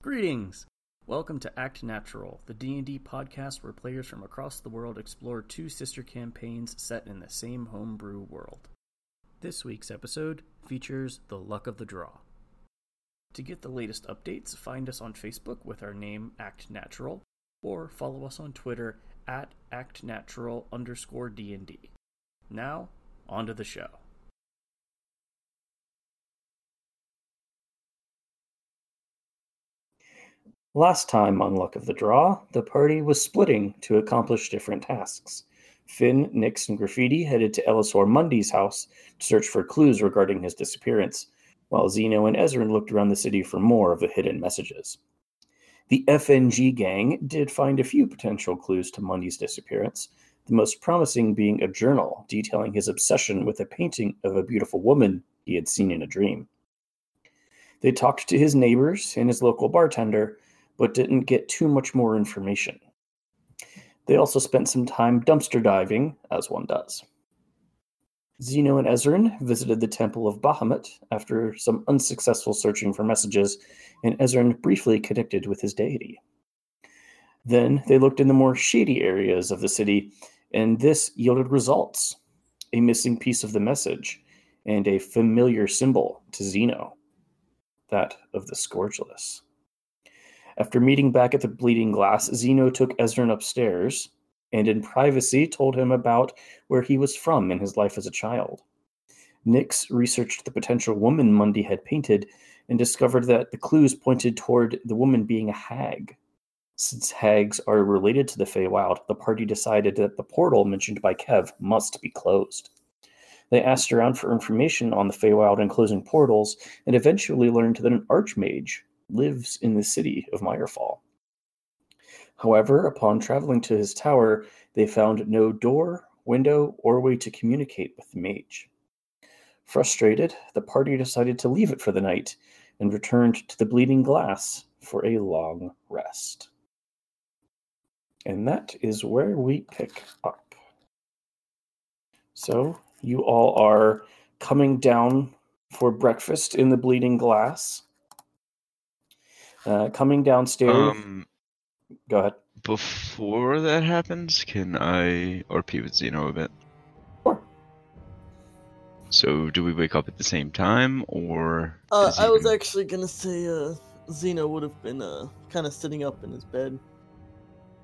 Greetings! Welcome to Act Natural, the D&D podcast where players from across the world explore two sister campaigns set in the same homebrew world. This week's episode features The Luck of the Draw. To get the latest updates, find us on Facebook with our name Act Natural, or follow us on Twitter at ActNatural underscore D&D. Now, on to the show. Last time on Luck of the Draw, the party was splitting to accomplish different tasks. Finn, Nix, and Graffiti headed to Elisor Mundy's house to search for clues regarding his disappearance, while Zeno and Ezrin looked around the city for more of the hidden messages. The FNG gang did find a few potential clues to Mundy's disappearance, the most promising being a journal detailing his obsession with a painting of a beautiful woman he had seen in a dream. They talked to his neighbors and his local bartender but didn't get too much more information. They also spent some time dumpster diving, as one does. Zeno and Ezrin visited the Temple of Bahamut after some unsuccessful searching for messages, and Ezrin briefly connected with his deity. Then they looked in the more shady areas of the city, and this yielded results a missing piece of the message and a familiar symbol to Zeno that of the Scourgeless. After meeting back at the Bleeding Glass, Zeno took Ezrin upstairs and in privacy told him about where he was from in his life as a child. Nix researched the potential woman Mundy had painted and discovered that the clues pointed toward the woman being a hag. Since hags are related to the Feywild, the party decided that the portal mentioned by Kev must be closed. They asked around for information on the Feywild and closing portals, and eventually learned that an archmage lives in the city of Myrefall. However, upon traveling to his tower, they found no door, window, or way to communicate with the mage. Frustrated, the party decided to leave it for the night and returned to the Bleeding Glass for a long rest. And that is where we pick up. So, you all are coming down for breakfast in the Bleeding Glass. Uh, coming downstairs. Um, Go ahead. before that happens, can I RP with Zeno a bit? Sure. So, do we wake up at the same time, or? Uh, I was even- actually gonna say, uh, Zeno would have been, uh, kind of sitting up in his bed,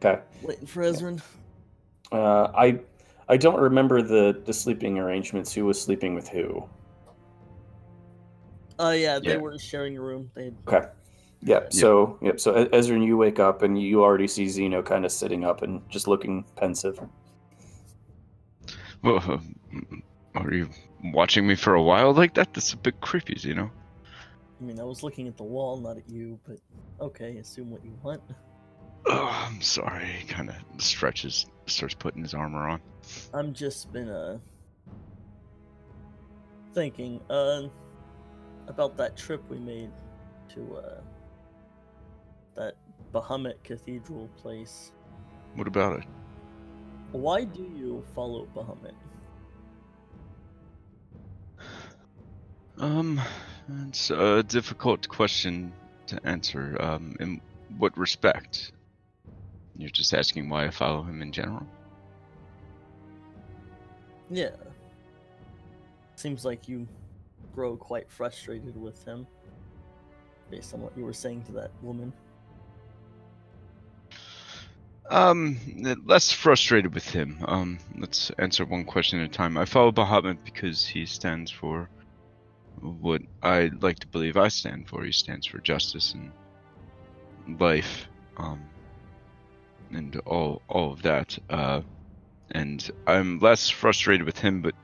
Okay. waiting for Ezrin. Uh, I I don't remember the the sleeping arrangements. Who was sleeping with who? Uh, yeah, they Yeah. weren't sharing a room. They, Okay. Yep. So yep. So Ezra, you wake up and you already see Zeno kind of sitting up and just looking pensive. Well, uh, are you watching me for a while like that? That's a bit creepy, Zeno. I mean, I was looking at the wall, not at you, but okay, assume what you want. Oh, I'm sorry. He kind of stretches, starts putting his armor on. I'm just been, uh, thinking, uh, about that trip we made to, uh, that Bahamut Cathedral place. What about it? Why do you follow Bahamut? Um, it's a difficult question to answer. Um, in what respect? You're just asking why I follow him in general. Yeah. Seems like you grow quite frustrated with him. Based on what you were saying to that woman. Um, less frustrated with him. Um, let's answer one question at a time. I follow Bahamut because he stands for what I like to believe I stand for. He stands for justice and life, um, and all all of that. Uh, and I'm less frustrated with him, but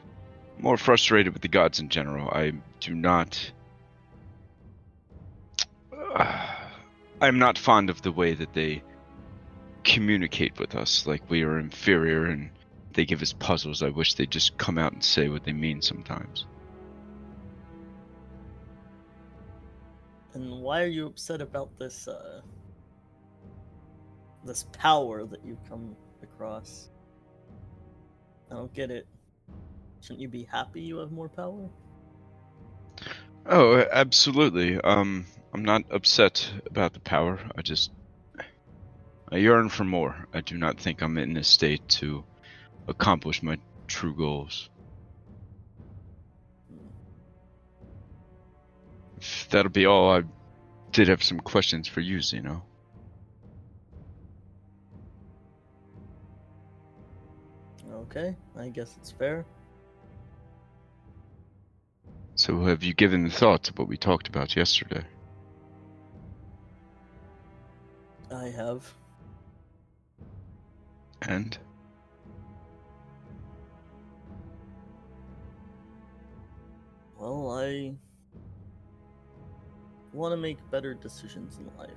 more frustrated with the gods in general. I do not. I'm not fond of the way that they communicate with us like we are inferior and they give us puzzles. I wish they'd just come out and say what they mean sometimes. And why are you upset about this uh this power that you've come across? I don't get it. Shouldn't you be happy you have more power? Oh, absolutely. Um, I'm not upset about the power. I just. I yearn for more. I do not think I'm in a state to accomplish my true goals. If that'll be all, I did have some questions for you, Zeno. Okay, I guess it's fair. So, have you given thought to what we talked about yesterday? I have. And? Well, I want to make better decisions in life.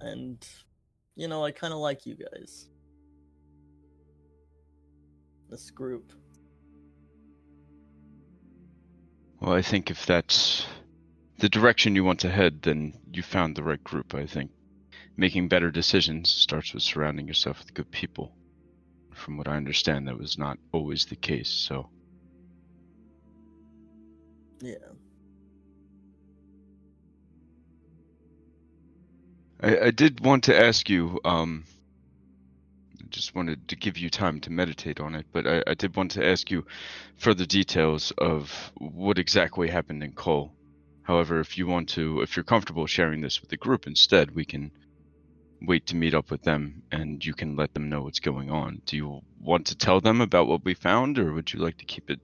And, you know, I kind of like you guys. This group. Well, I think if that's the direction you want to head, then you found the right group, I think. Making better decisions starts with surrounding yourself with good people. From what I understand, that was not always the case, so. Yeah. I, I did want to ask you, um, I just wanted to give you time to meditate on it, but I, I did want to ask you further details of what exactly happened in Cole. However, if you want to, if you're comfortable sharing this with the group instead, we can wait to meet up with them and you can let them know what's going on. Do you want to tell them about what we found or would you like to keep it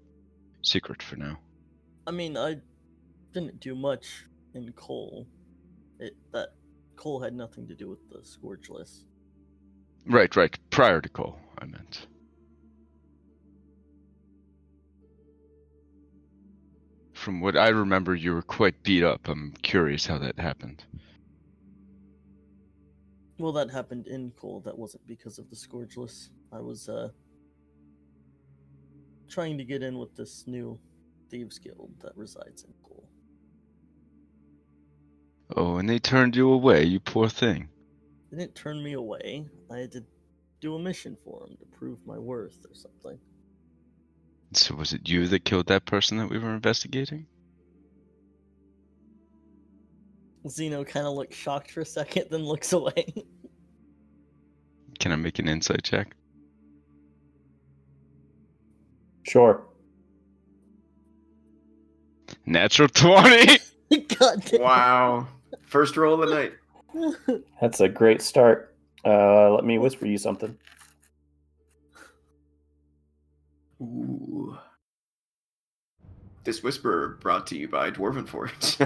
secret for now? I mean, I didn't do much in Cole. It that Cole had nothing to do with the Scourgeless. Right, right. Prior to Cole, I meant. From what I remember, you were quite beat up. I'm curious how that happened. Well, that happened in Cole. That wasn't because of the Scourgeless. I was uh trying to get in with this new thieves guild that resides in Cole. Oh, and they turned you away, you poor thing. They didn't turn me away. I had to do a mission for them to prove my worth or something. So was it you that killed that person that we were investigating? Zeno kind of looks shocked for a second, then looks away. Can I make an insight check? Sure. Natural 20! God damn. Wow. First roll of the night. That's a great start. Uh, let me whisper you something. Ooh. This whisper brought to you by Dwarven Forge.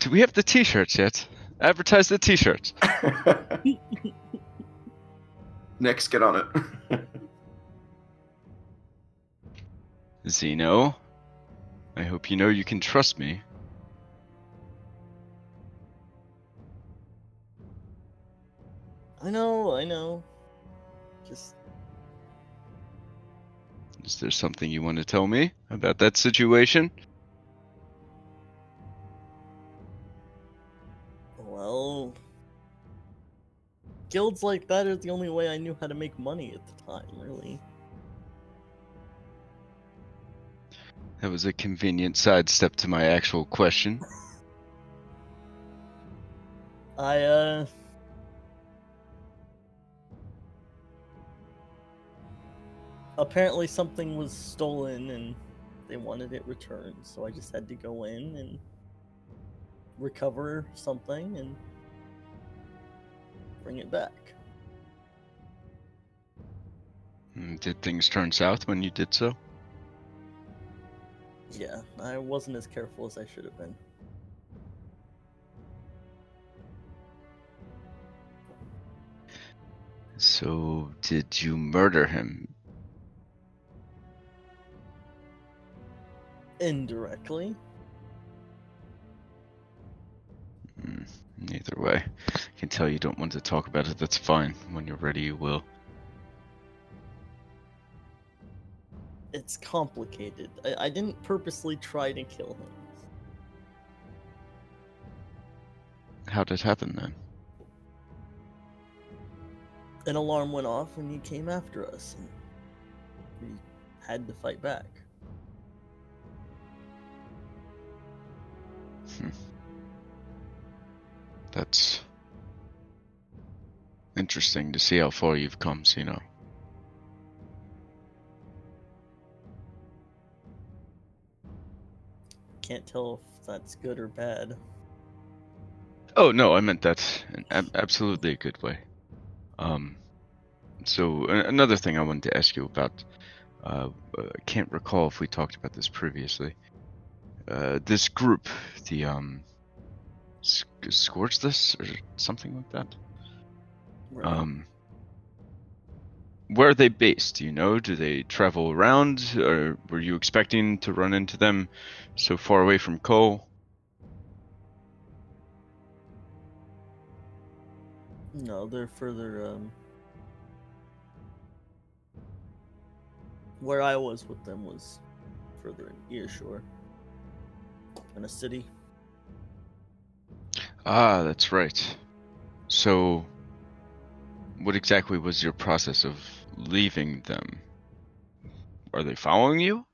Do we have the t shirts yet? Advertise the t shirts. Next, get on it. Zeno, I hope you know you can trust me. I know, I know. Just Is there something you want to tell me about that situation? well, guilds like that are the only way I knew how to make money at the time. Really. That was a convenient sidestep to my actual question. I uh apparently something was stolen and they wanted it returned, so I just had to go in and recover something and bring it back. Hmm, Did things turn south when you did so? Yeah, I wasn't as careful as I should have been. So, did you murder him? Indirectly. Hmm, Either way, I can tell you don't want to talk about it. That's fine. When you're ready, you will. It's complicated. I, I didn't purposely try to kill him. How did it happen then? An alarm went off and he came after us. And we had to fight back. That's interesting to see how far you've come, Zeno. Can't tell if that's good or bad. Oh no, I meant that in ab- absolutely a good way. Um, so another thing I wanted to ask you about. Uh, I can't recall if we talked about this previously. Uh, this group, the um, Sc- Scorchless or something like that. Right. Um, where are they based? Do you know? Do they travel around, or were you expecting to run into them so far away from Cole? No, they're further. Um, where I was with them was further in Earshore, in a city. Ah, that's right. So, what exactly was your process of leaving them? Are they following you?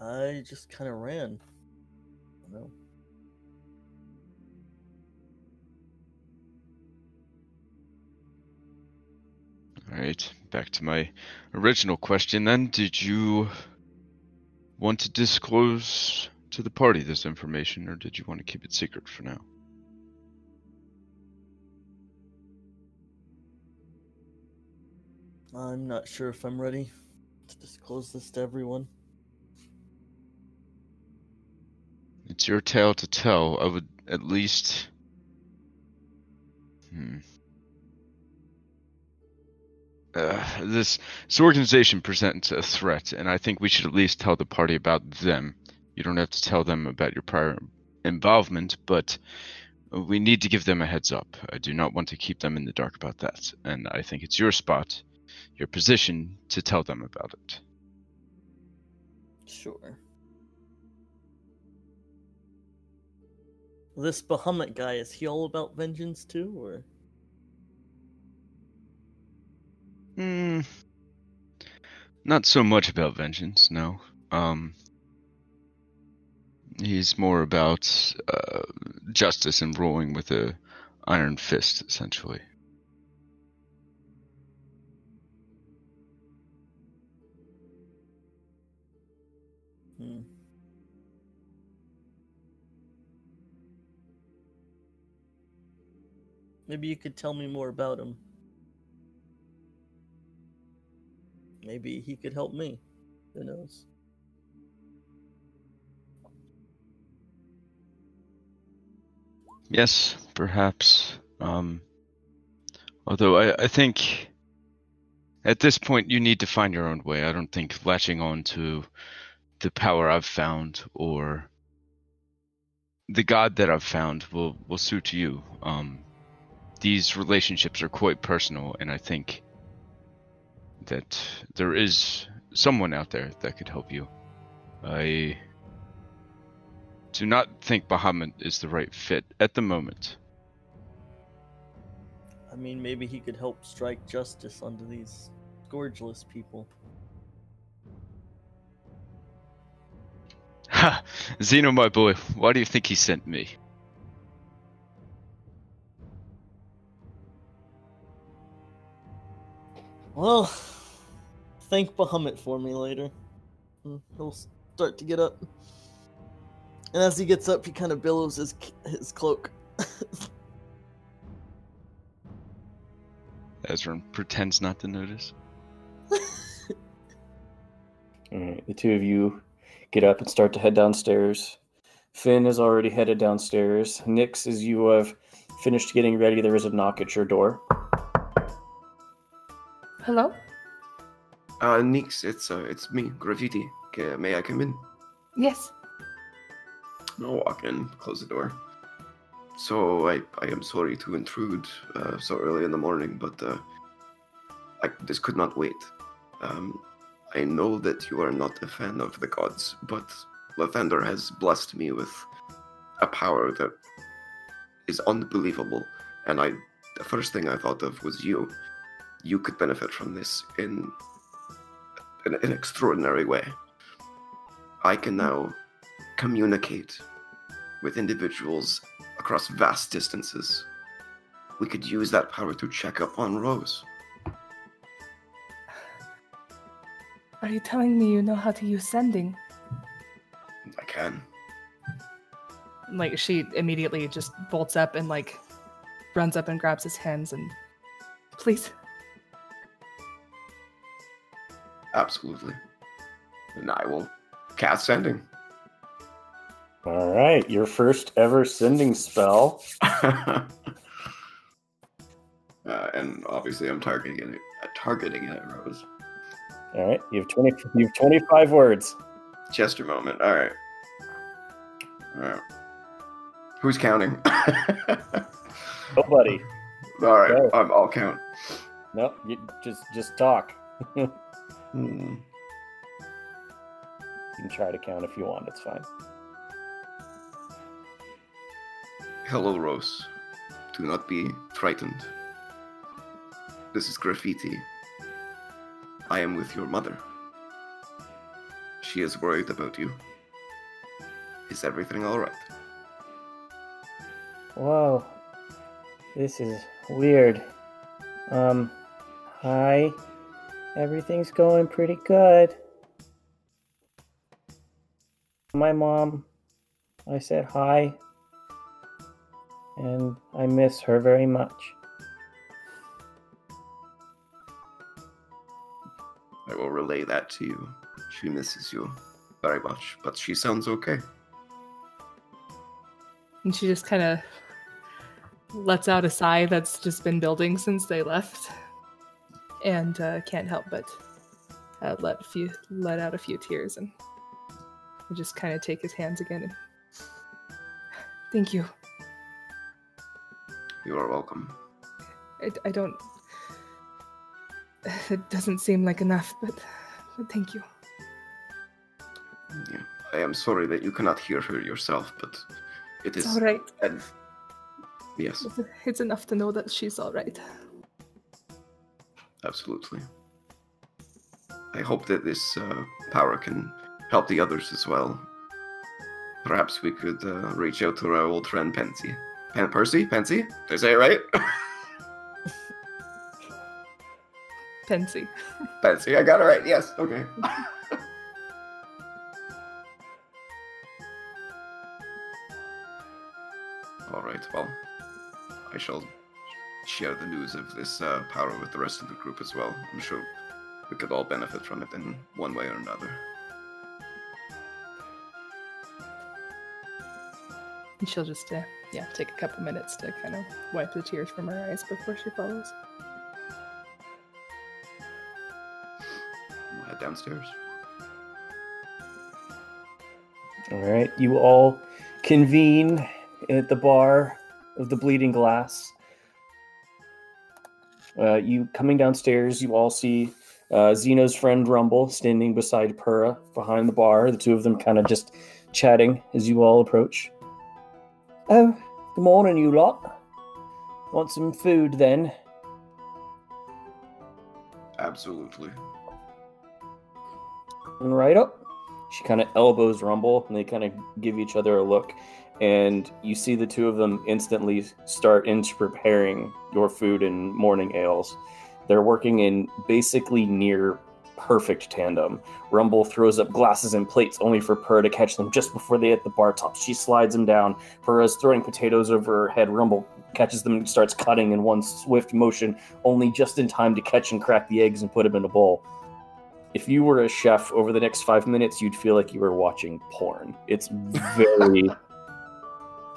I just kind of ran. You know, Alright, back to my original question then. Did you want to disclose to the party this information, or did you want to keep it secret for now? I'm not sure if I'm ready to disclose this to everyone. It's your tale to tell. I would at least. Hmm. Uh, this this organization presents a threat, and I think we should at least tell the party about them. You don't have to tell them about your prior involvement, but we need to give them a heads up. I do not want to keep them in the dark about that, and I think it's your spot, your position, to tell them about it. Sure. This Bahamut guy, is he all about vengeance too, or? Hmm. Not so much about vengeance, no. Um. He's more about uh, justice and ruling with a iron fist, essentially. Hmm. Maybe you could tell me more about him. Maybe he could help me. Who knows? Yes, perhaps. Um. Although I, I think at this point you need to find your own way. I don't think latching on to the power I've found or the God that I've found will will suit you. Um, these relationships are quite personal, and I think that there is someone out there that could help you. I do not think Bahamut is the right fit at the moment. I mean, maybe he could help strike justice onto these scourgeless people. Ha! Zeno, my boy, why do you think he sent me? Well, thank Bahamut for me later. Hmm, He'll start to get up. And as he gets up, he kind of billows his his cloak. Ezra pretends not to notice. All right, the two of you get up and start to head downstairs. Finn is already headed downstairs. Nix, as you have finished getting ready, there is a knock at your door. Hello? Uh, Nix, it's uh, it's me, Graffiti. Okay, may I come in? Yes. I'll walk in, close the door. So I, I am sorry to intrude uh, so early in the morning, but uh, I, this could not wait. Um, I know that you are not a fan of the gods, but Lathander has blessed me with a power that is unbelievable, and I, the first thing I thought of was you. You could benefit from this in in an extraordinary way. I can now communicate with individuals across vast distances. We could use that power to check up on Rose. Are you telling me you know how to use sending? I can. Like she immediately just bolts up and like runs up and grabs his hands and please. Absolutely. And I will cast sending. All right, your first ever sending spell. uh, and obviously, I'm targeting it. Uh, targeting it, Rose. All right, you have twenty. You have twenty-five words. Chester moment. All right. All right. Who's counting? Nobody. All right, I'll count. No, you just just talk. You Hmm. can try to count if you want. It's fine. Hello, Rose. Do not be frightened. This is Graffiti. I am with your mother. She is worried about you. Is everything alright? Whoa, this is weird. Um, hi. Everything's going pretty good. My mom, I said hi. And I miss her very much. I will relay that to you. She misses you very much, but she sounds okay. And she just kind of lets out a sigh that's just been building since they left, and uh, can't help but uh, let a few let out a few tears and just kind of take his hands again and thank you. You are welcome. I, I don't. It doesn't seem like enough, but, but thank you. Yeah. I am sorry that you cannot hear her yourself, but it It's is. all right. and- Yes, It's, it's enough to know that she's all right. Absolutely. I hope that this uh, power can help the others as well. Perhaps we could uh, reach out to our old friend Pensy. Pen- Percy? Pensy? Did I say it right? Pensy. Pensy, I got it right. Yes. Okay. All right. Well, I shall share the news of this uh, power with the rest of the group as well. I'm sure we could all benefit from it in one way or another. And she'll just, uh, yeah, take a couple minutes to kind of wipe the tears from her eyes before she follows. We'll head downstairs. All right, you all convene at the bar of the Bleeding Glass. Uh, you coming downstairs, you all see uh, Zeno's friend Rumble standing beside Pura behind the bar. The two of them kind of just chatting as you all approach. Oh, good morning, you lot. Want some food then? Absolutely. And right up. She kind of elbows Rumble, and they kind of give each other a look. And you see the two of them instantly start into preparing your food and morning ales. They're working in basically near perfect tandem. Rumble throws up glasses and plates only for Purr to catch them just before they hit the bar top. She slides them down. Purr is throwing potatoes over her head. Rumble catches them and starts cutting in one swift motion, only just in time to catch and crack the eggs and put them in a bowl if you were a chef over the next five minutes, you'd feel like you were watching porn. It's very,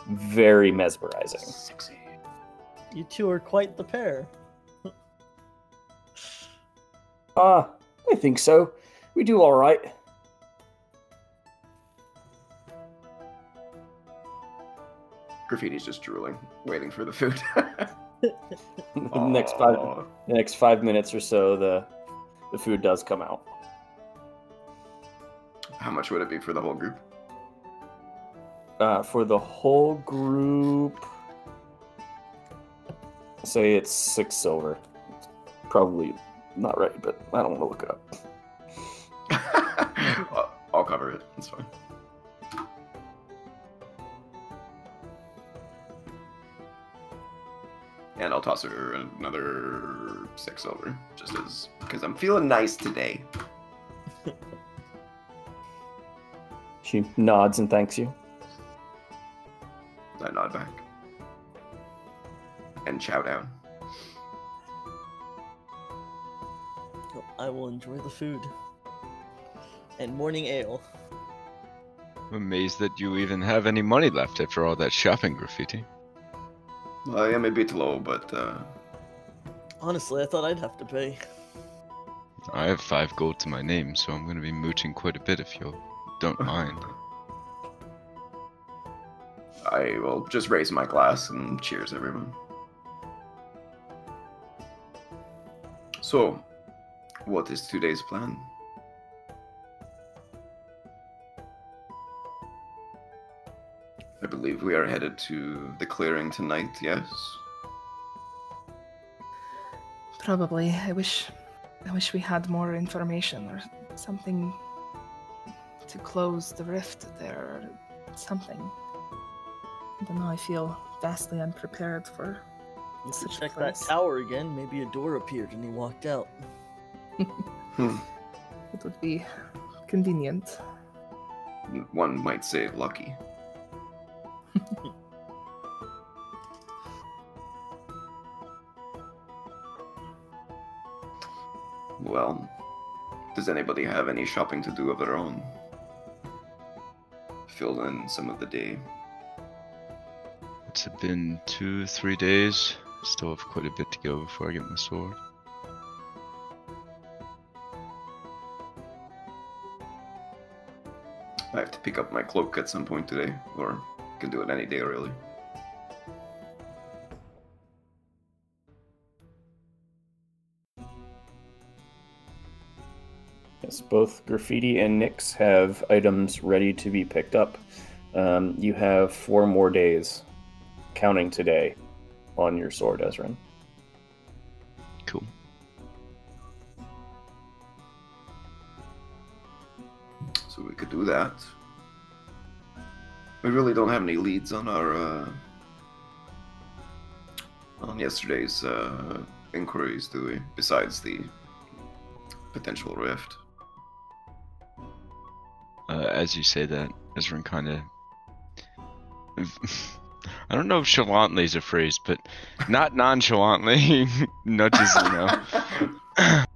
very mesmerizing. Sexy. You two are quite the pair. Ah, I think so. We do all right. Graffiti's just drooling, waiting for the food. the next five, the next five minutes or so, the the food does come out. How much would it be for the whole group? Uh, for the whole group, say it's six silver. Probably not right, but I don't want to look it up. I'll cover it. It's fine. And I'll toss her another six over, just as because I'm feeling nice today. She nods and thanks you. I nod back and chow down. I will enjoy the food. And morning ale. I'm amazed that you even have any money left after all that shopping graffiti. I am a bit low, but uh, Honestly, I thought I'd have to pay. I have five gold to my name, so I'm gonna be mooching quite a bit if you don't mind. I will just raise my glass and cheers, everyone. So, what is today's plan? I believe we are headed to the clearing tonight, yes? Probably. I wish I wish we had more information or something to close the rift there or something. I don't know, I feel vastly unprepared for You Such should a check that tower again. Maybe a door appeared and he walked out. Hmm. it would be convenient. One might say lucky. well, does anybody have any shopping to do of their own? Fill in some of the day. It's been two, three days. Still have quite a bit to go before I get my sword. I have to pick up my cloak at some point today, or can do it any day really. Yes, both Graffiti and Nix have items ready to be picked up. Um, you have four more days, counting today, on your sword, Ezrin. Cool. So we could do that. We really don't have any leads on our uh, on yesterday's uh, inquiries, do we? Besides the potential rift. Uh, as you say that, Ezrin kind of. I don't know if chalantly is a phrase, but not nonchalantly nudges, you know.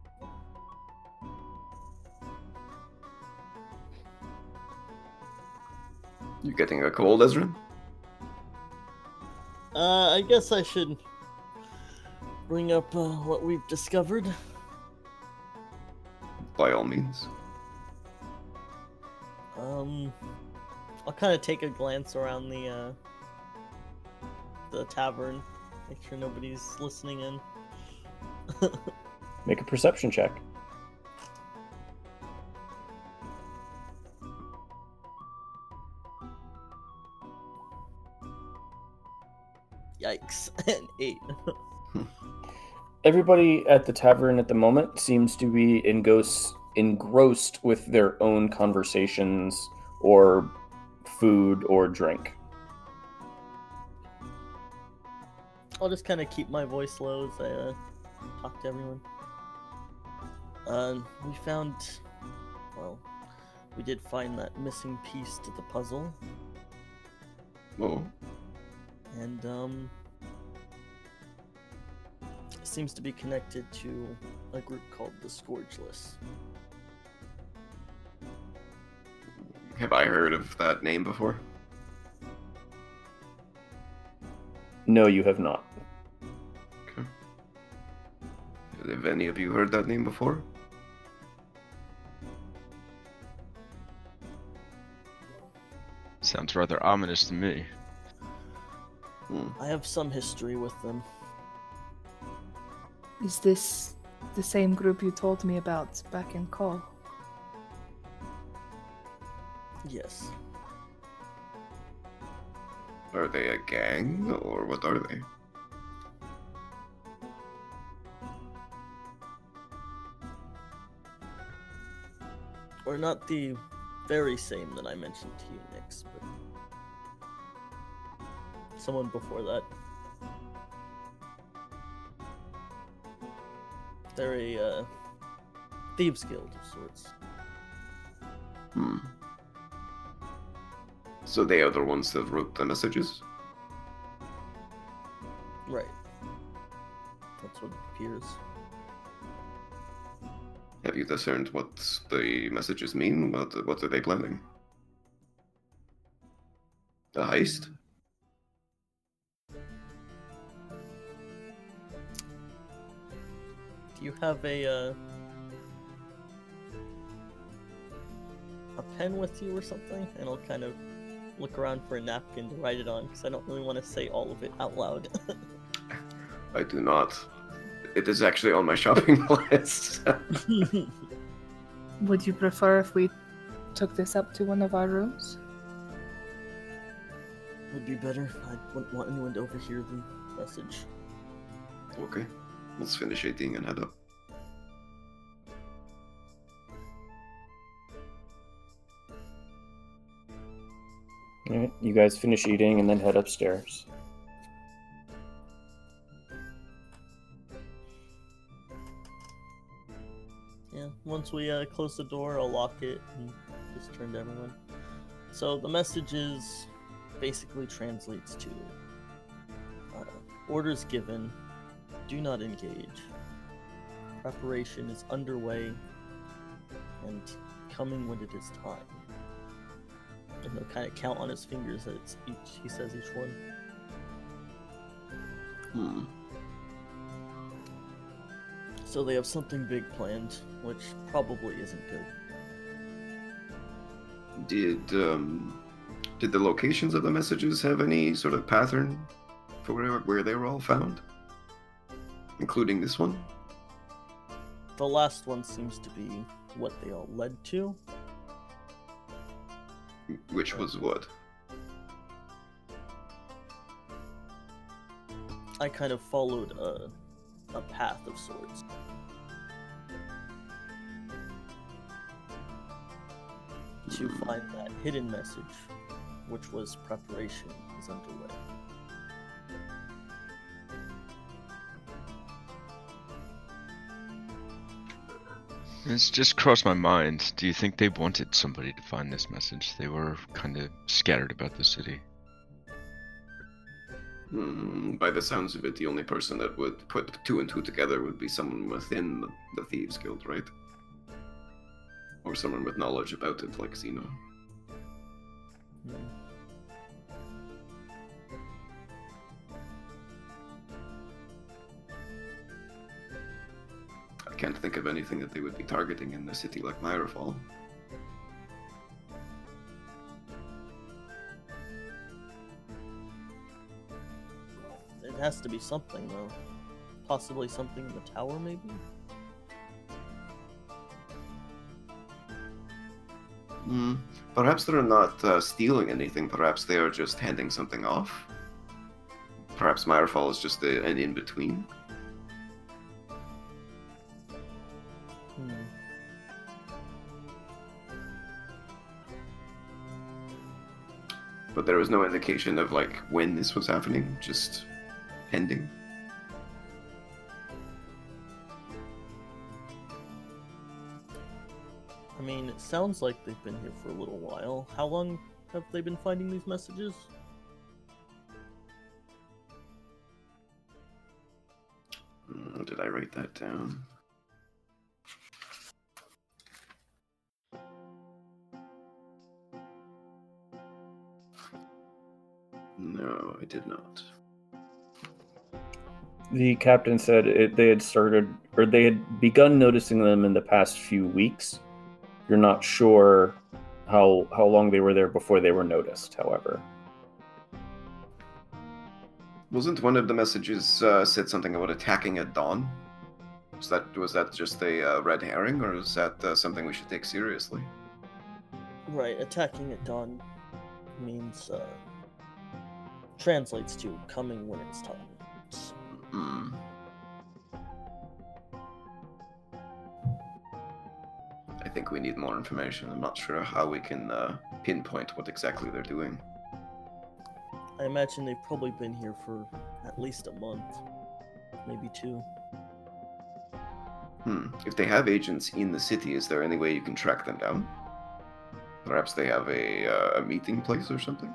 You getting a cold, Ezrin? Uh, I guess I should bring up uh, what we've discovered. By all means. Um, I'll kind of take a glance around the uh, the tavern, make sure nobody's listening in. Make a perception check. Yikes! An eight. Everybody at the tavern at the moment seems to be engrossed, engrossed with their own conversations or food or drink. I'll just kind of keep my voice low as I uh, talk to everyone. Uh, we found, well, we did find that missing piece to the puzzle, Oh, and um, it seems to be connected to a group called the Scourgeless. have I heard of that name before? No, you have not. Have any of you heard that name before? Sounds rather ominous to me. Hmm. I have some history with them. Is this the same group you told me about back in Call? Yes. Are they a gang, or what are they? We're not the very same that I mentioned to you, Nix, but someone before that. They're a uh, thieves guild of sorts. Hmm. So they are the ones that wrote the messages? Right. That's what it appears. Have you discerned what the messages mean? What, what are they planning? A heist? Do you have a uh, a pen with you or something? And I'll kind of look around for a napkin to write it on because I don't really want to say all of it out loud. I do not. It is actually on my shopping list. Would you prefer if we took this up to one of our rooms? Would be better. I wouldn't want anyone to overhear the message. okay. Let's finish eating and head up. You guys finish eating and then head upstairs. Yeah, once we uh, close the door, I'll lock it and just turn to everyone. So the message is basically translates to uh, orders given, do not engage. Preparation is underway and coming when it is time. And he'll kind of count on his fingers that it's each. He says each one. Hmm. So they have something big planned, which probably isn't good. Did um, did the locations of the messages have any sort of pattern for where, where they were all found, including this one? The last one seems to be what they all led to. Which was what? I kind of followed a, a path of sorts. To Hmm. find that hidden message, which was preparation is underway. It's just crossed my mind. Do you think they wanted somebody to find this message? They were kind of scattered about the city. Hmm, by the sounds of it, the only person that would put two and two together would be someone within the, the Thieves Guild, right? Or someone with knowledge about it, like Zeno. Hmm. Can't think of anything that they would be targeting in a city like Myrafall. It has to be something, though. Possibly something in the tower, maybe? Hmm. Perhaps they're not uh, stealing anything. Perhaps they are just handing something off. Perhaps Myrafall is just a, an in between. But there was no indication of like when this was happening. Just ending. I mean, it sounds like they've been here for a little while. How long have they been finding these messages? Hmm, Did I write that down? No, I did not. The captain said it, they had started, or they had begun noticing them in the past few weeks. You're not sure how how long they were there before they were noticed. However, Wasn't one of the messages uh, said something about attacking at dawn? Was that was that just a uh, red herring, or is that uh, something we should take seriously? Right, attacking at dawn means, uh, translates to coming when it's time. Hmm. I think think we need more information. I'm not sure how we can uh, pinpoint what exactly they're doing. I imagine they've probably been here for at least a month, maybe two. Hmm. If they have agents in the city, is there any way you can track them down? Perhaps they have a, uh, a meeting place or something?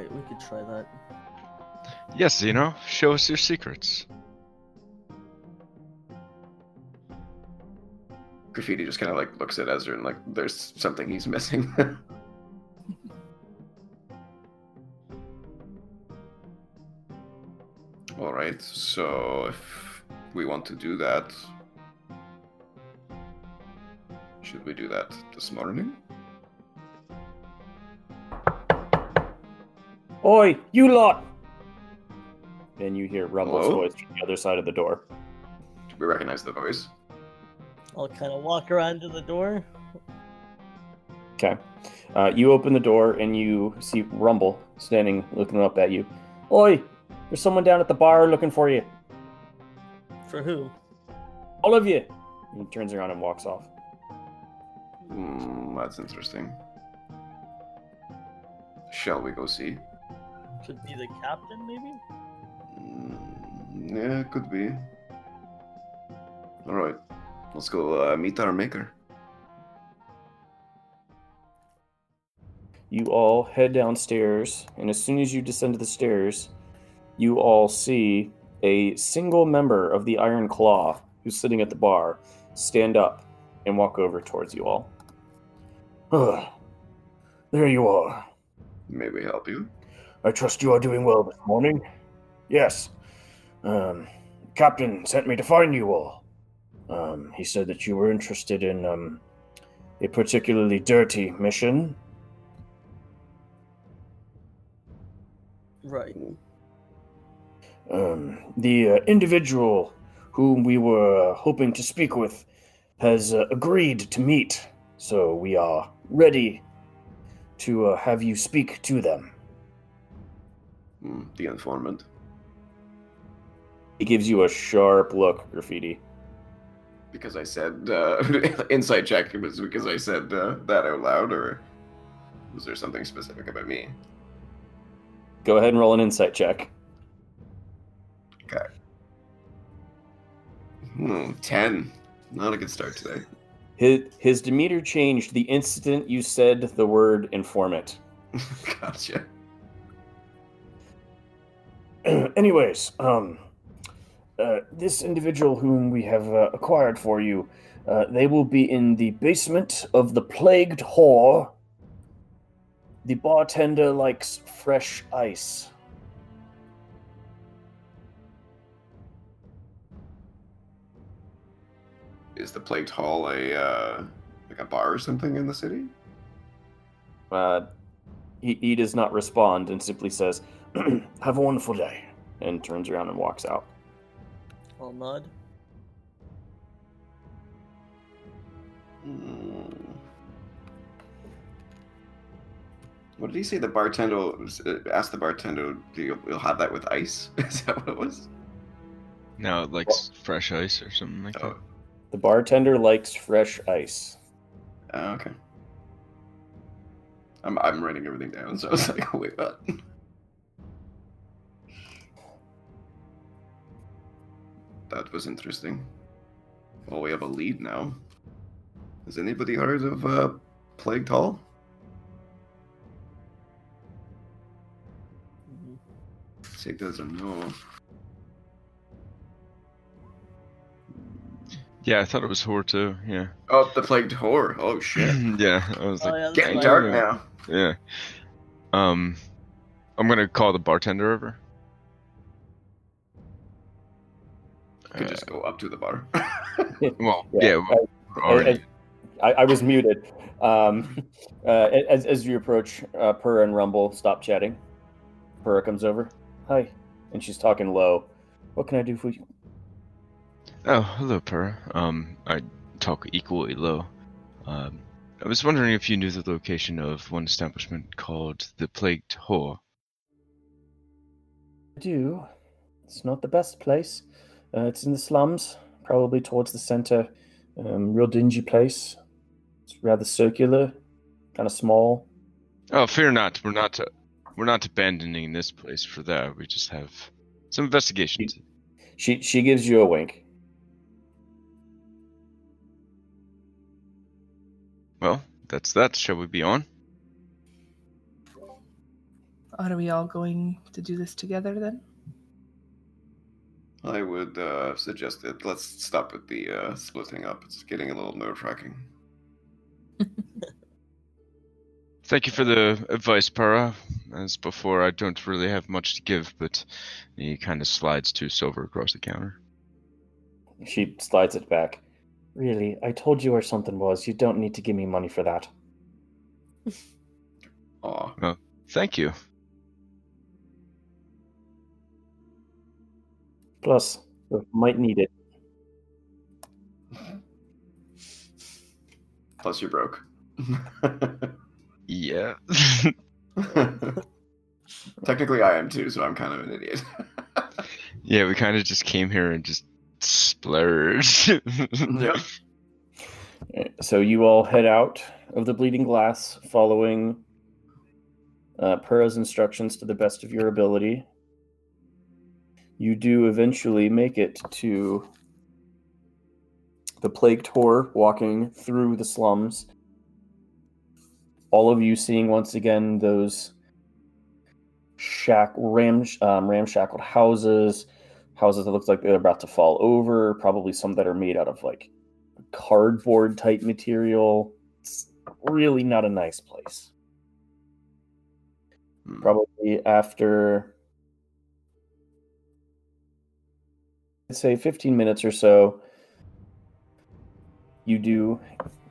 Right, we could try that. Yes, you know, show us your secrets. Graffiti just kind of like looks at Ezra and like there's something he's missing. All right, so if we want to do that, should we do that this morning? Oi, you lot! And you hear Rumble's Hello? voice from the other side of the door. Do we recognize the voice? I'll kind of walk around to the door. Okay. Uh, you open the door and you see Rumble standing looking up at you. Oi, there's someone down at the bar looking for you. For who? All of you. And he turns around and walks off. Hmm, that's interesting. Shall we go see? Could be the captain, maybe? Mm, yeah, could be. All right, let's go uh, meet our maker. You all head downstairs, and as soon as you descend the stairs, you all see a single member of the Iron Claw who's sitting at the bar stand up and walk over towards you all. Ugh. There you are. May we help you? I trust you are doing well this morning. Yes. Um, Captain sent me to find you all. Um, he said that you were interested in um, a particularly dirty mission. Right. Um, the uh, individual whom we were uh, hoping to speak with has uh, agreed to meet, so we are ready to uh, have you speak to them. Hmm, the informant. He gives you a sharp look, Graffiti. Because I said uh, insight check. It was because I said uh, that out loud, or was there something specific about me? Go ahead and roll an insight check. Okay. Hmm, ten. Not a good start today. His, his demeanor changed the instant you said the word informant. gotcha. Anyways, um, uh, this individual whom we have uh, acquired for you, uh, they will be in the basement of the plagued whore. The bartender likes fresh ice. Is the Plagued Hall a uh, like a bar or something in the city? Uh, he, he does not respond and simply says, "Have a wonderful day," and turns around and walks out. All mud. nod. Hmm. What did he say? The bartender uh, asked the bartender, "Do you, you'll have that with ice?" Is that what it was? No, it likes fresh ice or something like that. Oh, The bartender likes fresh ice. oh, okay. I'm I'm writing everything down, so I was like, "Wait, what?" That was interesting. Well, we have a lead now. Has anybody heard of uh, Plagued Hall? Mhm. Sig doesn't know. Yeah, I thought it was whore too. Yeah. Oh, the Plagued Whore. Oh shit. yeah, I was Oh, like, yeah, Getting dark now. yeah. Um, I'm gonna call the bartender over. Could just go up to the bar. Well, Yeah, yeah, we're I. I, I was muted. Um, uh, as, as you approach, uh, Purr and Rumble stop chatting. Purr comes over. Hi. And she's talking low. What can I do for you? Oh, hello, Per. Um, I talk equally low. Um, I was wondering if you knew the location of one establishment called the Plagued Whore. I do. It's not the best place, Uh, it's in the slums, probably towards the center. Um, real dingy place. It's rather circular, kind of small. Oh, fear not. We're not. we're not abandoning this place for that. We just have some investigations. She she gives you a wink. Well, that's that. Shall we be on? Are we all going to do this together then? I would uh, suggest it. Let's stop with the uh, splitting up. It's getting a little nerve wracking. Thank you for the advice, Para. As before, I don't really have much to give, but he kind of slides two silver across the counter. She slides it back. Really, I told you where something was. You don't need to give me money for that. Aw. Thank you. Plus, we might need it. Plus, you're broke. Yeah. Technically, I am too, so I'm kind of an idiot. yeah, we kind of just came here and just splurged. yep. So you all head out of the Bleeding Glass, following uh, Pura's instructions to the best of your ability. You do eventually make it to the Plagued Whore, walking through the slums. All of you seeing once again those shack ram um, ramshackled houses, houses that look like they're about to fall over. Probably some that are made out of like cardboard type material. It's really not a nice place. Hmm. Probably after, say, 15 minutes or so, you do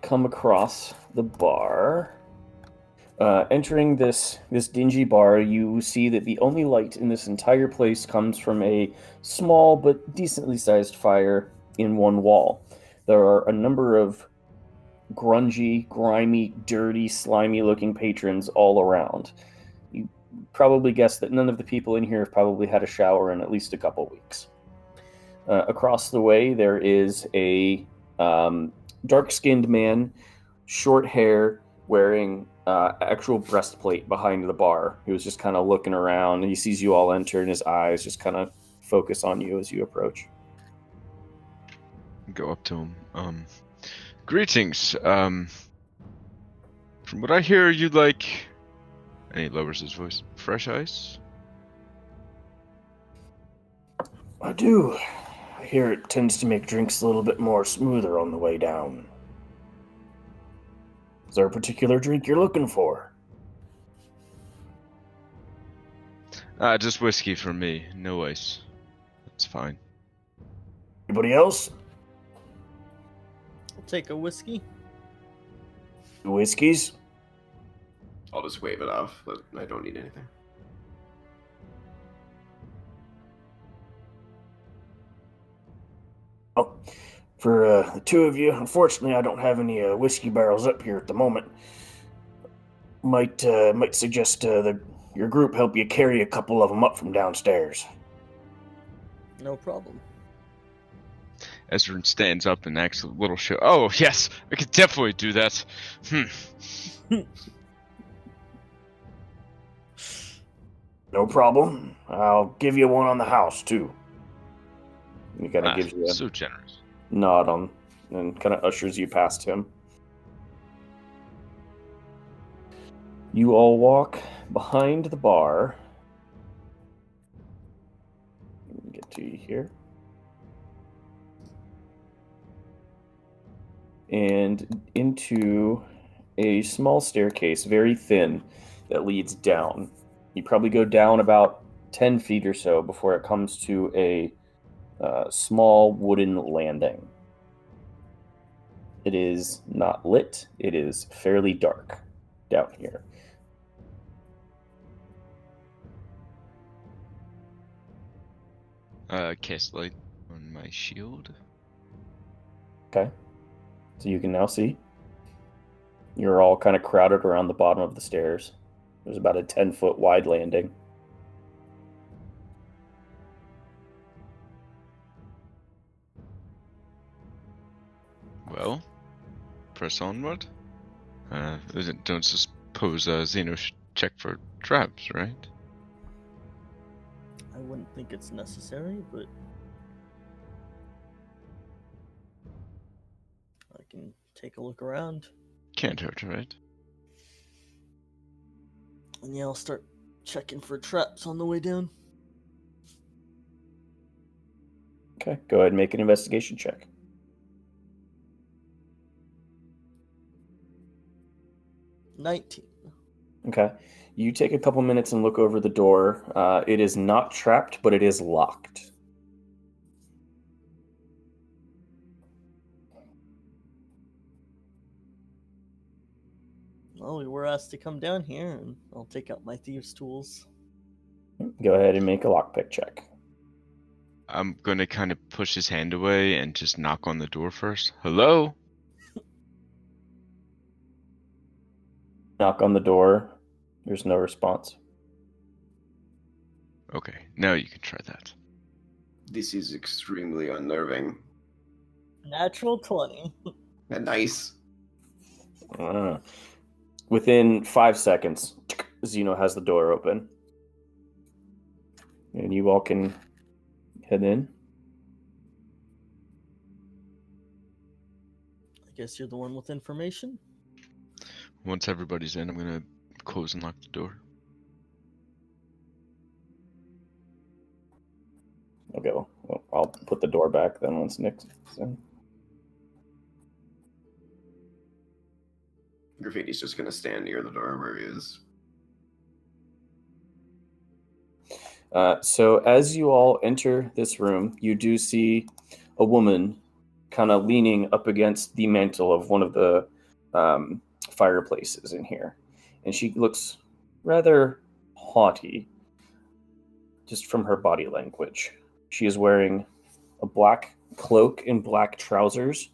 come across the bar. Uh, entering this this dingy bar, you see that the only light in this entire place comes from a small but decently sized fire in one wall. There are a number of grungy, grimy, dirty, slimy looking patrons all around. You probably guess that none of the people in here have probably had a shower in at least a couple weeks. Uh, across the way, there is a um, dark skinned man, short hair, wearing uh, actual breastplate behind the bar. He was just kind of looking around. He sees you all enter, and his eyes just kind of focus on you as you approach. Go up to him. Um, greetings. Um, from what I hear, you'd like. And he lowers his voice. Fresh ice. I do. I hear it tends to make drinks a little bit more smoother on the way down. Is there a particular drink you're looking for? Ah, just whiskey for me. No ice. That's fine. Anybody else? I'll take a whiskey. Whiskeys? I'll just wave it off. but I don't need anything. Oh, for uh, the two of you, unfortunately, I don't have any uh, whiskey barrels up here at the moment. Might uh, might suggest uh, that your group help you carry a couple of them up from downstairs. No problem. Ezrin stands up and acts a little show. Oh, yes, I could definitely do that. Hmm. No problem. I'll give you one on the house too. He kind of Ah, gives you a so generous. nod on and kind of ushers you past him. You all walk behind the bar. Let me get to you here. And into a small staircase, very thin, that leads down. You probably go down about 10 feet or so before it comes to a uh, small wooden landing. It is not lit, it is fairly dark down here. Uh, cast light on my shield. Okay. So you can now see. You're all kind of crowded around the bottom of the stairs. There's about a 10 foot wide landing. Well, press onward. Uh, don't suppose uh, Zeno should check for traps, right? I wouldn't think it's necessary, but I can take a look around. Can't hurt, right? And yeah, I'll start checking for traps on the way down. Okay, go ahead and make an investigation check. Nineteen. Okay. You take a couple minutes and look over the door. Uh, it is not trapped, but it is locked. Well, we were asked to come down here, and I'll take out my thieves' tools. Go ahead and make a lockpick check. I'm gonna kind of push his hand away and just knock on the door first. Hello? Knock on the door. There's no response. Okay, now you can try that. This is extremely unnerving. Natural twenty. And nice. Uh, within five seconds, Zeno has the door open. And you all can head in. I guess you're the one with information. Once everybody's in, I'm gonna close and lock the door. Okay, well, well, I'll put the door back then once Nix in. Graffiti's just gonna stand near the door where he is. Uh, so as you all enter this room, you do see a woman kind of leaning up against the mantle of one of the um, fireplaces in here, and she looks rather haughty, just from her body language. She is wearing a black cloak and black trousers.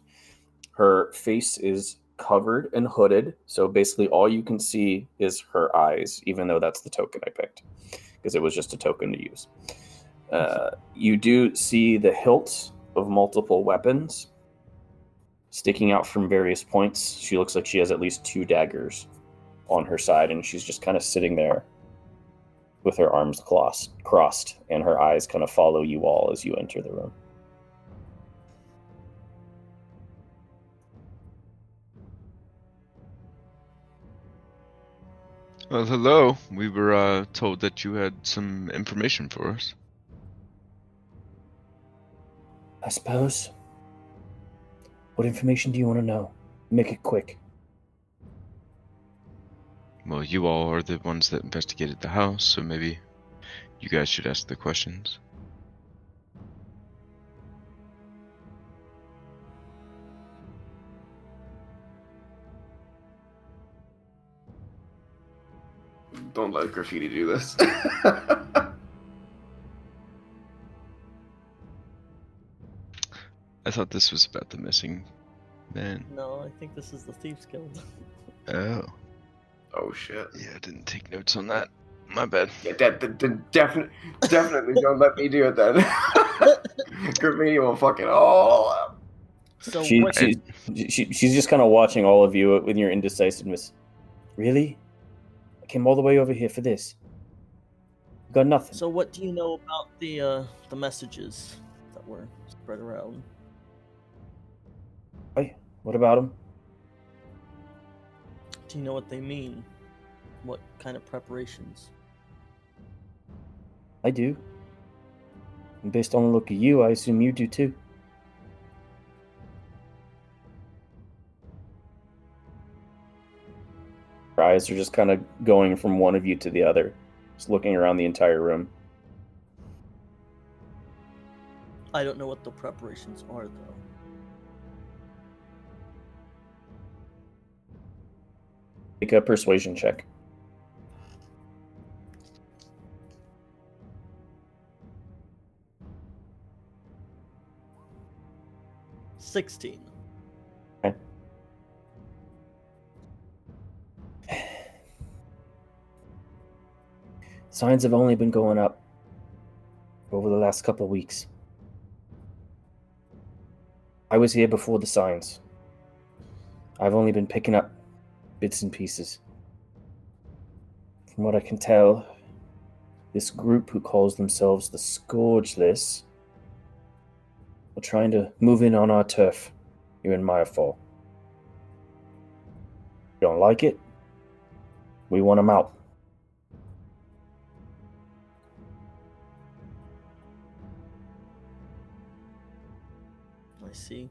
Her face is covered and hooded, so basically all you can see is her eyes, even though that's the token I picked because it was just a token to use. Uh, you do see the hilts of multiple weapons sticking out from various points. She looks like she has at least two daggers on her side, and she's just kind of sitting there with her arms crossed, crossed, and her eyes kind of follow you all as you enter the room. Well, hello. We were uh, told that you had some information for us. I suppose. What information do you want to know? Make it quick. Well, you all are the ones that investigated the house, so maybe you guys should ask the questions. Don't let graffiti do this. I thought this was about the missing man. No, I think this is the thieves' guild. Oh. oh shit. Yeah, I didn't take notes on that. My bad. Yeah, de- de- de- definitely, definitely don't let me do it then. graffiti will fuck it all up. So she, what? she, she, she's just kind of watching all of you with your indecisiveness. Really? I came all the way over here for this. Got nothing. So what do you know about the uh, the messages that were spread around? What about them? Do you know what they mean? What kind of preparations? I do. And based on the look of you, I assume you do too. Her eyes are just kind of going from one of you to the other, just looking around the entire room. I don't know what the preparations are though. Make a persuasion check. Sixteen. Signs have only been going up over the last couple weeks. I was here before the signs. I've only been picking up bits and pieces. From what I can tell, this group who calls themselves the Scourgeless are trying to move in on our turf here in Firefall. You don't like it? We want them out. I see.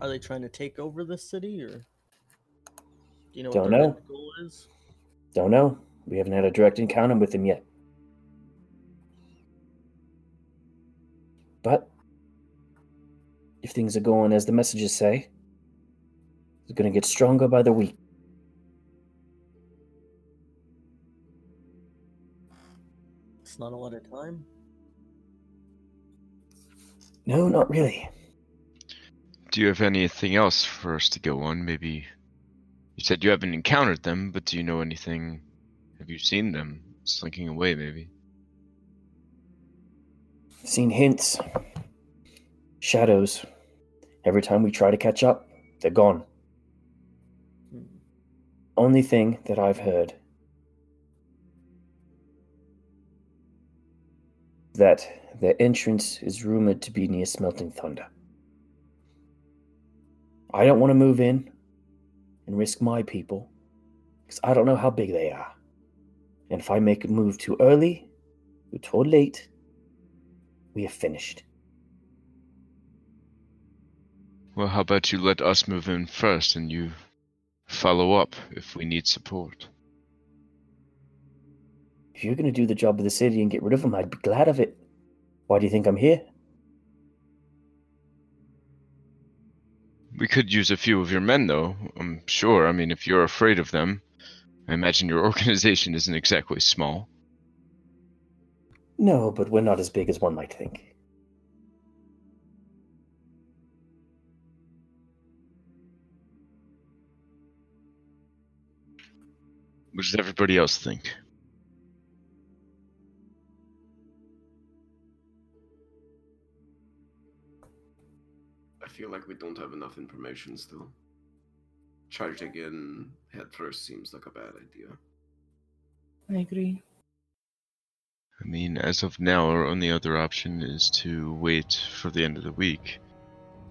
Are they trying to take over the city, or do you know what Don't know. goal is? Don't know. We haven't had a direct encounter with them yet. But if things are going as the messages say, it's going to get stronger by the week. It's not a lot of time. No, not really. Do you have anything else for us to go on? Maybe you said you haven't encountered them, but do you know anything? Have you seen them slinking away? Maybe. Seen hints, shadows. Every time we try to catch up, they're gone. Only thing that I've heard that their entrance is rumored to be near Smelting Thunder. I don't want to move in and risk my people because I don't know how big they are. And if I make a move too early or too late, we are finished. Well, how about you let us move in first, and you follow up if we need support. If you're going to do the job of the city and get rid of them, I'd be glad of it. Why do you think I'm here? We could use a few of your men, though. I'm sure. I mean, if you're afraid of them, I imagine your organization isn't exactly small. No, but we're not as big as one might think. What does everybody else think? Feel like we don't have enough information still. Charging in head first seems like a bad idea. I agree. I mean, as of now, our only other option is to wait for the end of the week,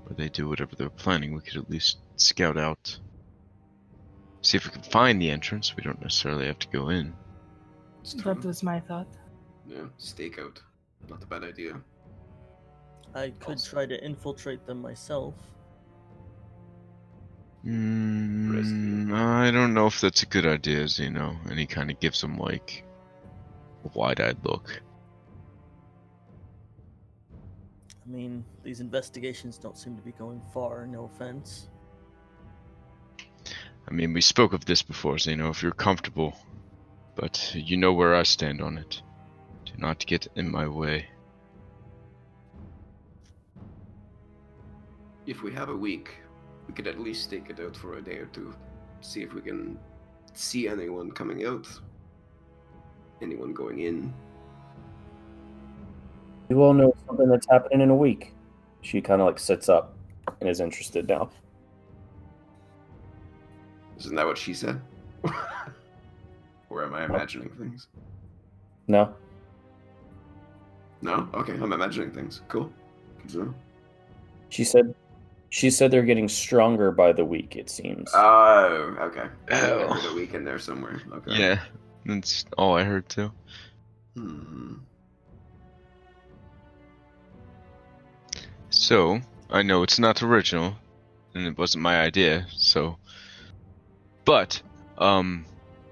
where they do whatever they're planning. We could at least scout out, see if we can find the entrance. We don't necessarily have to go in. That was my thought. Yeah, stakeout. Not a bad idea. I could Also- try to infiltrate them myself. Mm, I don't know if that's a good idea, Zeno. And he kind of gives him like a wide-eyed look. I mean, these investigations don't seem to be going far, no offense. I mean, we spoke of this before, Zeno. If you're comfortable, but you know where I stand on it. Do not get in my way. If we have a week, we could at least take it out for a day or two. See if we can see anyone coming out, anyone going in. You all know something that's happening in a week. She kind of like sits up and is interested now. Isn't that what she said? or am I imagining things? No? No? Okay, I'm imagining things. Cool. Know. She said she said they're getting stronger by the week, it seems. Oh, okay. Oh. I heard a week in there somewhere. Okay. Yeah, that's all I heard too. Hmm. So, I know it's not original, and it wasn't my idea, so. But, um,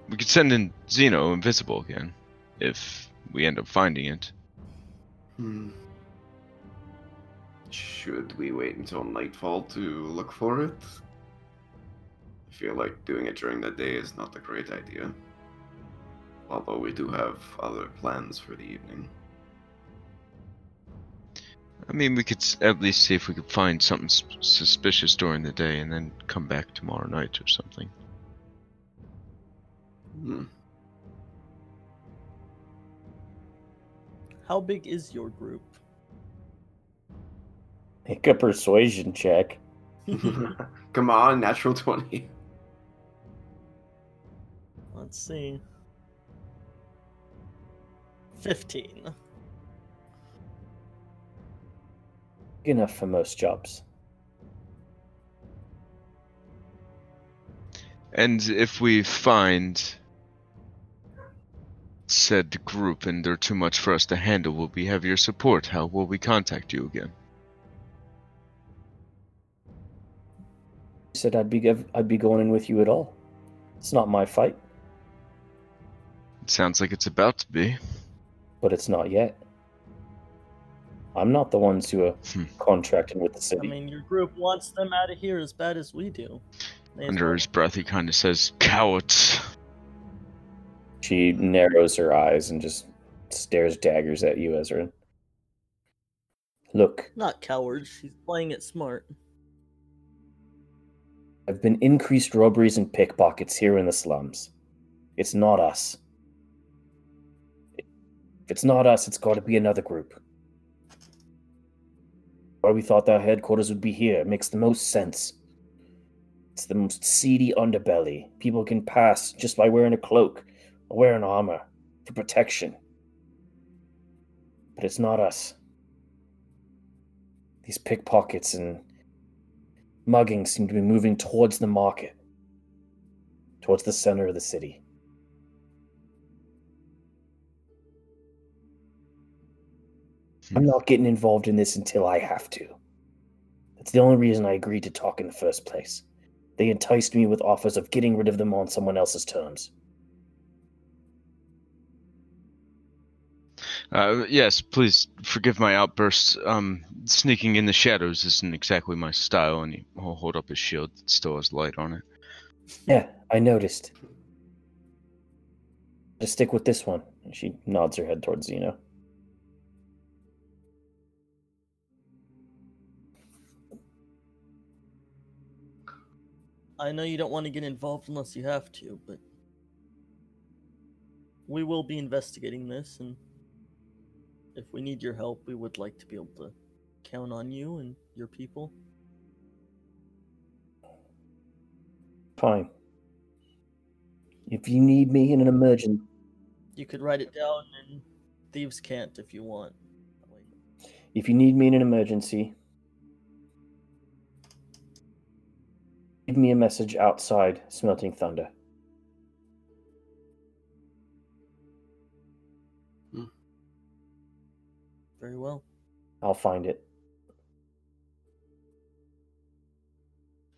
we could send in Zeno invisible again, if we end up finding it. Hmm. Should we wait until nightfall to look for it? I feel like doing it during the day is not a great idea. Although we do have other plans for the evening. I mean, we could at least see if we could find something s- suspicious during the day and then come back tomorrow night or something. Hmm. How big is your group? Make a persuasion check. Come on, natural 20. Let's see. 15. Big enough for most jobs. And if we find said group and they're too much for us to handle, will we have your support? How will we contact you again? Said I'd be I'd be going in with you at all. It's not my fight, It sounds like it's about to be. but it's not yet. I'm not the ones who are Hmm. contracting with the city. I mean, your group wants them out of here as bad as we do. May as Under his breath, he kind of says, Cowards. She narrows her eyes and just stares daggers at you, Ezra. Look, Not cowards. She's playing it smart. I've been increased robberies and pickpockets here in the slums. It's not us. If it's not us, it's got to be another group. Why we thought our headquarters would be here it makes the most sense. It's the most seedy underbelly. People can pass just by wearing a cloak or wearing armor for protection. But it's not us. These pickpockets and muggings seem to be moving towards the market, towards the center of the city. I'm not getting involved in this until I have to. That's the only reason I agreed to talk in the first place. They enticed me with offers of getting rid of them on someone else's terms. Uh, yes, please forgive my outbursts. Um, sneaking in the shadows isn't exactly my style, and he'll hold up his shield that still has light on it. Yeah, I noticed. Just stick with this one. And she nods her head towards Zeno. I know you don't want to get involved unless you have to, but we will be investigating this, and if we need your help, we would like to be able to count on you and your people. Fine. If you need me in an emergency, You could write it down, and thieves can't if you want. if you need me in an emergency, leave me a message outside Smelting Thunder. Very well. I'll find it.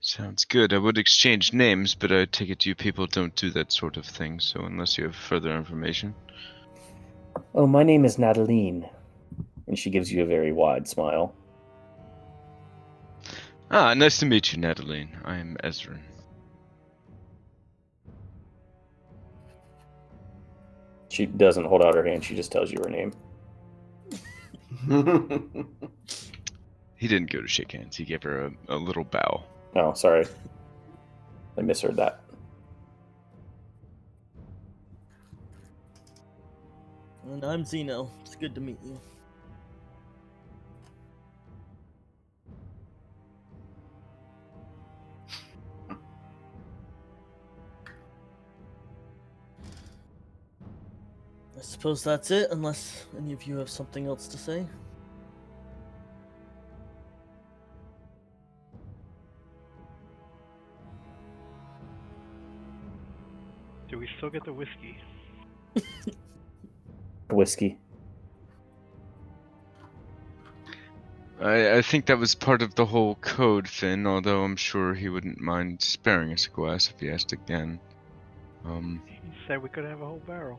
Sounds good. I would exchange names, but I take it you people don't do that sort of thing, so unless you have further information. Oh, my name is Nataline. And she gives you a very wide smile. Ah, nice to meet you, Nataline. I am Ezra. She doesn't hold out her hand, she just tells you her name. He didn't go to shake hands. He gave her a, a little bow. Oh, sorry. I misheard that. And I'm Zeno. It's good to meet you. I suppose that's it, unless any of you have something else to say. Do we still get the whiskey? Whiskey. I, I think that was part of the whole code, Finn, although I'm sure he wouldn't mind sparing us a glass if he asked again. Um, He said we could have a whole barrel.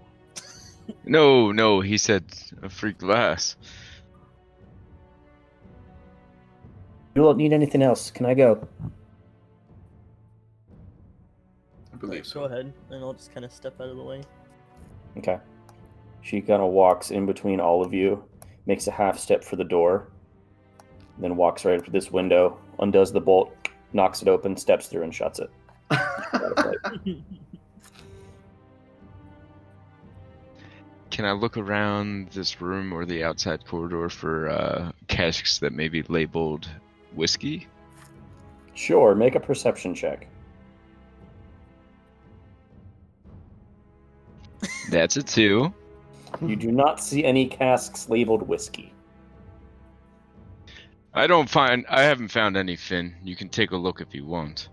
No, no, he said a free glass. You don't need anything else. Can I go? I believe so. Go ahead, and I'll just kind of step out of the way. Okay. She kind of walks in between all of you, makes a half step for the door, then walks right up to this window, undoes the bolt, knocks it open, steps through, and shuts it. can I look around this room or the outside corridor for uh, casks that may be labeled whiskey? Sure, make a perception check. That's a two. You do not see any casks labeled whiskey. I don't find. I haven't found any Finn. You can take a look if you want.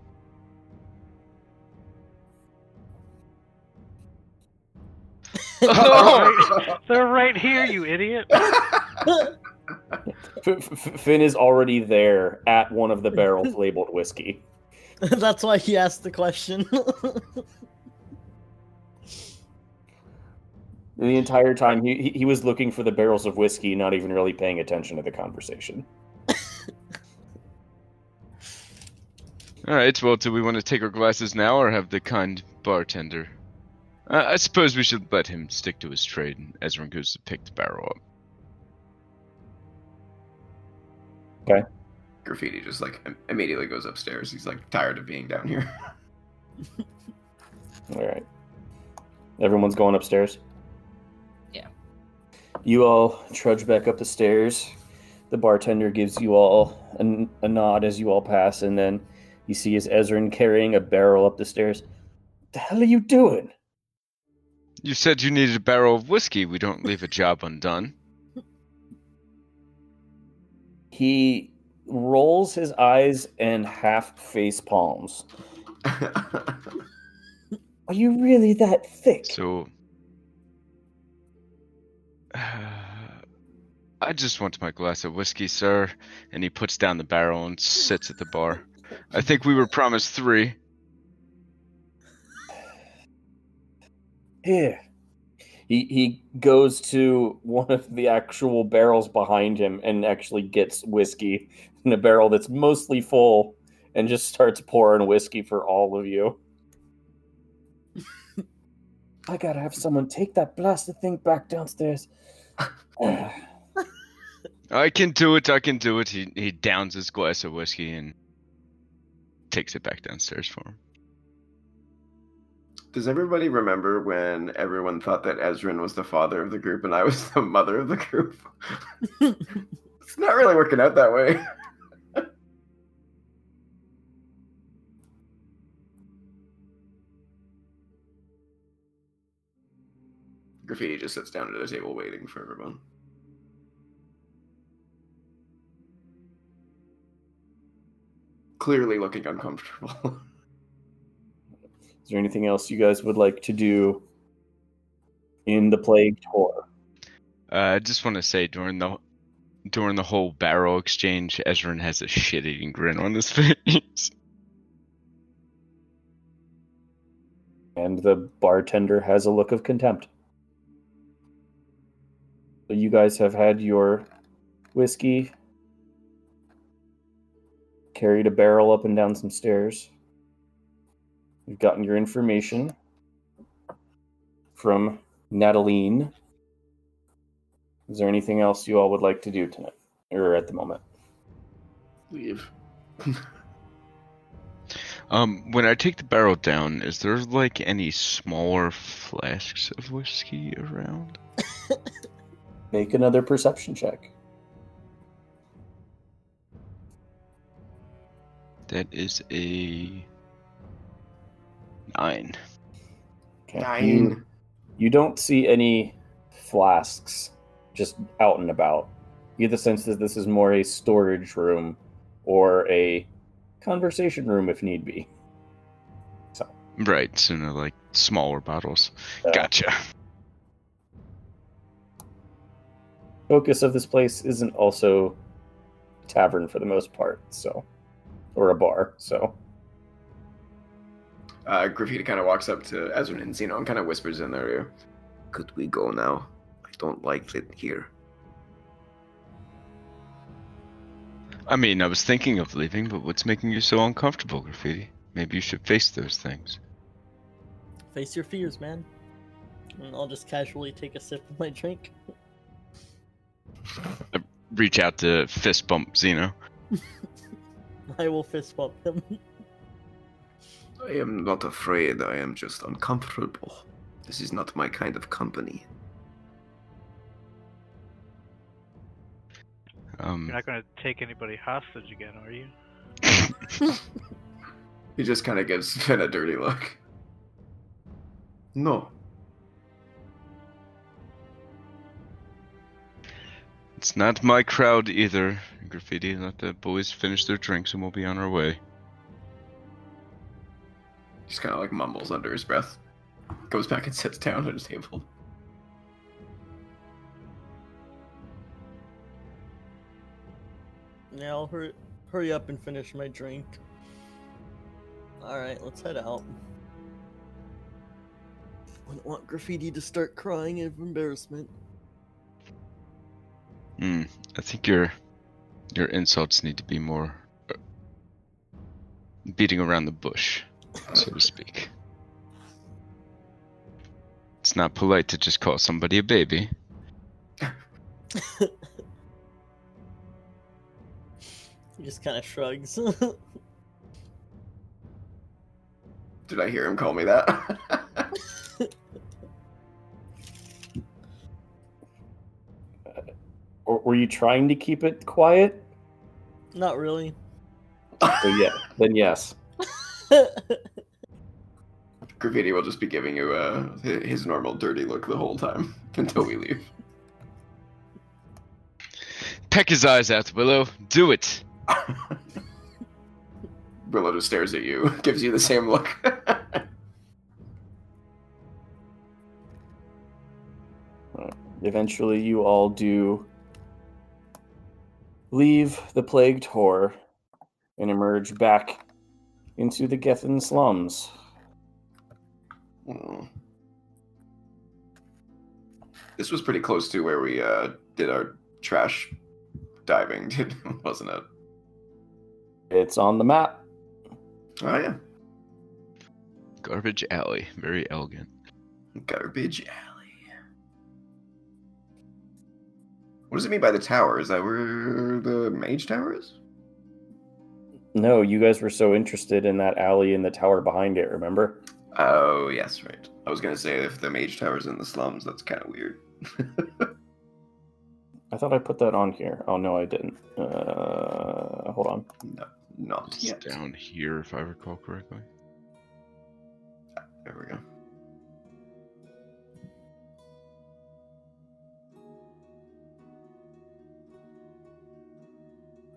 Oh! They're right here, you idiot. F- F- Finn is already there at one of the barrels labeled whiskey. That's why he asked the question. The entire time he, he- he was looking for the barrels of whiskey, not even really paying attention to the conversation. All right. Well, do we want to take our glasses now, or have the kind bartender? Uh, I suppose we should let him stick to his trade, and Ezra goes to pick the barrel up. Okay. Graffiti just like immediately goes upstairs. He's like tired of being down here. All right. Everyone's going upstairs? Yeah. You all trudge back up the stairs. The bartender gives you all a, a nod as you all pass, and then you see his Ezrin carrying a barrel up the stairs. What the hell are you doing? You said you needed a barrel of whiskey. We don't leave a job undone. He rolls his eyes and half face palms. Are you really that thick? So, I just want my glass of whiskey, sir. And he puts down the barrel and sits at the bar. I think we were promised three. Here. He he goes to one of the actual barrels behind him and actually gets whiskey in a barrel that's mostly full and just starts pouring whiskey for all of you. I gotta have someone take that blasted thing back downstairs. I can do it. I can do it. He he downs his glass of whiskey and takes it back downstairs for him. Does everybody remember when everyone thought that Ezrin was the father of the group and I was the mother of the group? it's not really working out that way. Graffiti just sits down at a table waiting for everyone. Clearly looking uncomfortable. Is there anything else you guys would like to do in the Plagued Whore? Uh, I just want to say during the during the whole barrel exchange, Ezrin has a shit-eating grin on his face. And the bartender has a look of contempt. So you guys have had your whiskey, carried a barrel up and down some stairs. You've gotten your information from Nataline. Is there anything else you all would like to do tonight or at the moment? Leave. Um, when I take the barrel down, is there like any smaller flasks of whiskey around? Make another perception check. That is a nine. Okay. Nine. You don't see any flasks just out and about. You get the sense that this is more a storage room or a conversation room if need be. So. Right, so no, like smaller bottles. Uh, Gotcha. Focus of this place isn't also tavern for the most part, so or a bar, so Uh, Graffiti kind of walks up to Ezrin and Zeno and kind of whispers in their ear, Could we go now? I don't like it here. I mean, I was thinking of leaving, but what's making you so uncomfortable, Graffiti? Maybe you should face those things. Face your fears, man. And I'll just casually take a sip of my drink. Reach out to fist bump Zeno. I will fist bump him. I am not afraid, I am just uncomfortable. This is not my kind of company. Um, You're not going to take anybody hostage again, are you? he just kind of gives Finn a dirty look. No. It's not my crowd either. Graffiti, let the boys finish their drinks and we'll be on our way. Just kind of like mumbles under his breath. Goes back and sits down at his table. Yeah, I'll hurry, hurry up and finish my drink. Alright, let's head out. Wouldn't want graffiti to start crying of embarrassment. Hmm. I think your your insults need to be more uh, beating around the bush, so to speak. It's not polite to just call somebody a baby. He just kind of shrugs. Did I hear him call me that? Or were you trying to keep it quiet? Not really. So yeah, then yes. Graffiti will just be giving you uh, his normal dirty look the whole time until we leave. Peck his eyes out, Willow. Do it. Willow just stares at you, gives you the same look. Eventually, you all do leave the plagued whore and emerge back into the Gethin slums. This was pretty close to where we uh, did our trash diving, did wasn't it? It's on the map. Oh yeah, Garbage alley. Very elegant. garbage alley. What does it mean by the tower? Is that where the mage tower is? No, you guys were so interested in that alley and the tower behind it, remember? Oh yes, right. I was gonna say if the mage tower's in the slums, that's kind of weird. I thought I put that on here. Oh no, I didn't. Uh, hold on. no, not It's yet. down here, if I recall correctly. There we go.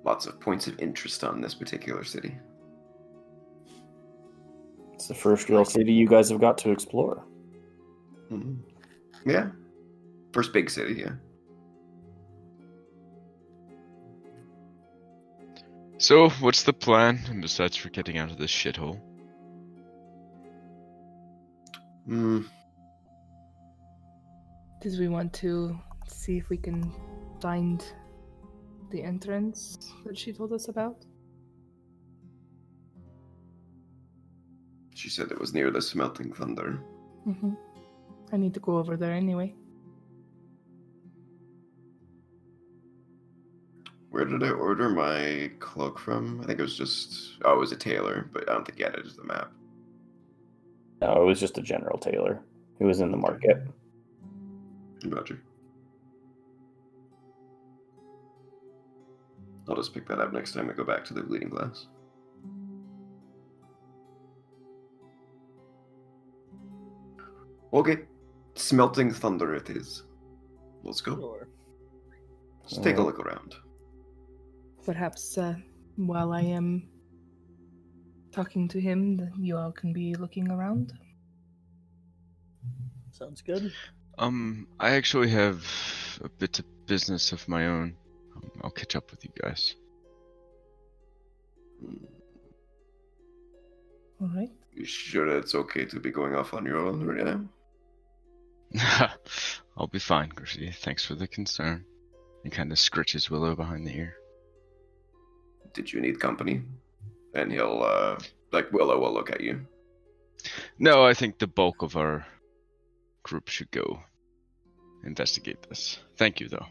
Lots of points of interest on this particular city. It's the first real city you guys have got to explore. Mhm. Yeah. First big city, yeah. So, what's the plan? Besides for getting out of this shithole? Hmm. Did we want to see if we can find the entrance that she told us about? She said it was near the smelting thunder. Mm-hmm. I need to go over there anyway. Where did I order my cloak from? I think it was just oh, it was a tailor, but I don't think he had it as the map. No, it was just a general tailor. It was in the market. Roger. I'll just pick that up next time we go back to the bleeding glass. Okay, smelting thunder it is. Let's go. Sure. Let's take a look around. Perhaps uh, while I am talking to him, th- you all can be looking around. Sounds good. Um, I actually have a bit of business of my own. Um, I'll catch up with you guys. Hmm, All right. You sure it's okay to be going off on your own right now? I'll be fine, Graffiti. Thanks for the concern. He kind of scritches Willow behind the ear. Did you need company? And he'll, uh, like Willow will look at you. No, I think the bulk of our group should go investigate this. Thank you, though.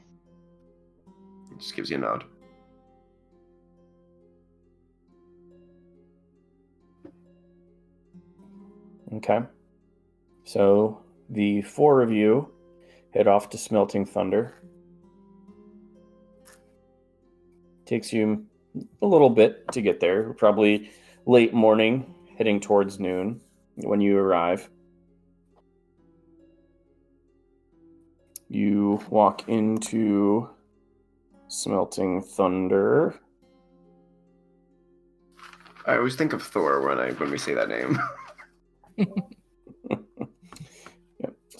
He just gives you a nod. Okay. So the four of you head off to Smelting Thunder. Takes you a little bit to get there. Probably late morning, heading towards noon when you arrive. You walk into Smelting Thunder. I always think of Thor when I when we say that name.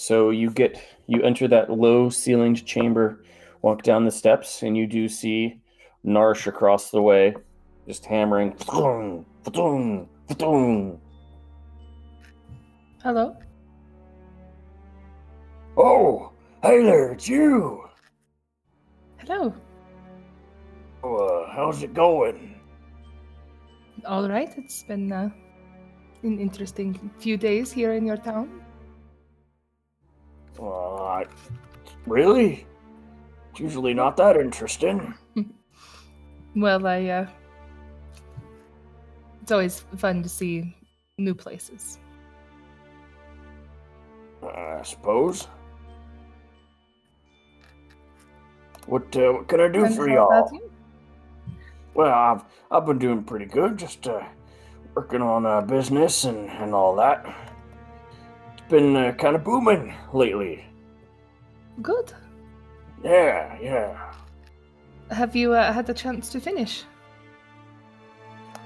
So you get you enter that low ceilinged chamber, walk down the steps, and you do see Narsh across the way, just hammering. Hello. Oh, hey there, it's you. Hello. Uh, how's it going? All right. It's been uh, an interesting few days here in your town. Uh, really? It's usually not that interesting. Well, I. Uh, it's always fun to see new places. I suppose. What, uh, what can I do And for y'all? Well, I've I've been doing pretty good, just uh, working on uh, business and, and all that. Been uh, kind of booming lately. Good. Yeah, yeah. Have you uh, had the chance to finish?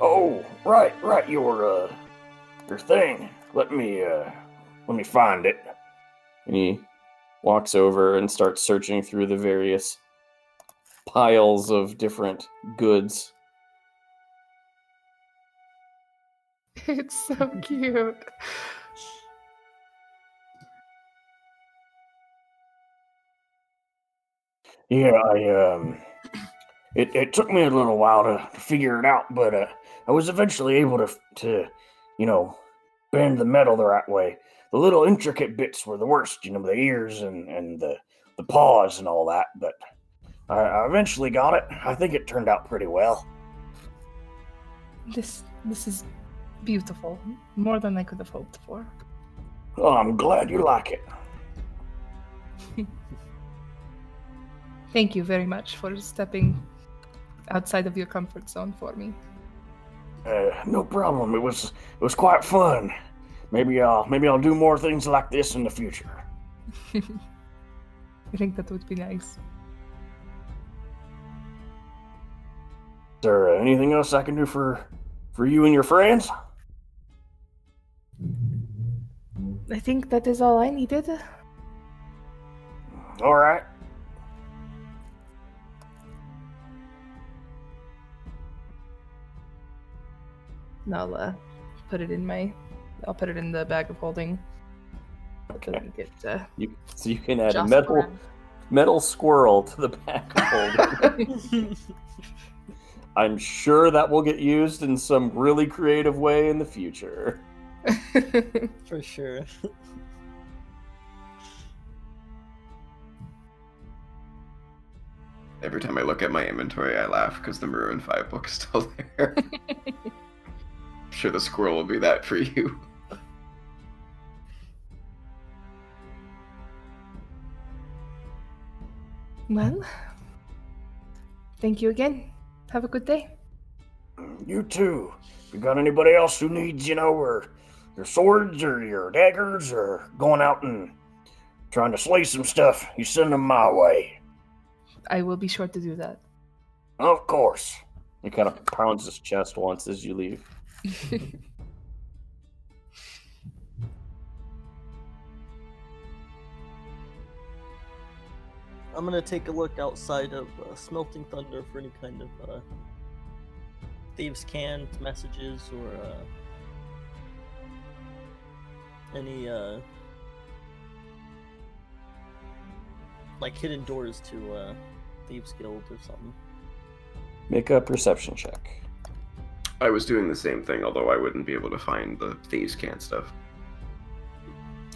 Oh, right, right. Your uh, your thing. Let me uh, let me find it. And he walks over and starts searching through the various piles of different goods. It's so cute. Yeah, I um, it it took me a little while to figure it out, but uh, I was eventually able to to, you know, bend the metal the right way. The little intricate bits were the worst, you know, the ears and and the the paws and all that. But I, I eventually got it. I think it turned out pretty well. This this is beautiful. More than I could have hoped for. Oh, I'm glad you like it. Thank you very much for stepping outside of your comfort zone for me. Uh, no problem. It was it was quite fun. Maybe I'll maybe I'll do more things like this in the future. I think that would be nice. Is there anything else I can do for for you and your friends? I think that is all I needed. All right. And I'll uh, put it in my. I'll put it in the bag of holding. Okay. Doesn't get uh, You, so you can add a metal around. metal squirrel to the bag of holding. I'm sure that will get used in some really creative way in the future. For sure. Every time I look at my inventory, I laugh because the Maroon 5 book is still there. I'm sure the squirrel will be that for you. well, thank you again. Have a good day. You too. If you got anybody else who needs, you know, or your swords or your daggers or going out and trying to slay some stuff, you send them my way. I will be sure to do that. Of course. He kind of pounds his chest once as you leave. I'm gonna take a look outside of uh, Smelting Thunder for any kind of uh, thieves' cant messages or uh, any uh, like hidden doors to uh, thieves' guild or something. Make a perception check. I was doing the same thing, although I wouldn't be able to find the thieves' cant stuff.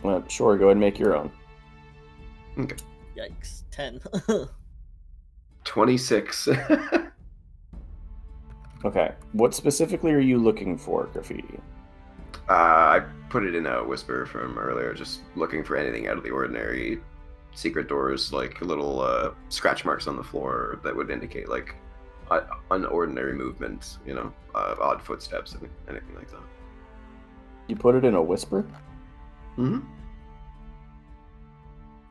Uh, sure, go ahead and make your own. Okay. Yikes! Ten. 26. Okay. What specifically are you looking for, Graffiti? Uh, I put it in a whisper from earlier, just looking for anything out of the ordinary. Secret doors, like little uh, scratch marks on the floor that would indicate like uh, unordinary movements, you know, uh, odd footsteps, any- anything like that. You put it in a whisper? Mm-hmm.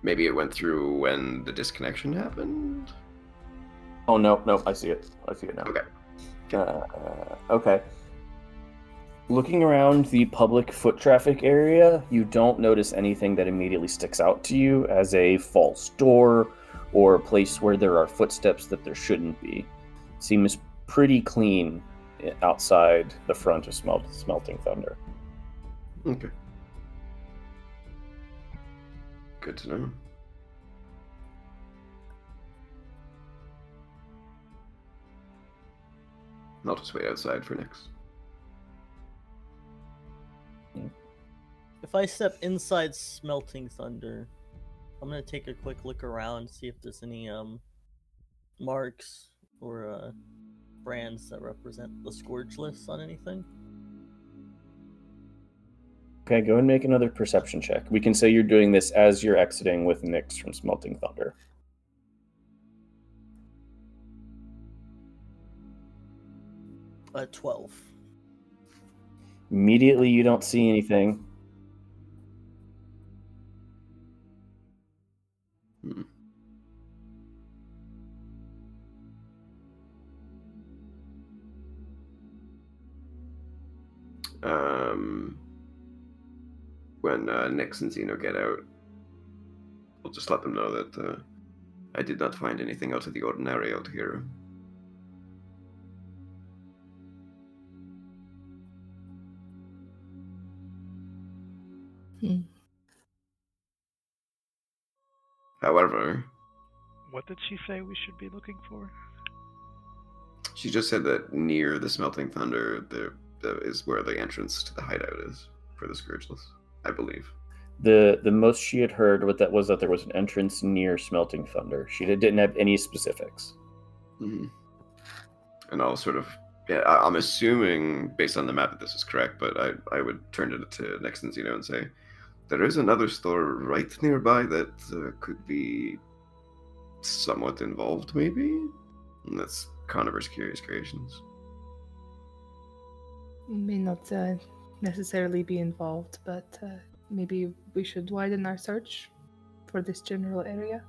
Maybe it went through when the disconnection happened. Oh no, no, I see it. I see it now. Okay. Uh, okay. Looking around the public foot traffic area, you don't notice anything that immediately sticks out to you as a false door or a place where there are footsteps that there shouldn't be. Seems pretty clean outside the front of Smelt- Smelting Thunder. Okay. Good to know. I'll just wait outside for next. If I step inside Smelting Thunder, I'm gonna take a quick look around, see if there's any um marks or uh, brands that represent the Scourge list on anything. Okay, go and make another perception check. We can say you're doing this as you're exiting with Nix from Smelting Thunder. Uh, twelve. Immediately, you don't see anything. Um, when uh, Nix and Zeno get out, I'll just let them know that uh, I did not find anything out of the ordinary out here. Hmm. However, What did she say we should be looking for? she just said that near the Smelting Thunder, there, is where the entrance to the hideout is for the Scourgeless, I believe. The the most she had heard was that was that there was an entrance near Smelting Thunder. She did, didn't have any specifics. hmm And I'll sort of, yeah, I, I'm assuming based on the map that this is correct, but I, I would turn it to Nix and Zeno and say, there is another store right nearby that uh, could be somewhat involved, maybe? And that's Conover's Curious Creations. May not uh, necessarily be involved, but uh, maybe we should widen our search for this general area.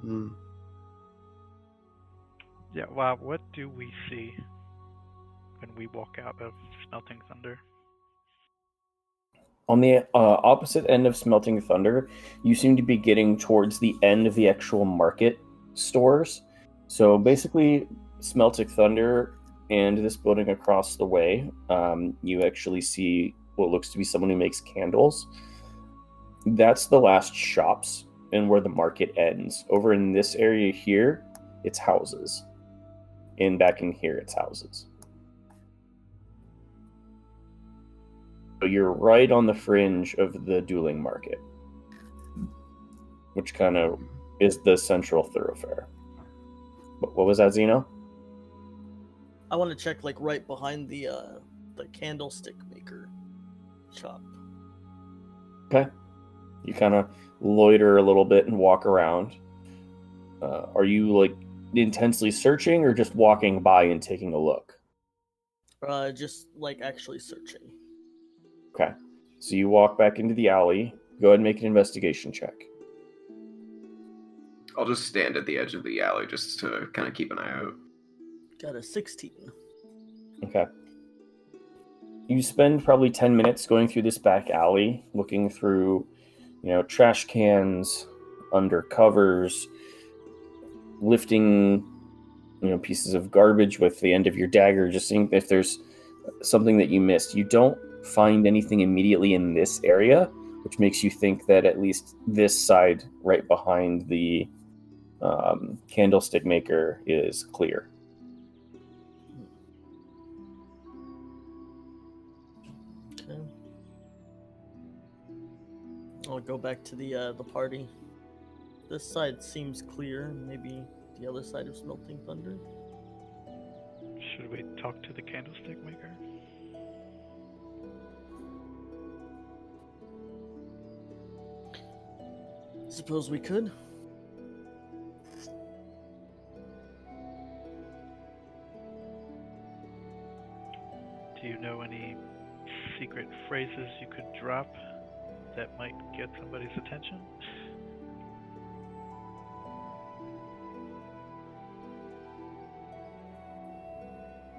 Hmm. Yeah, well, what do we see when we walk out of Smelting Thunder? On the uh, opposite end of Smelting Thunder, you seem to be getting towards the end of the actual market stores. So basically, Smelting Thunder and this building across the way, um, you actually see what looks to be someone who makes candles. That's the last shops and where the market ends. Over in this area here, it's houses. And back in here, it's houses. So you're right on the fringe of the dueling market, which kind of is the central thoroughfare. What, was that, Zeno? I want to check like right behind the uh the candlestick maker shop. Okay. You kind of loiter a little bit and walk around. Uh, are you like intensely searching or just walking by and taking a look? Uh, just like actually searching. Okay. So you walk back into the alley. Go ahead and make an investigation check. I'll just stand at the edge of the alley just to kind of keep an eye out. Got a sixteen. Okay. You spend probably 10 minutes going through this back alley, looking through, you know, trash cans, under covers, lifting, you know, pieces of garbage with the end of your dagger, just seeing if there's something that you missed. You don't find anything immediately in this area, which makes you think that at least this side, right behind the um, candlestick maker, is clear. I'll go back to the uh, the party. This side seems clear. Maybe the other side of Smelting Thunder. Should we talk to the candlestick maker? Suppose we could. Do you know any secret phrases you could drop that might get somebody's attention?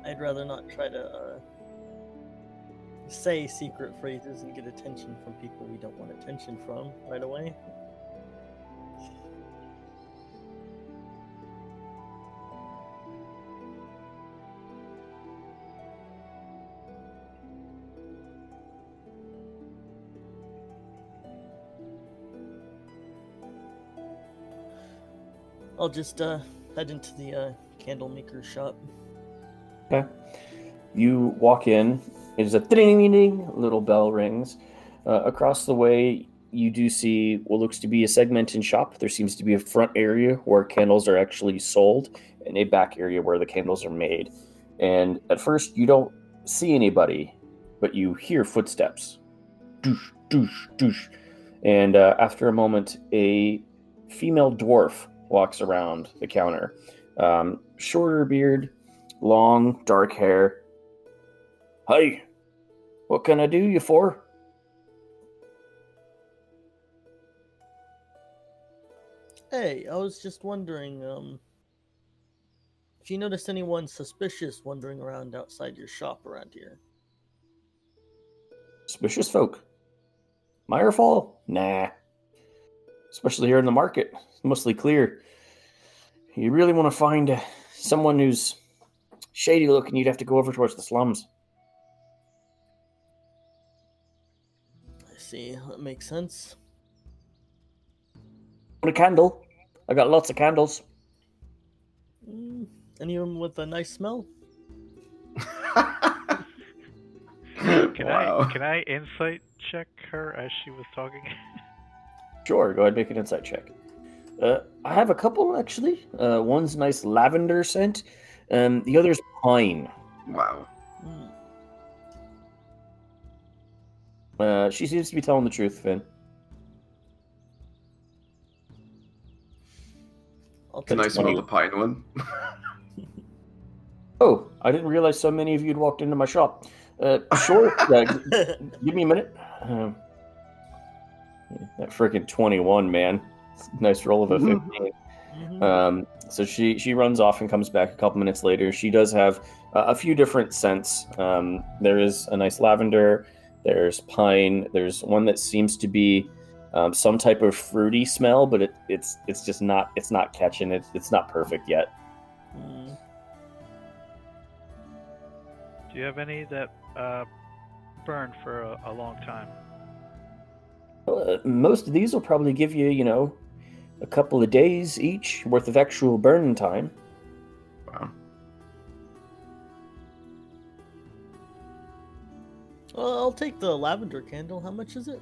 I'd rather not try to uh, say secret phrases and get attention from people we don't want attention from right away. I'll just uh, head into the uh, candle maker shop. Okay. You walk in. It is a ding ding ding. Little bell rings. Uh, across the way, you do see what looks to be a segmented shop. There seems to be a front area where candles are actually sold, and a back area where the candles are made. And at first, you don't see anybody, but you hear footsteps. Doosh, doosh, doosh. And uh, after a moment, a female dwarf walks around the counter. Um, shorter beard, long dark hair. Hi, what can I do you for? Hey, I was just wondering, um, if you noticed anyone suspicious wandering around outside your shop around here. Suspicious folk. Mirefall? Nah. Especially here in the market. Mostly clear. You really want to find uh, someone who's shady looking, you'd have to go over towards the slums. I see, that makes sense. Want a candle? I got lots of candles. Mm, any of them with a nice smell? Can wow. I can I insight check her as she was talking? Sure, go ahead and make an insight check. Uh, I have a couple actually. Uh, one's nice lavender scent, and the other's pine. Wow. Mm, Uh, she seems to be telling the truth, Finn. I'll Can I smell the pine one? Oh, I didn't realize so many of you had walked into my shop. Uh, sure. uh, give me a minute. Um, that freaking 21, man. Nice roll of a 15. Mhm. Um, so she she runs off and comes back a couple minutes later. She does have uh, a few different scents. Um, there is a nice lavender. There's pine. There's one that seems to be um, some type of fruity smell, but it, it's it's just not it's not catching. It's it's not perfect yet. Mm, Do you have any that uh, burn for a, a long time? Uh, most of these will probably give you you know a couple of days each worth of actual burn time. Wow. well, I'll take the lavender candle. How much is it?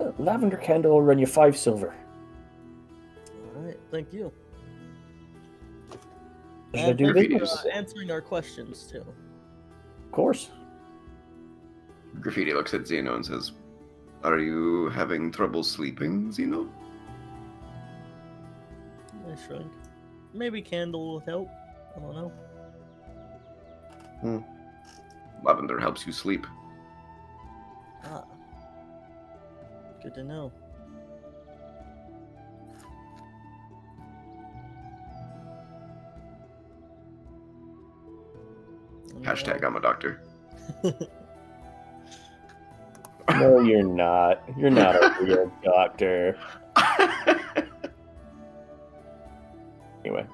Uh, lavender candle will run you five silver. All right, thank you. Should I And do thanks for, uh, answering our questions too. Of course. Graffiti looks at Zeno and says, Are you having trouble sleeping, Zeno? I shrug. Maybe candle will help. I don't know. Hmm. Lavender helps you sleep. Ah. Good to know. Hashtag I'm a doctor. No, you're not. You're not a real doctor. Anyway.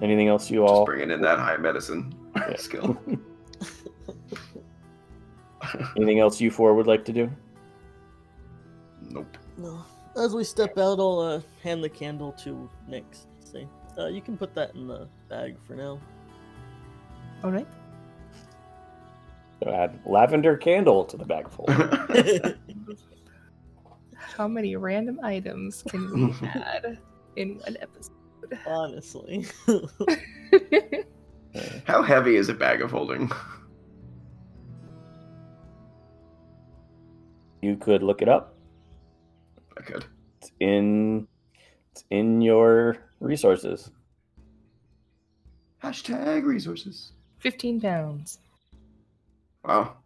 Anything else you Just all? bringing in that high medicine Yeah. skill. Anything else you four would like to do? nope. No. As we step out, I'll uh, hand the candle to Nix. Say, uh, you can put that in the bag for now. All right. So add lavender candle to the bag full. How many random items can we add in one episode? Honestly. How heavy is a bag of holding? You could look it up. I could. It's in it's in your resources. Hashtag resources. 15 pounds. Wow.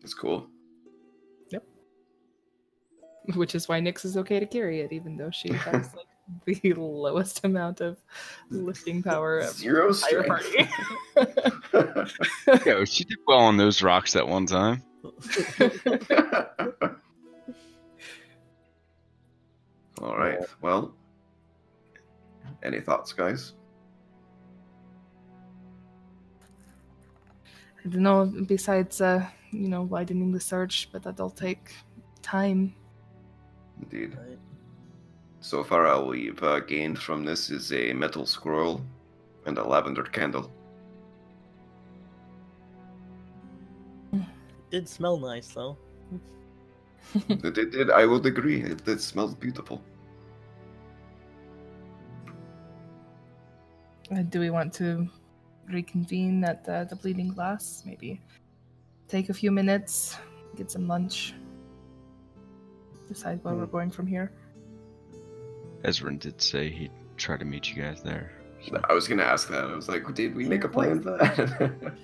That's cool. Yep. Which is why Nix is okay to carry it, even though she has like the lowest amount of lifting power of Zero the entire strength. party. Yeah, she did well on those rocks that one time. All right. Well, any thoughts, guys? I don't know, besides, uh, you know, widening the search, but that'll take time. Indeed. So far, all we've uh, gained from this is a metal scroll and a lavender candle. It Did smell nice though. it, it did. I would agree. It, it smells beautiful. Uh, do we want to reconvene at uh, the Bleeding Glass? Maybe take a few minutes, get some lunch, decide where we're Hmm. going from here. Ezrin did say he'd try to meet you guys there. so- I was gonna ask that. I was like, did we make a plan for that?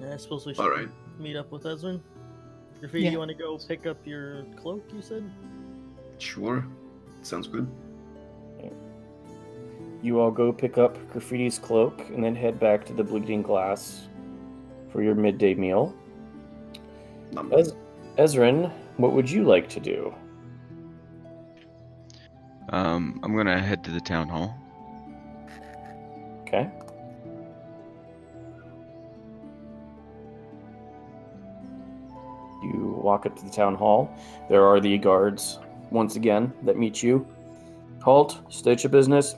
Yeah, I suppose we should all right. meet up with Ezrin. Graffiti, Yeah. you want to go pick up your cloak? You said. Sure. Sounds good. You all go pick up Graffiti's cloak and then head back to the Bleeding Glass for your midday meal. Nom- Ez- Ezrin, what would you like to do? Um, I'm gonna head to the town hall. Okay. You walk up to the town hall. There are the guards once again that meet you. Halt, state your business.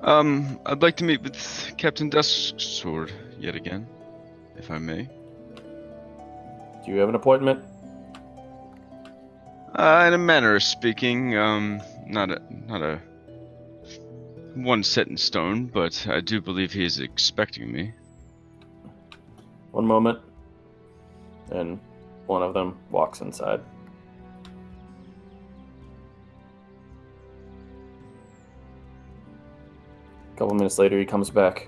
Um, I'd like to meet with Captain Dusksword yet again, if I may. Do you have an appointment? Uh, in a manner of speaking, um, not a not a one set in stone, but I do believe he is expecting me. One moment. And one of them walks inside. A couple minutes later, he comes back.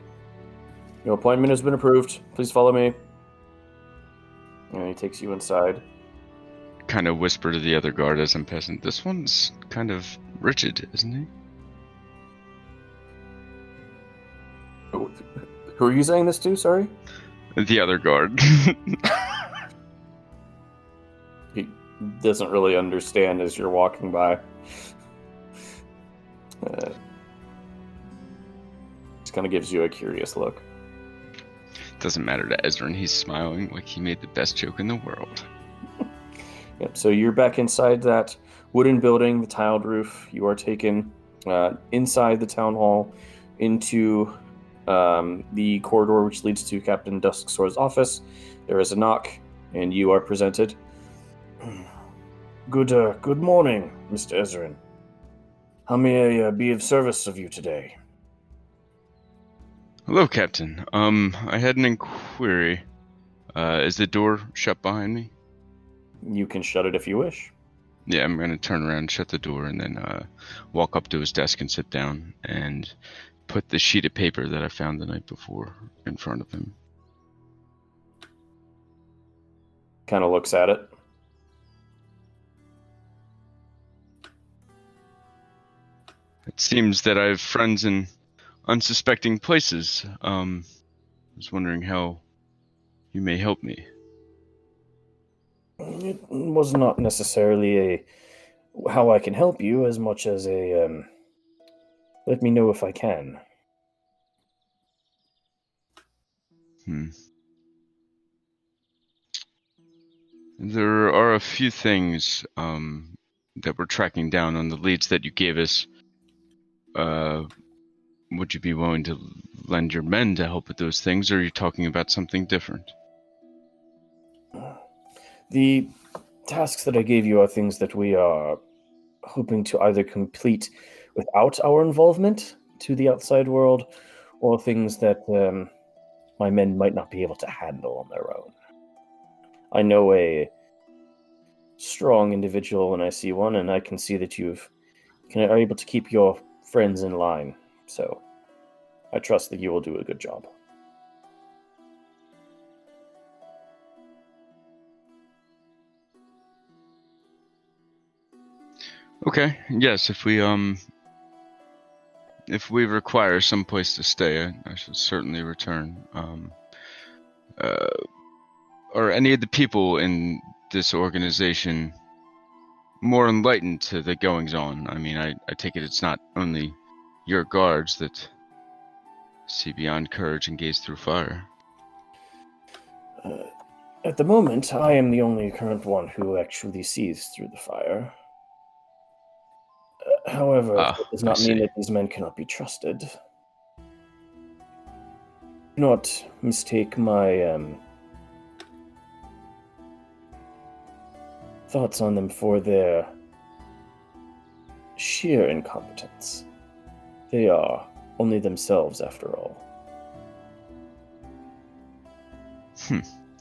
Your appointment has been approved. Please follow me. And he takes you inside. Kind of whisper to the other guard as I'm passing. This one's kind of rigid, isn't he? Who who are you saying this to? Sorry? The other guard. He doesn't really understand as you're walking by. Uh, just kind of gives you a curious look. Doesn't matter to Ezrin. He's smiling like he made the best joke in the world. Yep. So you're back inside that wooden building, the tiled roof. You are taken uh, inside the town hall into um, the corridor which leads to Captain Dusksword's office. There is a knock, and you are presented. Good, uh, good morning, Mr. Ezrin. How may I uh, be of service of you today? Hello, Captain. Um, I had an inquiry. Uh, is the door shut behind me? You can shut it if you wish. Yeah, I'm gonna turn around, shut the door, and then uh, walk up to his desk and sit down and put the sheet of paper that I found the night before in front of him. Kind of looks at it. It seems that I have friends in unsuspecting places. Um, I was wondering how you may help me. It was not necessarily a how I can help you as much as a um, let me know if I can. Hmm. There are a few things um, that we're tracking down on the leads that you gave us. Uh, would you be willing to lend your men to help with those things, or are you talking about something different? The tasks that I gave you are things that we are hoping to either complete without our involvement to the outside world, or things that um, my men might not be able to handle on their own. I know a strong individual when I see one, and I can see that you've can, are able to keep your friends in line. So I trust that you will do a good job. Okay. Yes, if we um if we require some place to stay, I, I shall certainly return. Um uh are any of the people in this organization more enlightened to the goings on? I mean, I, I take it it's not only your guards that see beyond courage and gaze through fire. Uh, at the moment, I am the only current one who actually sees through the fire. Uh, however, Ah, it does not mean that these men cannot be trusted. Do not mistake my um, thoughts on them for their sheer incompetence. They are only themselves, after all.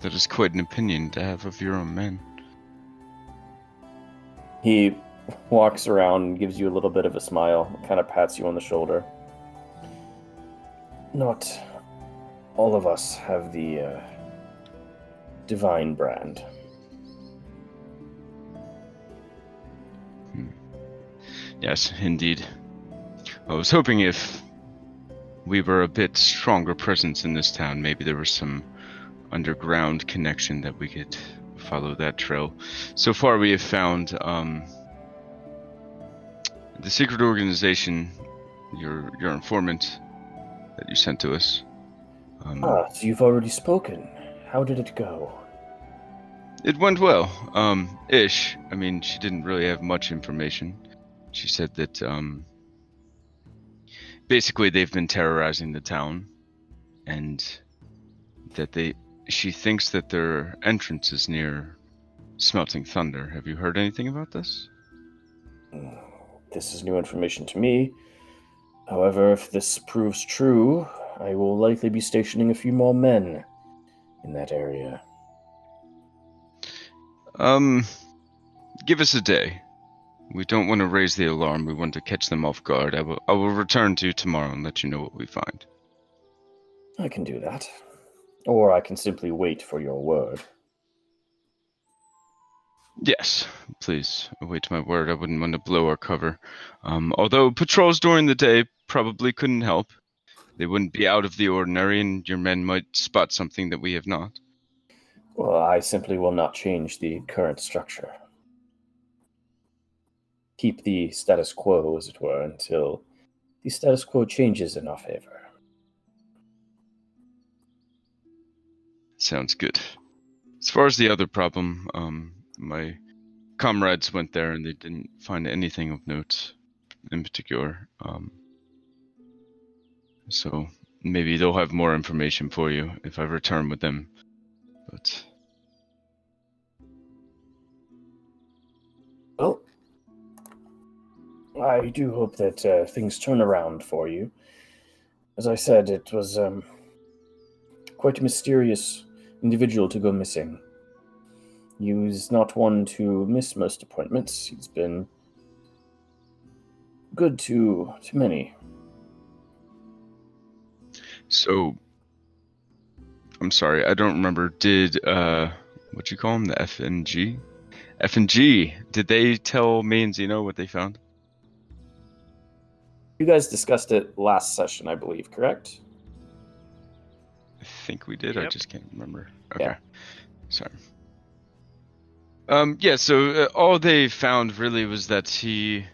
That is quite an opinion to have of your own men. He walks around and gives you a little bit of a smile, kind of pats you on the shoulder. Not all of us have the uh, divine brand. Yes, indeed. I was hoping if we were a bit stronger presence in this town, maybe there was some underground connection that we could follow that trail. So far, we have found um, the secret organization, your your informant that you sent to us. Um, Ah, so you've already spoken. How did it go? It went well. Um, ish. I mean, she didn't really have much information. She said that, um, basically they've been terrorizing the town, and that they, she thinks that their entrance is near Smelting Thunder. Have you heard anything about this? This is new information to me. However, if this proves true, I will likely be stationing a few more men in that area. Um, give us a day. We don't want to raise the alarm. We want to catch them off guard. I will, I will return to you tomorrow and let you know what we find. I can do that. Or I can simply wait for your word. Yes, please await my word. I wouldn't want to blow our cover. Um, although patrols during the day probably couldn't help. They wouldn't be out of the ordinary, and your men might spot something that we have not. Well, I simply will not change the current structure. Keep the status quo, as it were, until the status quo changes in our favor. Sounds good. As far as the other problem, um, my comrades went there and they didn't find anything of note in particular. Um, so maybe they'll have more information for you if I return with them. But I do hope that uh, things turn around for you. As I said, it was um, quite a mysterious individual to go missing. He was not one to miss most appointments. He's been good to to many. So, I'm sorry, I don't remember. Did uh, what you call them, the FNG? FNG. Did they tell me and Zeno what they found? You guys discussed it last session, I believe, correct? I think we did. I just can't remember. Okay, Yeah. sorry. Um, yeah. So uh, all they found really was that he.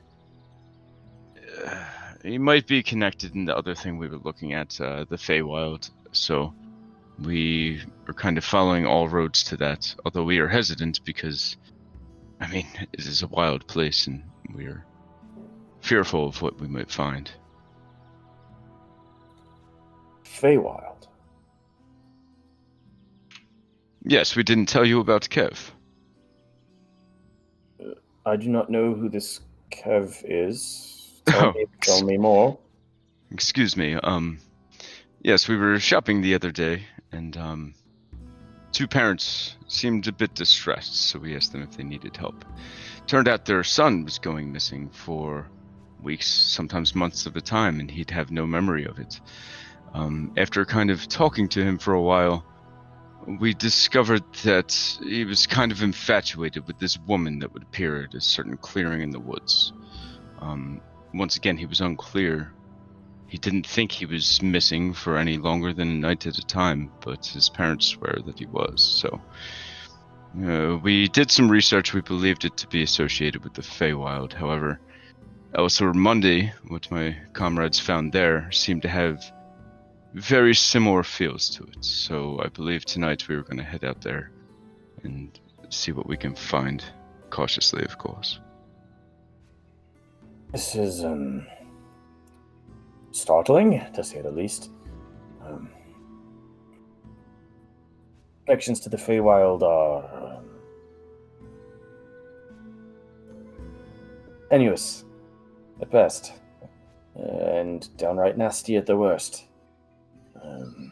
Uh, he might be connected in the other thing we were looking at, uh, the Feywild. So we are kind of following all roads to that. Although we are hesitant because, I mean, it is a wild place, and we are fearful of what we might find. Feywild. Yes, we didn't tell you about Kev. I do not know who this Kev is. Tell, Oh, me, tell me more. Excuse me. Um, yes, we were shopping the other day, and um, two parents seemed a bit distressed, so we asked them if they needed help. Turned out their son was going missing for weeks, sometimes months at a time, and he'd have no memory of it. Um, after kind of talking to him for a while, we discovered that he was kind of infatuated with this woman that would appear at a certain clearing in the woods. Um, once again, he was unclear. He didn't think he was missing for any longer than a night at a time, but his parents swear that he was. So, uh, we did some research. We believed it to be associated with the Feywild. However, Elsewhere Monday, what my comrades found there, seemed to have very similar feels to it. So I believe tonight we were going to head out there and see what we can find. Cautiously, of course. This is um startling, to say the least. Um, connections to the Feywild are um, tenuous at best, and downright nasty at the worst. Um,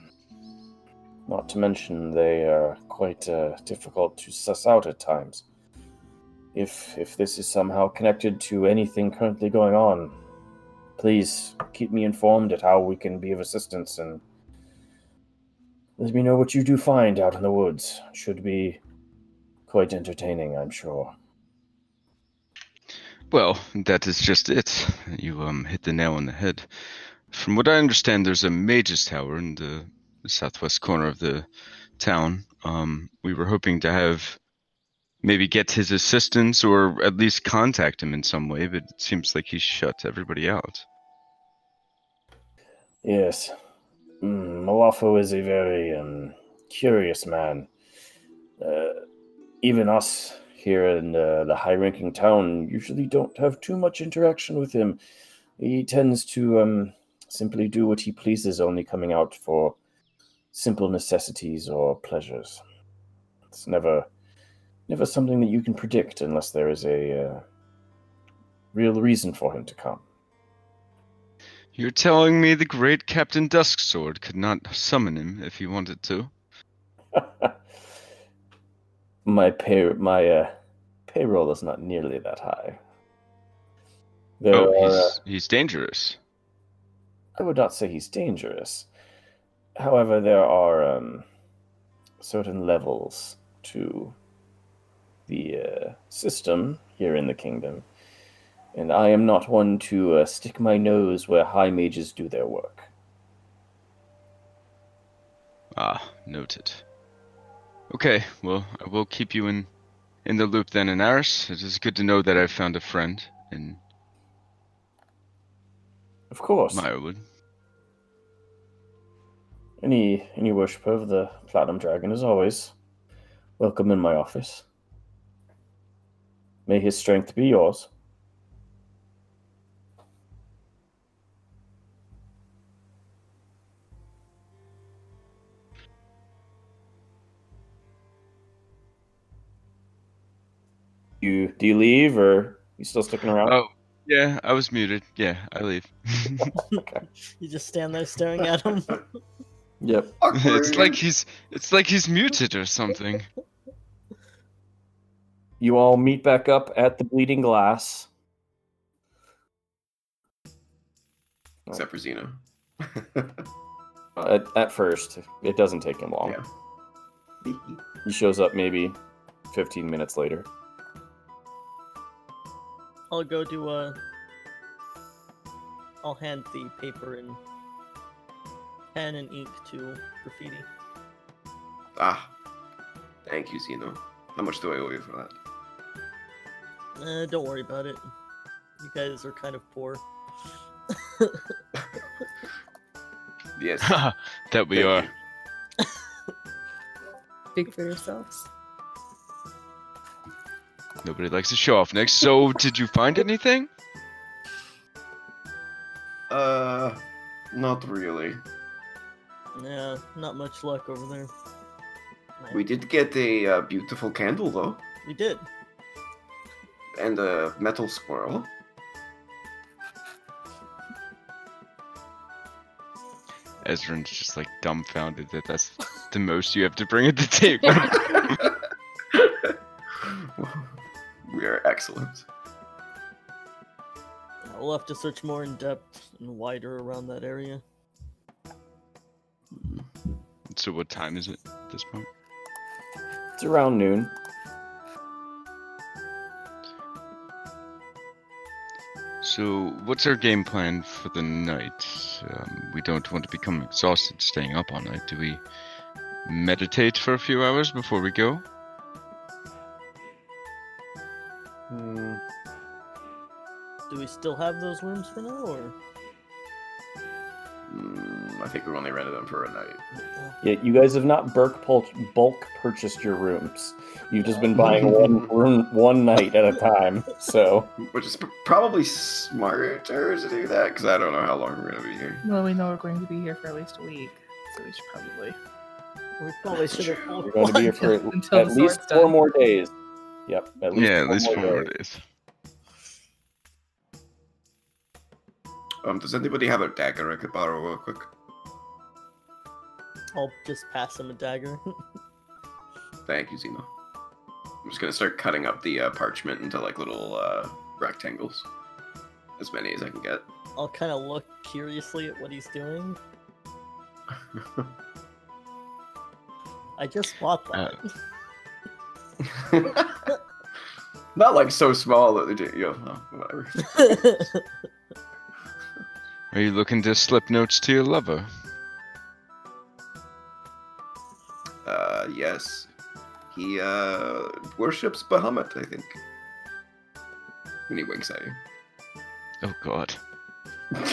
not to mention they are quite uh, difficult to suss out at times. If if this is somehow connected to anything currently going on, please keep me informed at how we can be of assistance and let me know what you do find out in the woods. Should be quite entertaining, I'm sure. Well, that is just it. You um hit the nail on the head. From what I understand, there's a mage's tower in the southwest corner of the town. Um, we were hoping to have maybe get his assistance or at least contact him in some way, but it seems like he's shut everybody out. Yes. Mm, Malafo is a very um, curious man. Uh, even us here in uh, the high ranking town usually don't have too much interaction with him. He tends to um, simply do what he pleases, only coming out for simple necessities or pleasures. It's never never something that you can predict unless there is a uh, real reason for him to come. You're telling me the great Captain Dusksword could not summon him if he wanted to? my pay my uh, payroll is not nearly that high. There oh, are, he's uh, he's dangerous. I would not say he's dangerous. However, there are um, certain levels to the uh, system here in the kingdom, and I am not one to uh, stick my nose where high mages do their work. Ah, noted. Okay, well, I will keep you in in the loop then, Inaris. It is good to know that I've found a friend in Of course, Meyerwood. any any worshipper of the Platinum Dragon is always welcome in my office. May his strength be yours. You do you leave or you still sticking around? Oh, yeah, I was muted. Yeah, I leave. okay. You just stand there staring at him. Yep. it's like he's it's like he's muted or something. You all meet back up at the Bleeding Glass. Except for Zeno. At, at first, it doesn't take him long. Yeah. He shows up maybe 15 minutes later. I'll go do a. I'll hand the paper and pen and ink to graffiti. ah. Thank you, Zeno. How much do I owe you for that? Uh, don't worry about it. You guys are kind of poor. Yes. that we thank are. you. Speak for yourselves. Nobody likes to show off. Next, so did you find anything? Uh, not really. Yeah, not much luck over there. We did get a uh, beautiful candle, though, We did. and a metal squirrel. Ezra's just like dumbfounded that that's the most you have to bring at the table. we are excellent. We'll have to search more in depth and wider around that area. So what time is it at this point? It's around noon. So what's our game plan for the night? Um, we don't want to become exhausted staying up all night. Do we meditate for a few hours before we go? We still have those rooms for now, or? Mm, I think we only rented them for a night. Yeah, you guys have not bulk, bulk purchased your rooms. You've just been buying one room one night at a time. So Which is probably smarter to do that because I don't know how long we're gonna be here. Well, we know we're going to be here for at least a week, so we should probably. We probably should have. you're going to be here for at, Until at least four done. more days. Yep. At least yeah, at least four more days. Um, does anybody have a dagger I could borrow real quick? I'll just pass him a dagger. Thank you, Zima. I'm just gonna start cutting up the uh, parchment into like little uh, rectangles, as many as I can get. I'll kind of look curiously at what he's doing. I just bought that. Not like so small that they do. You know, oh, whatever. Are you looking to slip notes to your lover? Uh, yes. He uh worships Bahamut, I think. And he winks at you. Oh God.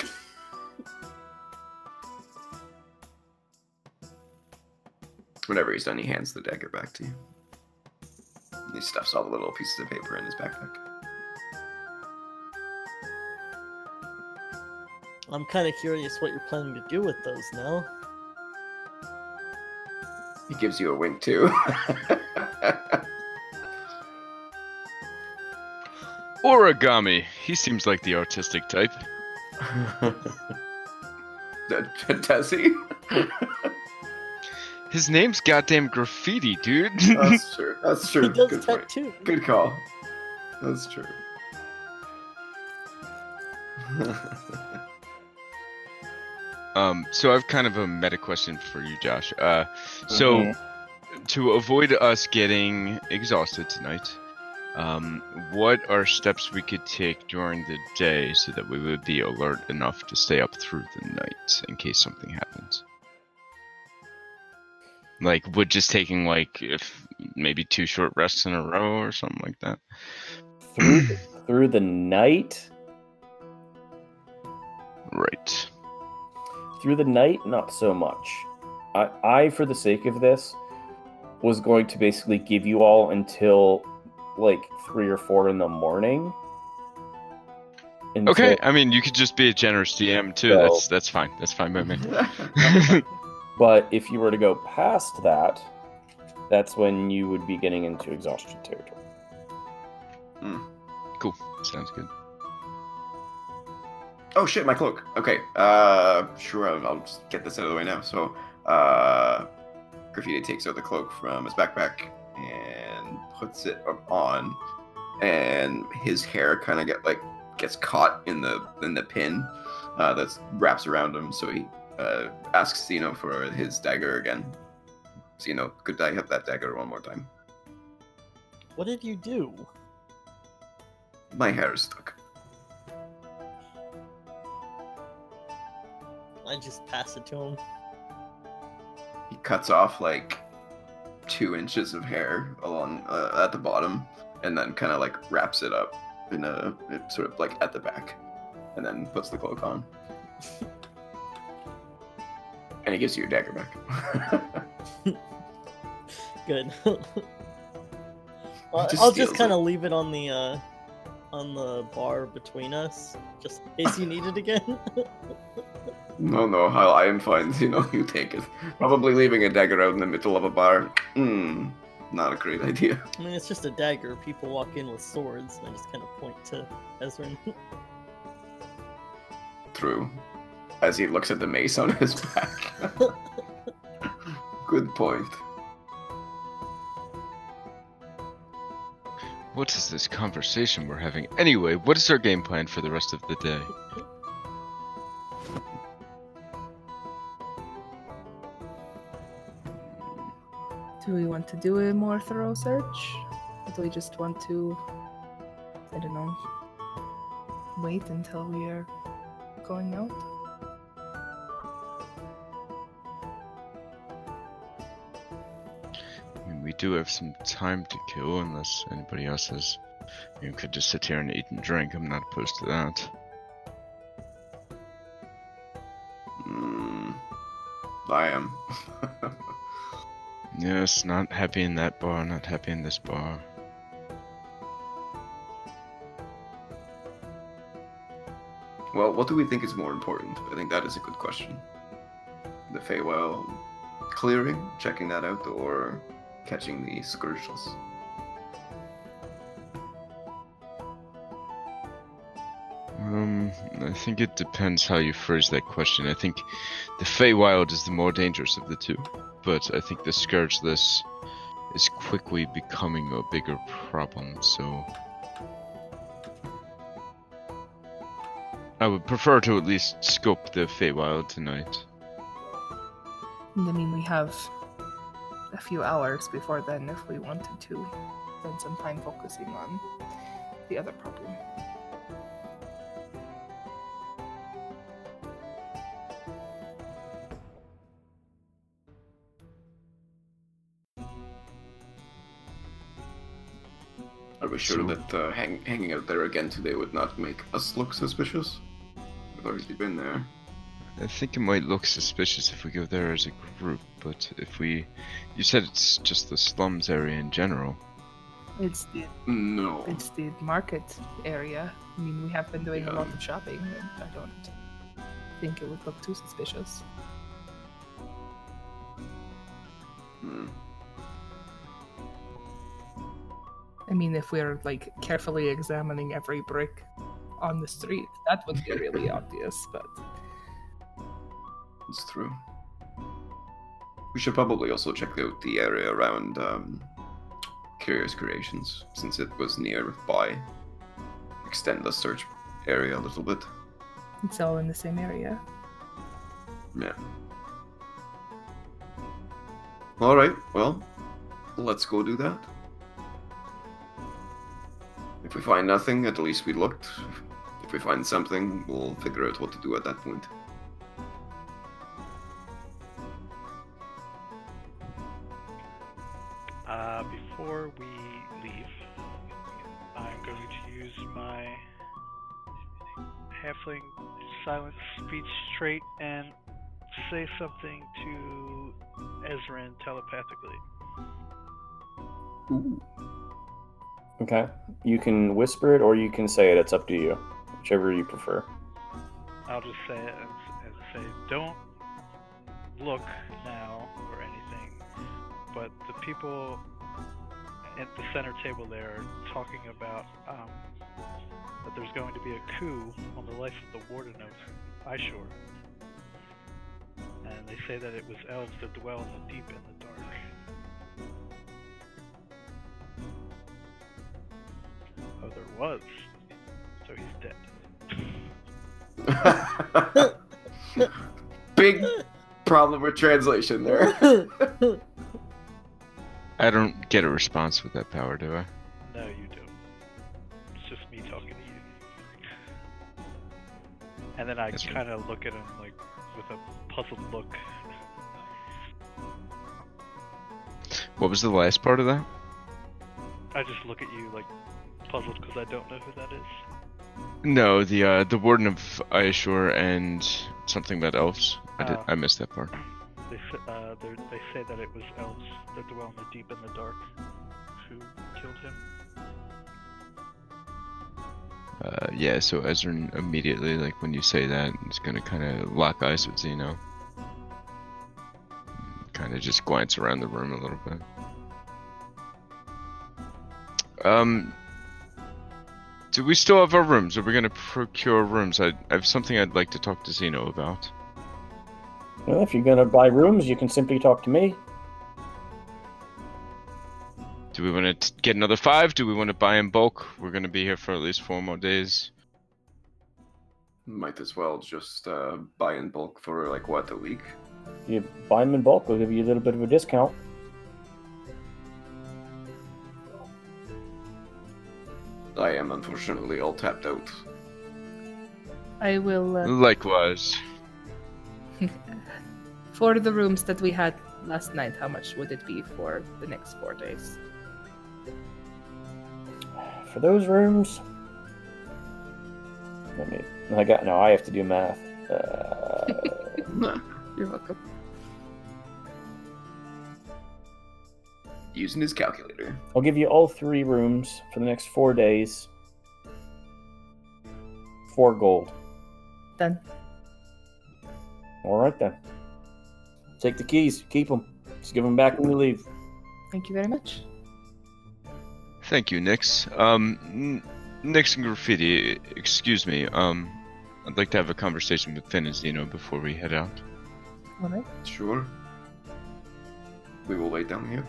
Whenever he's done, he hands the dagger back to you. He stuffs all the little pieces of paper in his backpack. I'm kind of curious what you're planning to do with those now. He gives you a wink too. Origami. He seems like the artistic type. Does he? His name's goddamn graffiti, dude. That's true. That's true. He does Good point. tattoo. Good call. That's true. Um, so I've kind of a meta question for you, Josh. Uh, so Mhm. to avoid us getting exhausted tonight, um, what are steps we could take during the day so that we would be alert enough to stay up through the night in case something happens? Like, would just taking like if maybe two short rests in a row or something like that. through through the night. Right. Through the night, not so much. I, I, for the sake of this, was going to basically give you all until like three or four in the morning. Until- Okay. I mean, you could just be a generous DM too. So- That's that's fine. That's fine by me. But if you were to go past that, that's when you would be getting into exhaustion territory. Hmm. cool. Sounds good. Oh shit, my cloak. Okay. Uh, sure. I'll, I'll just get this out of the way now. So, uh, Graffiti takes out the cloak from his backpack and puts it on, and his hair kind of get like gets caught in the in the pin uh, that wraps around him. So he uh, asks Zeno for his dagger again. Zeno, could I have that dagger one more time? What did you do? My hair is stuck. I just pass it to him. he cuts off like two inches of hair along uh, at the bottom and then kind of like wraps it up in a it sort of like at the back and then puts the cloak on and he gives you your dagger back Good. I'll, Just I'll just kind of leave it on the uh, on the bar between us, just in case you need it again. No no I, I am fine you know you take it probably leaving a dagger out in the middle of a bar hmm not a great idea I mean, it's just a dagger. People walk in with swords, and I just kind of point to Ezrin. true as he looks at the mace on his back good point What is this conversation we're having? Anyway, what is our game plan for the rest of the day? Do we want to do a more thorough search? Or do we just want to, I don't know, wait until we are going out? I mean, we do have some time to kill, unless anybody else has. You could just sit here and eat and drink. I'm not opposed to that. Hmm. I am. Yes, not happy in that bar, not happy in this bar. well, what do we think is more important? I think that is a good question. The Feywild clearing, checking that out, or catching the Scourgeless? Um, I think it depends how you phrase that question. I think the Feywild is the more dangerous of the two, but I think the Scourgeless is quickly becoming a bigger problem, so. I would prefer to at least scope the Feywild tonight. I mean, we have a few hours before then if we wanted to spend some time focusing on the other problem. Sure So- that uh, hang- hanging out there again today would not make us look suspicious? We've already been there. I think it might look suspicious if we go there as a group, but if we. You said it's just the slums area in general. It's the No. it's the market area. I mean, we have been doing a lot of shopping, and I don't think it would look too suspicious. Mean, if we're like carefully examining every brick on the street, that would be really obvious. But It's true. We should probably also check out the area around um, Curious Creations, since it was nearby. Extend the search area a little bit. it's all in the same area. Yeah. All right. Well, let's go do that. If we find nothing, at least we looked. If we find something, we'll figure out what to do at that point. Uh, before we leave, I'm going to use my halfling silent speech trait and say something to Ezrin telepathically. Okay. You can whisper it or you can say it. It's up to you. Whichever you prefer. I'll just say it and, and say, don't look now or anything, but the people at the center table there are talking about um, that there's going to be a coup on the life of the warden of Ishore. And they say that it was elves that dwell in the deep and the dark. Oh, there was. So he's dead. Big problem with translation there. I don't get a response with that power, do I? No, you don't. It's just me talking to you. And then I kind of look at him like with a puzzled look. What was the last part of that? I just look at you like puzzled because I don't know who that is. No, the uh, the warden of Ayashore and something about elves. I did. Oh. I missed that part. They uh, they say that it was elves that dwell in the deep and the dark who killed him. Uh, yeah. So Ezrin immediately, like when you say that, is gonna kind of lock eyes with Zeno. Kind of just glance around the room a little bit. Um. Do we still have our rooms? Are we gonna procure rooms? I, I have something I'd like to talk to Zeno about. Well, if you're going to buy rooms, you can simply talk to me. Do Do we want to get another five? Do we want to buy in bulk? We're going to be here for at least four more days. Might as well just uh, buy in bulk for like what a week. You buy them in bulk, we'll give you a little bit of a discount. I am unfortunately all tapped out. I will uh, Likewise. for the rooms that we had last night. How much would it be for the next four days? For those rooms, let me. I got no. I have to do math. Uh, You're welcome. Using his calculator. I'll give you all three rooms for the next four days. Four gold. Done. All right then. Take the keys. Keep them. Just give them back when we leave. Thank you very much. Thank you, Nix. Um, Nix and Graffiti, excuse me. Um, I'd like to have a conversation with Finn and Zeno before we head out. All right. Sure. We will wait down here.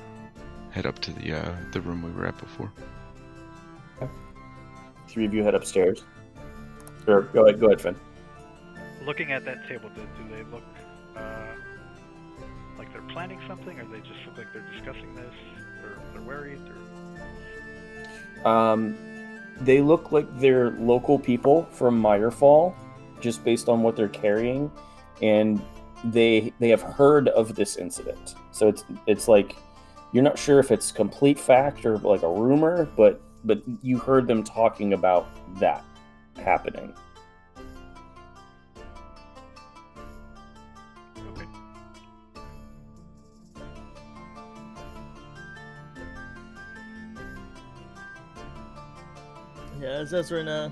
Head up to the uh, the room we were at before. Three of you head upstairs. Or go ahead. Go ahead, Finn. Looking at that table, do, do they look uh, like they're planning something, or they just look like they're discussing this, or they're worried, or Um, they look like they're local people from Meyerfall, just based on what they're carrying, and they they have heard of this incident. So it's it's like you're not sure if it's complete fact or like a rumor, but but you heard them talking about that happening. okay. Yeah, as Ezrin uh,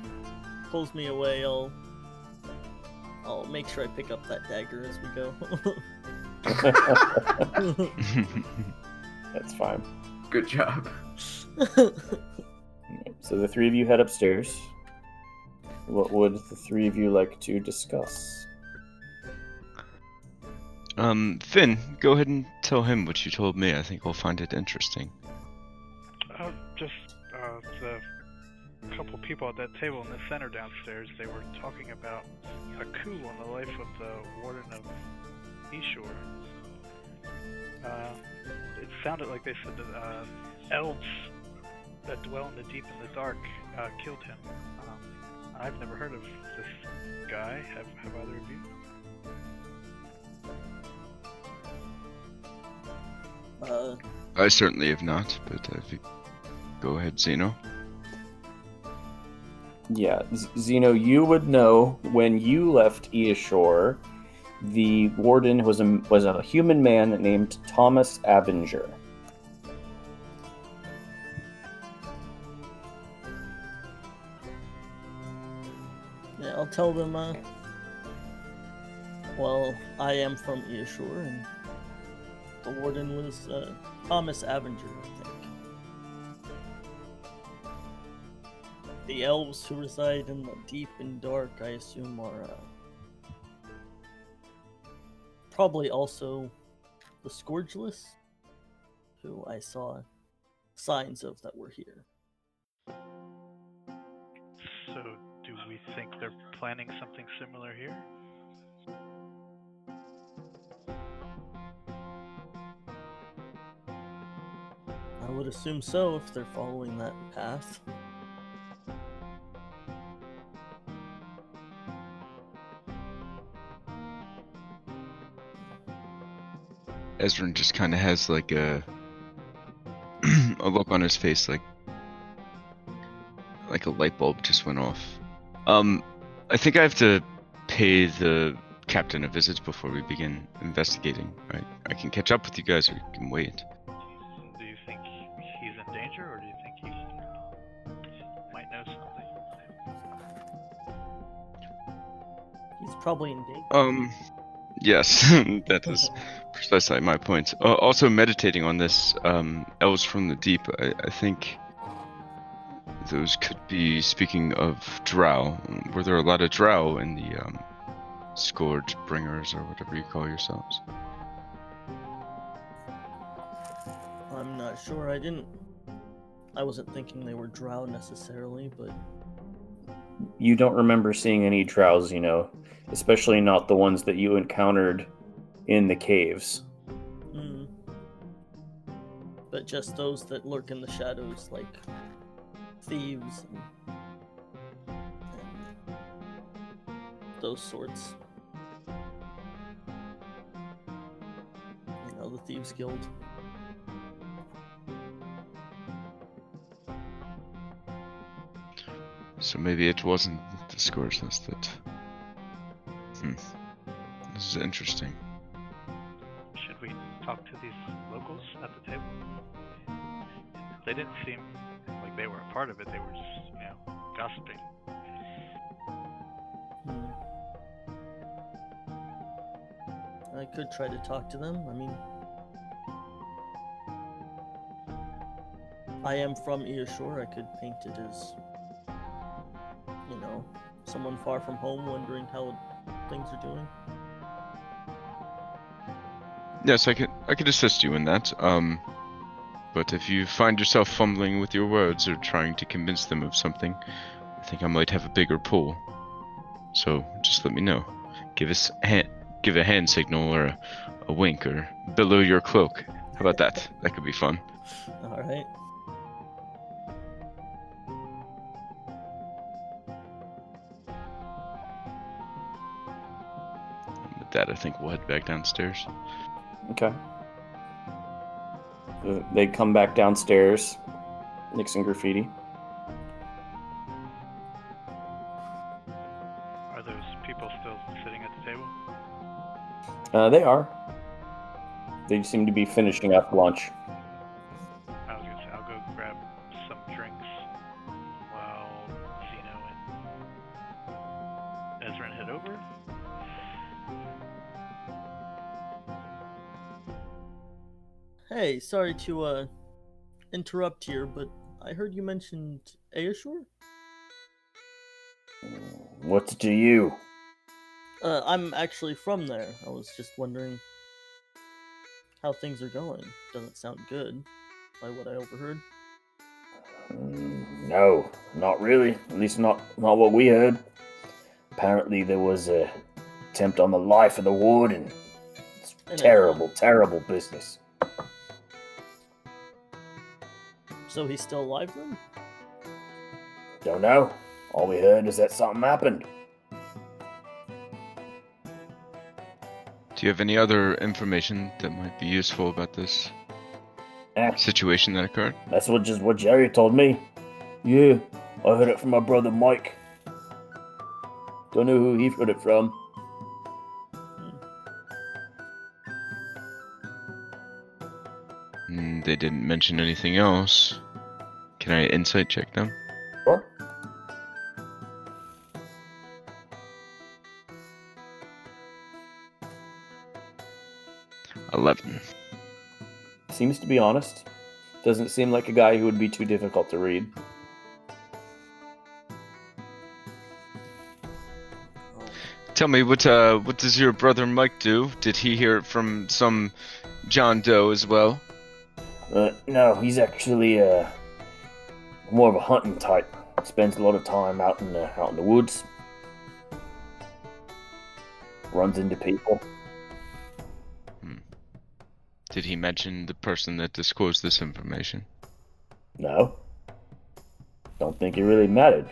pulls me away, I'll I'll make sure I pick up that dagger as we go. That's fine. Good job. So the three of you head upstairs. What would the three of you like to discuss? Um, Finn, go ahead and tell him what you told me. I think we'll find it interesting. Uh, just uh, the couple people at that table in the center downstairs. They were talking about a coup on the life of the warden of Eshore. Uh, it sounded like they said that uh, elves that dwell in the deep and the dark uh, killed him. Um, I've never heard of this guy. Have have either of you? uh, I certainly have not, but uh, if you... go ahead, Zeno. Yeah, Z- Zeno, you would know when you left Eashore, the warden was a was a human man named Thomas Avenger. yeah, I'll tell them. Uh, well, I am from Eashore, and the warden was uh, Thomas Avenger, I think. The elves who reside in the deep and dark, I assume, are uh, probably also the Scourgeless, who I saw signs of that were here. So, do we think they're planning something similar here? I would assume so if they're following that path. Ezrin just kind of has like a a look on his face, like like a light bulb just went off. Um, I think I have to pay the captain a visit before we begin investigating. Right? I can catch up with you guys, or you can wait. Do you think he's in danger, or do you think he might know something? He's probably in danger. Um, yes, that is precisely my point. Uh, also, meditating on this, um, elves from the deep. I, I think those could be speaking of drow. Were there a lot of drow in the um, scourge bringers or whatever you call yourselves? I'm not sure. I didn't I wasn't thinking they were drow necessarily, but You don't remember seeing any drows, you know, especially not the ones that you encountered in the caves. mm. but just those that lurk in the shadows, like thieves and, and those sorts. You know, the thieves guild. So maybe it wasn't the Scourge Nest that. Hmm. This is interesting. We talked to these locals at the table? They didn't seem like they were a part of it. They were just, you know, gossiping. Hmm. I could try to talk to them. I mean, I am from Eashore. I could paint it as, you know, someone far from home wondering how things are doing. Yes, I could I could assist you in that. Um, but if you find yourself fumbling with your words or trying to convince them of something, I think I might have a bigger pull. So just let me know. Give us a hand, give a hand signal or a, a wink or below your cloak. How about that? That could be fun. All right. With that, I think we'll head back downstairs. Okay. Uh, They come back downstairs. Nixon graffiti. Are those people still sitting at the table? Uh, they are. They seem to be finishing up lunch. Hey, sorry to uh interrupt here, but I heard you mentioned Aashore? What's to you? Uh, I'm actually from there. I was just wondering how things are going. Doesn't sound good by what I overheard. Mm, No, not really. At least not not what we heard. Apparently, there was a attempt on the life of the warden. It's And, terrible, terrible business. So he's still alive then? Don't know. All we heard is that something happened. Do you have any other information that might be useful about this Eh, situation that occurred? that's what just what Jerry told me. Yeah, I heard it from my brother Mike. Don't know who he heard it from. Mm, they didn't mention anything else. Can I insight check them? Sure. Eleven. Seems to be honest. Doesn't seem like a guy who would be too difficult to read. Tell me what uh what does your brother Mike do? Did he hear it from some John Doe as well? Uh, no, he's actually uh, more of a hunting type. Spends a lot of time out in the out in the woods. Runs into people. Hmm. Did he mention the person that disclosed this information? No. Don't think it really mattered.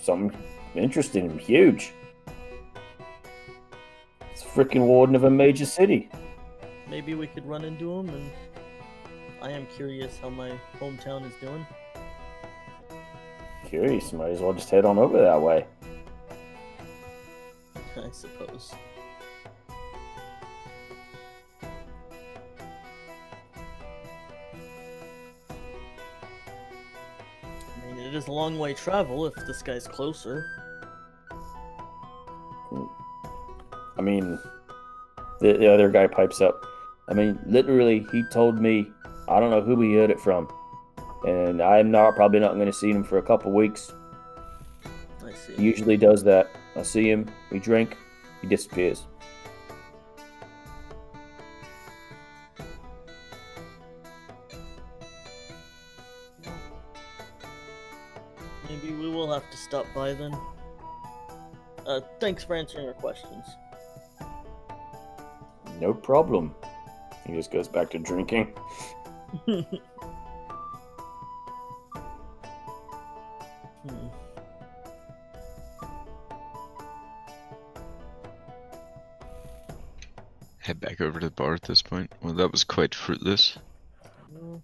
Something interesting and huge. It's a freaking warden of a major city. Maybe we could run into him and I am curious how my hometown is doing. Curious, might as well just head on over that way. I suppose. I mean, it is a long way travel if this guy's closer. I mean, the, the other guy pipes up. I mean, literally, he told me, I don't know who he heard it from. And I'm not probably not going to see him for a couple weeks. I see. He usually does that. I see him, we drink, he disappears. Maybe we will have to stop by then. Uh, thanks for answering our questions. No problem. He just goes back to drinking. Hmm. Head back over to the bar at this point. Well, that was quite fruitless. Well,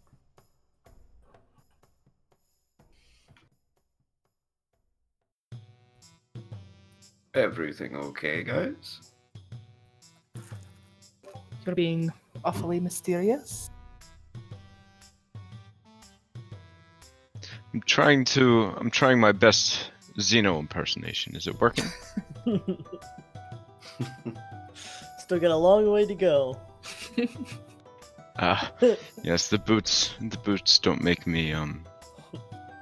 Everything okay, guys? You're being awfully mysterious. I'm trying to. I'm trying my best Zeno impersonation. Is it working? Still got a long way to go. Ah, yes. The boots. The boots don't make me um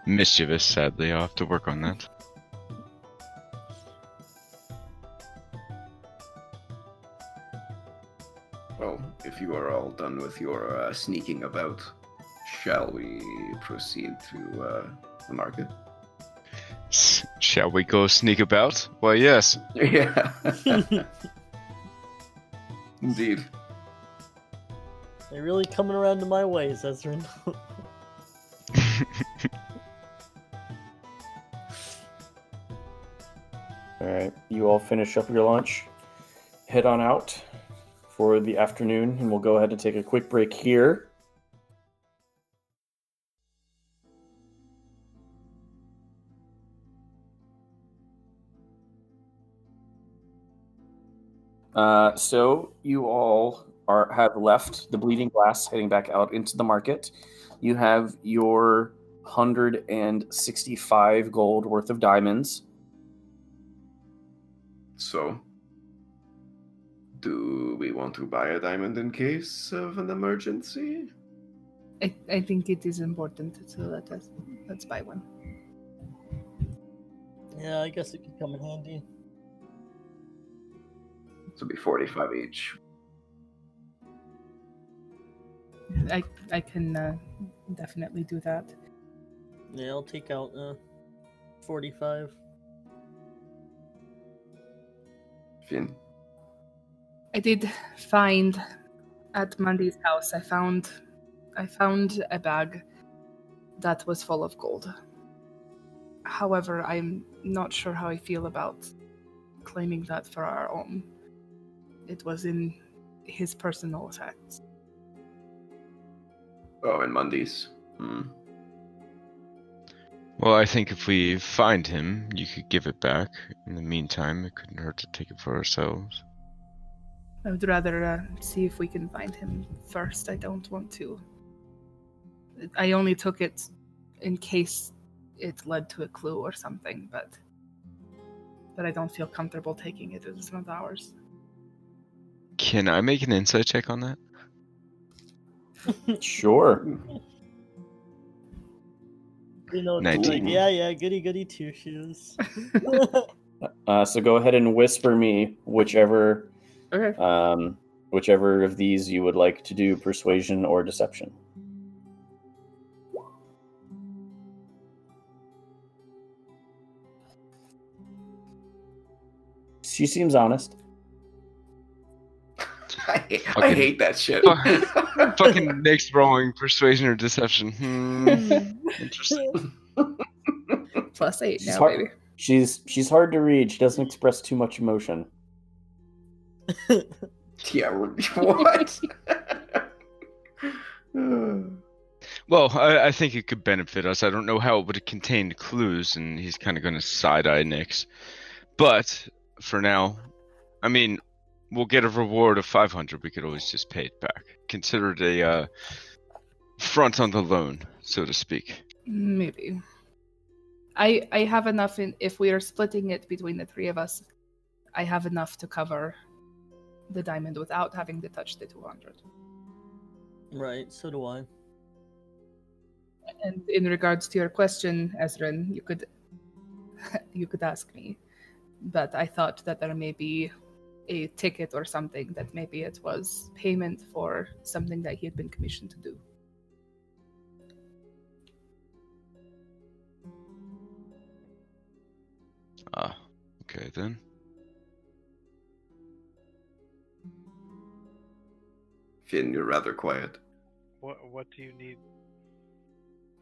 mischievous. Sadly, I'll have to work on that. Well, if you are all done with your uh, sneaking about, shall we proceed to uh, the market? Shall we go sneak about? Why, yes. Yeah. Indeed. They're really coming around to my ways, Ezrin. All right, you all finish up your lunch, head on out for the afternoon, and we'll go ahead and take a quick break here. Uh, so you all are have left the Bleeding Glass, heading back out into the market. You have your hundred and sixty-five gold worth of diamonds. So, do we want to buy a diamond in case of an emergency? I, I think it is important to let us let's buy one. yeah, I guess it could come in handy. So be 45 each. I I can uh, definitely do that. Yeah, I'll take out uh, 45. Finn. I did find at Mandy's house. I found I found a bag that was full of gold. However, I'm not sure how I feel about claiming that for our own. It was in his personal effects. Oh, and Mondays. Hmm. Well, I think if we find him, you could give it back. In the meantime, it couldn't hurt to take it for ourselves. I would rather uh, see if we can find him first. I don't want to. I only took it in case it led to a clue or something, but but I don't feel comfortable taking it. It is not ours. Can I make an insight check on that? Sure. You know, it's like, 19. yeah, yeah, goody goody two shoes. Uh, so go ahead and whisper me whichever Okay. um, whichever of these you would like to do persuasion or deception. She seems honest. I, hate- I hate that shit. Fucking Nick's rolling persuasion or deception. Hmm. Interesting. Plus eight She's now, hard- baby. She's she's hard to read. She doesn't express too much emotion. yeah, what? Well, I, I think it could benefit us. I don't know how it would have contained clues, and he's kind of going to side eye Nix. But for now, I mean, we'll get a reward of 500. We could always just pay it back. Consider it a uh, front on the loan, so to speak. Maybe. I I have enough in if we are splitting it between the three of us, I have enough to cover the diamond without having to touch the 200. right, so do I. And in regards to your question, Ezrin, you could you could ask me, but I thought that there may be a ticket or something that maybe it was payment for something that he had been commissioned to do. Ah, okay then. Finn, you're rather quiet. What what do you need?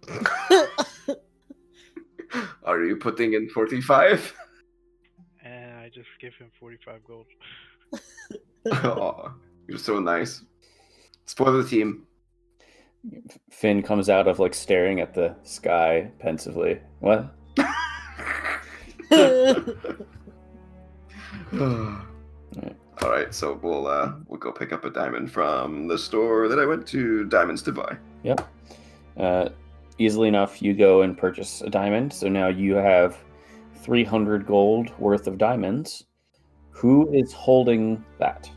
Are you putting in 45? And I just give him 45 gold. Aw, you're so nice. Spoil the team. Finn comes out of like staring at the sky pensively. What? All right, so we'll uh, we'll go pick up a diamond from the store that I went to Diamonds to buy. Yep. Uh, easily enough, you go and purchase a diamond. So now you have 300 gold worth of diamonds. Who is holding that?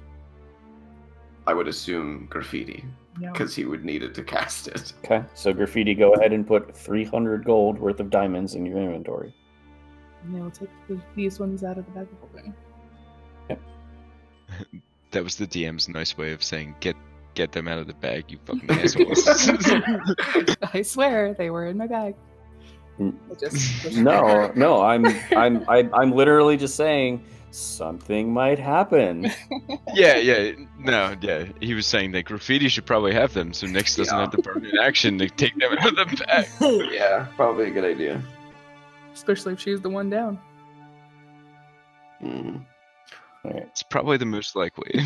I would assume graffiti No. because he would need it to cast it. Okay, so Graffiti, go ahead and put 300 gold worth of diamonds in your inventory. And they will take the, these ones out of the bag of holding. That was the DM's nice way of saying get get them out of the bag, you fucking assholes. I swear they were in my bag. I just No, no, I'm I'm I, I'm literally just saying something might happen. yeah, yeah, no, yeah. He was saying that graffiti should probably have them, so Nix doesn't Yeah. have to burn in action to take them out of the bag. yeah, probably a good idea. Especially if she's the one down. Mm. All right. It's probably the most likely.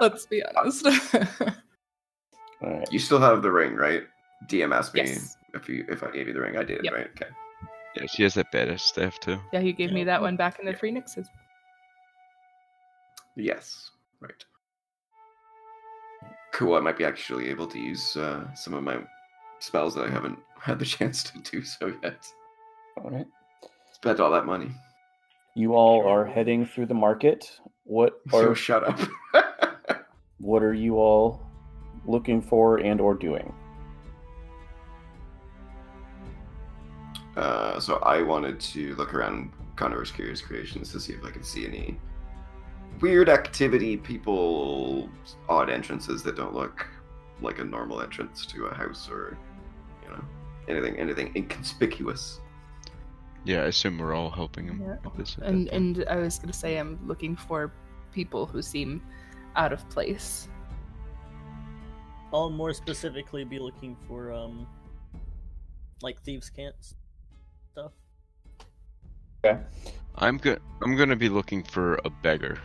Let's be honest. All right. You still have the ring, right? DM asked me Yes. If you if I gave you the ring. I did, Yep. right? Okay. yeah, she has that badass staff too. yeah, he gave me that one back in the Yeah. free Nixes. Yes, right. Cool. I might be actually able to use uh, some of my spells that I haven't had the chance to do so yet. All right. Spent all that money. You all are heading through the market. What So shut up. what are you all looking for and or doing? Uh, so I wanted to look around Connor's Curious Creations to see if I could see any weird activity, people, odd entrances that don't look like a normal entrance to a house or, you know, anything, anything inconspicuous. Yeah, I assume we're all helping him Yeah. with this. And and I was gonna say I'm looking for people who seem out of place. I'll more specifically be looking for um like thieves cant stuff. Okay. I'm good. I'm gonna be looking for a beggar.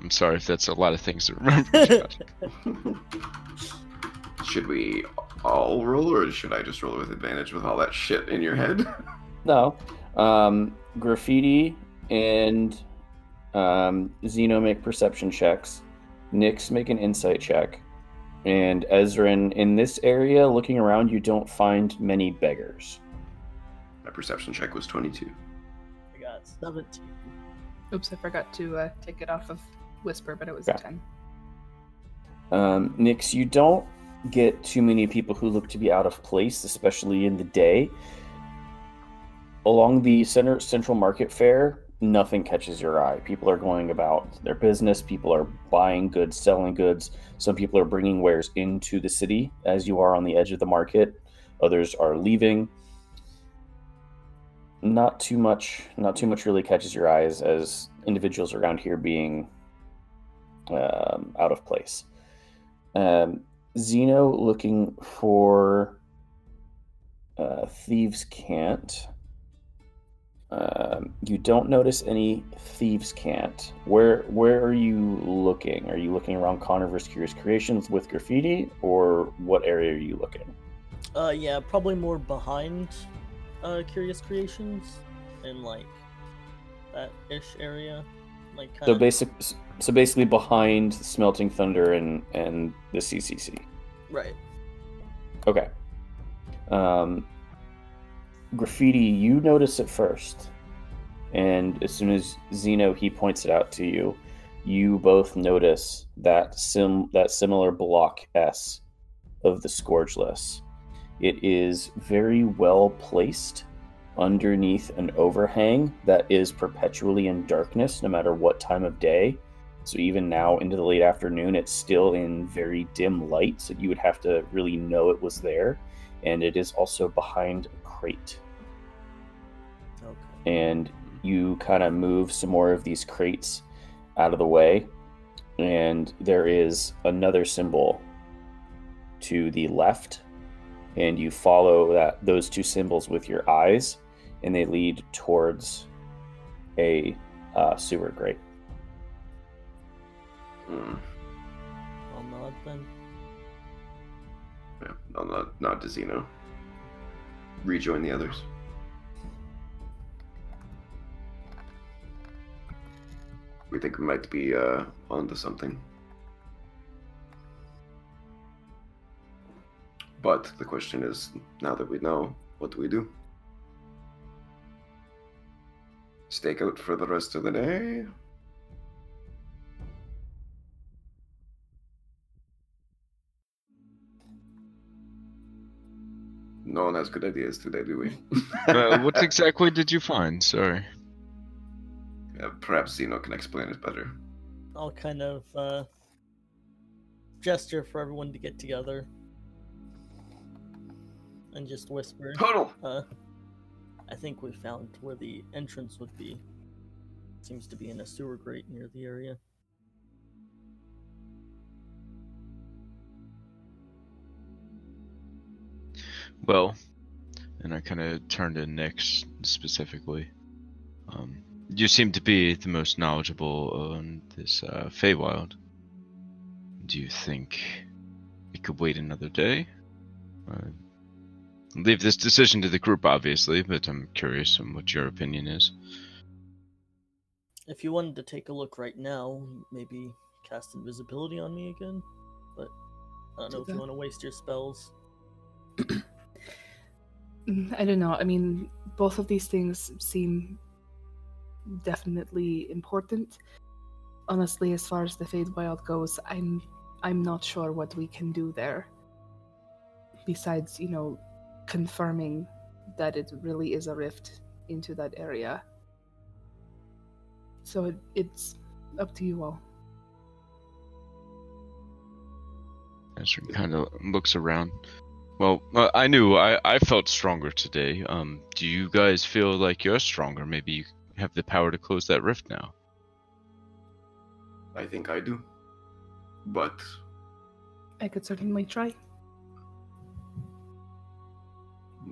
I'm sorry if that's a lot of things to remember. Should we all roll, or should I just roll with advantage with all that shit in your head? No. Um, graffiti and um, Zeno make perception checks. Nix make an insight check. And Ezrin, in this area, looking around, you don't find many beggars. My perception check was 22. I got seventeen. Oops, I forgot to uh, take it off of Whisper, but it was Yeah. a ten. Um, Nix, you don't get too many people who look to be out of place, especially in the day. Along the center central market fair, nothing catches your eye. People are going about their business. People are buying goods, selling goods. Some people are bringing wares into the city as you are on the edge of the market. Others are leaving. Not too much. Not too much really catches your eyes as individuals around here being um, out of place. Um, Zeno looking for uh, thieves cant. Um, you don't notice any thieves cant. Where where are you looking? Are you looking around Connor. Curious Creations with graffiti, or what area are you looking? Uh yeah, probably more behind uh Curious Creations in like that ish area. Like kind So of basic, so basically behind Smelting Thunder and and the CCC. right. Okay. Um, graffiti, you notice it first. And as soon as Zeno he points it out to you, you both notice that sim that similar block S of the Scourgeless. It is very well placed underneath an overhang that is perpetually in darkness no matter what time of day. So even now into the late afternoon, it's still in very dim light, so you would have to really know it was there. And it is also behind a crate. Okay. And you kind of move some more of these crates out of the way, and there is another symbol to the left, and you follow that those two symbols with your eyes, and they lead towards a uh, sewer grate. Hmm. I'll nod then. Yeah, no, not not to Zeno. Rejoin the others. We think we might be uh, onto something. But the question is, now that we know, what do we do? Stake out for the rest of the day? No one has good ideas today, do we? uh, what exactly did you find? Sorry. Uh, perhaps Zeno can explain it better. I'll kind of uh, gesture for everyone to get together and just whisper. Huddle! Uh, I think we found where the entrance would be. Seems to be in a sewer grate near the area. Well, and I kind of turned to Nix specifically. Um, you seem to be the most knowledgeable on this uh, Feywild. Do you think we could wait another day? Uh, leave this decision to the group, obviously, but I'm curious on what your opinion is. If you wanted to take a look right now, maybe cast invisibility on me again. But I don't know if you want to waste your spells. I don't know. I mean, both of these things seem definitely important. Honestly, as far as the Feywild goes, I'm I'm not sure what we can do there. Besides, you know, confirming that it really is a rift into that area. So it, it's up to you all. Ezra kind of looks around. Well, uh, I knew I, I felt stronger today. Um, do you guys feel like you're stronger? Maybe you have the power to close that rift now. I think I do. But I could certainly try.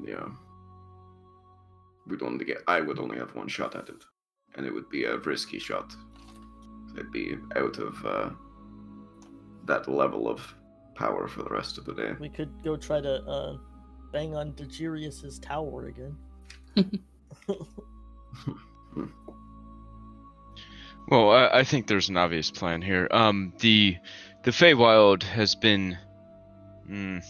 Yeah. We'd only get I would only have one shot at it. And it would be a risky shot. I'd be out of uh, that level of power for the rest of the day. We could go try to uh, bang on Degirius's tower again. Well, I, I think there's an obvious plan here. Um, the the Feywild has been mm,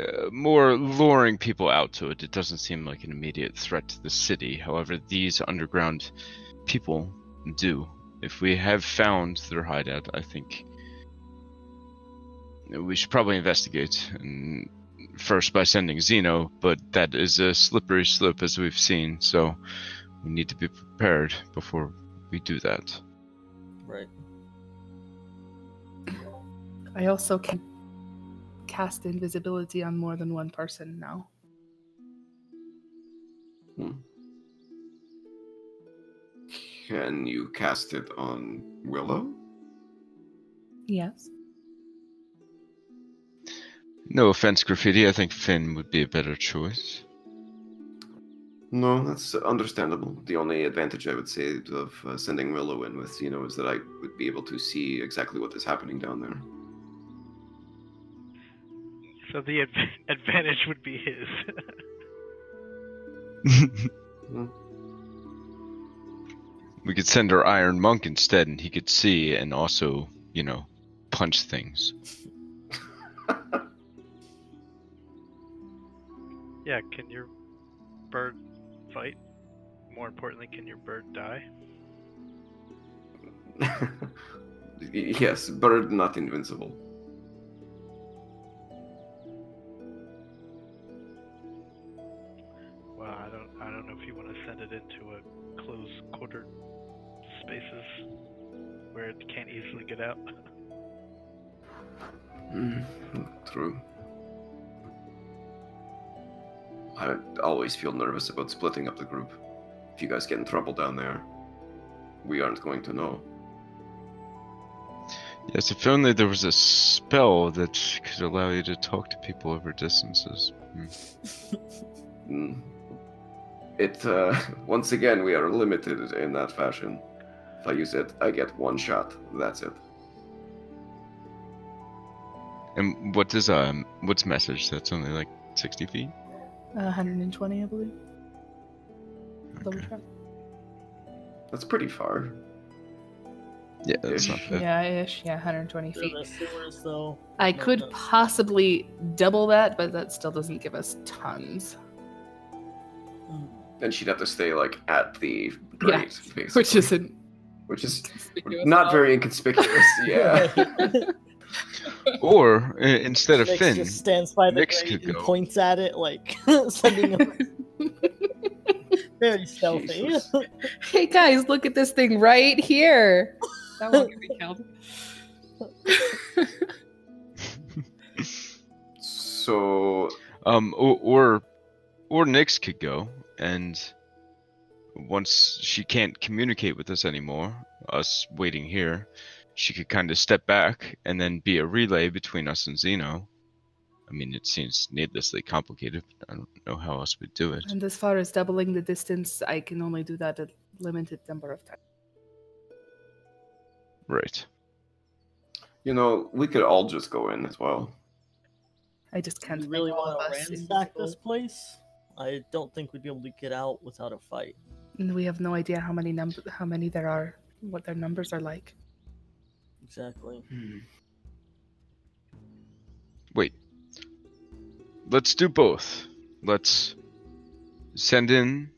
uh, more luring people out to it. It doesn't seem like an immediate threat to the city. However, these underground people do. If we have found their hideout, I think we should probably investigate. And first by sending Zeno, but that is a slippery slope as we've seen. So we need to be prepared before we do that. right. I also can cast invisibility on more than one person now. Can you cast it on Willow? Yes. No offense, Graffiti. I think Finn would be a better choice. No, that's understandable. The only advantage I would say of uh, sending Willow in with Zeno is that I would be able to see exactly what is happening down there. So the adv- advantage would be his. we could send our Iron Monk instead, and he could see and also, you know, punch things. yeah, can your bird fight? More importantly, can your bird die? yes, bird not invincible. It into a closed quarter spaces where it can't easily get out. Mm, true. I always feel nervous about splitting up the group. if you guys get in trouble down there, we aren't going to know. Yes, if only there was a spell that could allow you to talk to people over distances. Hmm. Mm. It uh, once again we are limited in that fashion. If I use it, I get one shot. That's it. And what is um what's message? That's only like sixty feet. Uh, 120, I believe. Double Okay. check. That's pretty far. Yeah, that's not Ish. bad. Yeah, ish. Yeah, 120 For feet. the sewers, though. I no, could no. possibly double that, but that still doesn't give us tons. Then she'd have to stay like at the Yeah, grate, basically, Which isn't which is not at very inconspicuous. Yeah. Or uh, instead of Nix Finn, just stands by the Nix grate could and go. points at it like sending him very stealthy. Jesus. Hey guys, look at this thing right here. That won't get me killed. so um, or or, or Nix could go, and once she can't communicate with us anymore, us waiting here, she could kind of step back and then be a relay between us and Zeno. I mean, it seems needlessly complicated. But I don't know how else we'd do it. And as far as doubling the distance, I can only do that a limited number of times. Right. you know, we could all just go in as well. I just Do can't you really want to us ransack this place? I don't think we'd be able to get out without a fight. And we have no idea how many num- how many there are, what their numbers are like. Exactly. Wait. Let's do both. Let's send in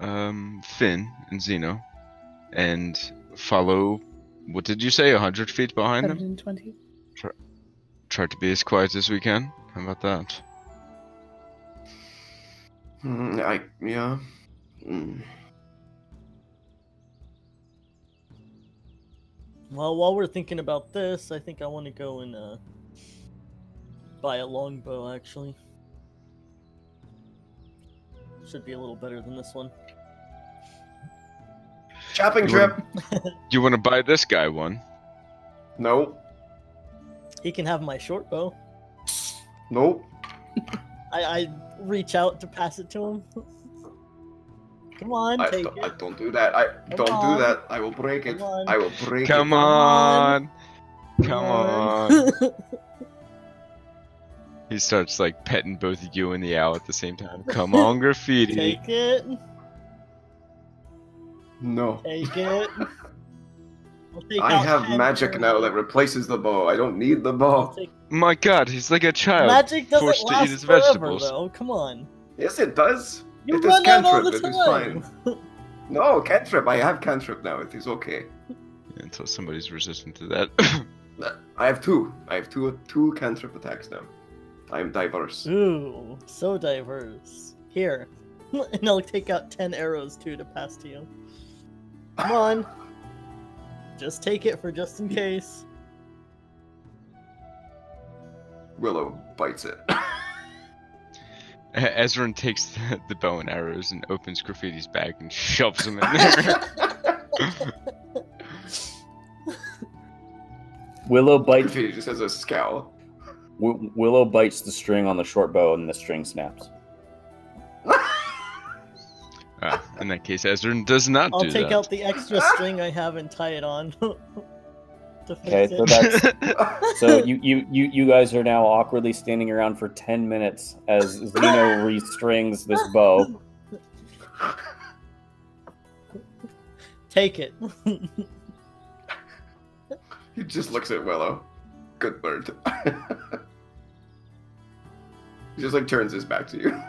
um, Finn and Zeno and follow. What did you say? 100 feet behind them? 120. Try to be as quiet as we can. How about that? Mm, I yeah. Mm. Well, while we're thinking about this, I think I want to go and uh, buy a longbow. Actually, should be a little better than this one. Shopping You trip. Do you want to buy this guy one? No. He can have my short bow. Nope. I, I reach out to pass it to him. Come on, I take don't, it. I don't do that. I don't on. do that. I will break it. I will break Come it. on! Come on. Come on! He starts like petting both you and the owl at the same time. Come on, graffiti. take it. No. Take it. I'll take I out have magic now that replaces the bow. I don't need the bow. take- My god, he's like a child. Magic doesn't forced to eat his forever, vegetables. though. Come on. Yes, it does. You It is run out all the cantrip, it is time. No, cantrip. I have cantrip now. It is okay. Until somebody's resistant to that. I have two. I have two two cantrip attacks now. I am diverse. Ooh, so diverse. Here. and I'll take out 10 arrows too to pass to you. Come on. Just take it for just in case. Willow bites it. Ezran takes the, the bow and arrows and opens Graffiti's bag and shoves them in there. Willow bites. Graffiti just has a scowl. W- Willow bites the string on the short bow, and the string snaps. Ah, in that case, Ezran does not I'll do take that. out the extra string I have and tie it on. to fix Okay, so that's so you, you you you guys are now awkwardly standing around for ten minutes as Zeno restrings this bow. Take it. he just looks at Willow. Good bird. he just like turns his back to you.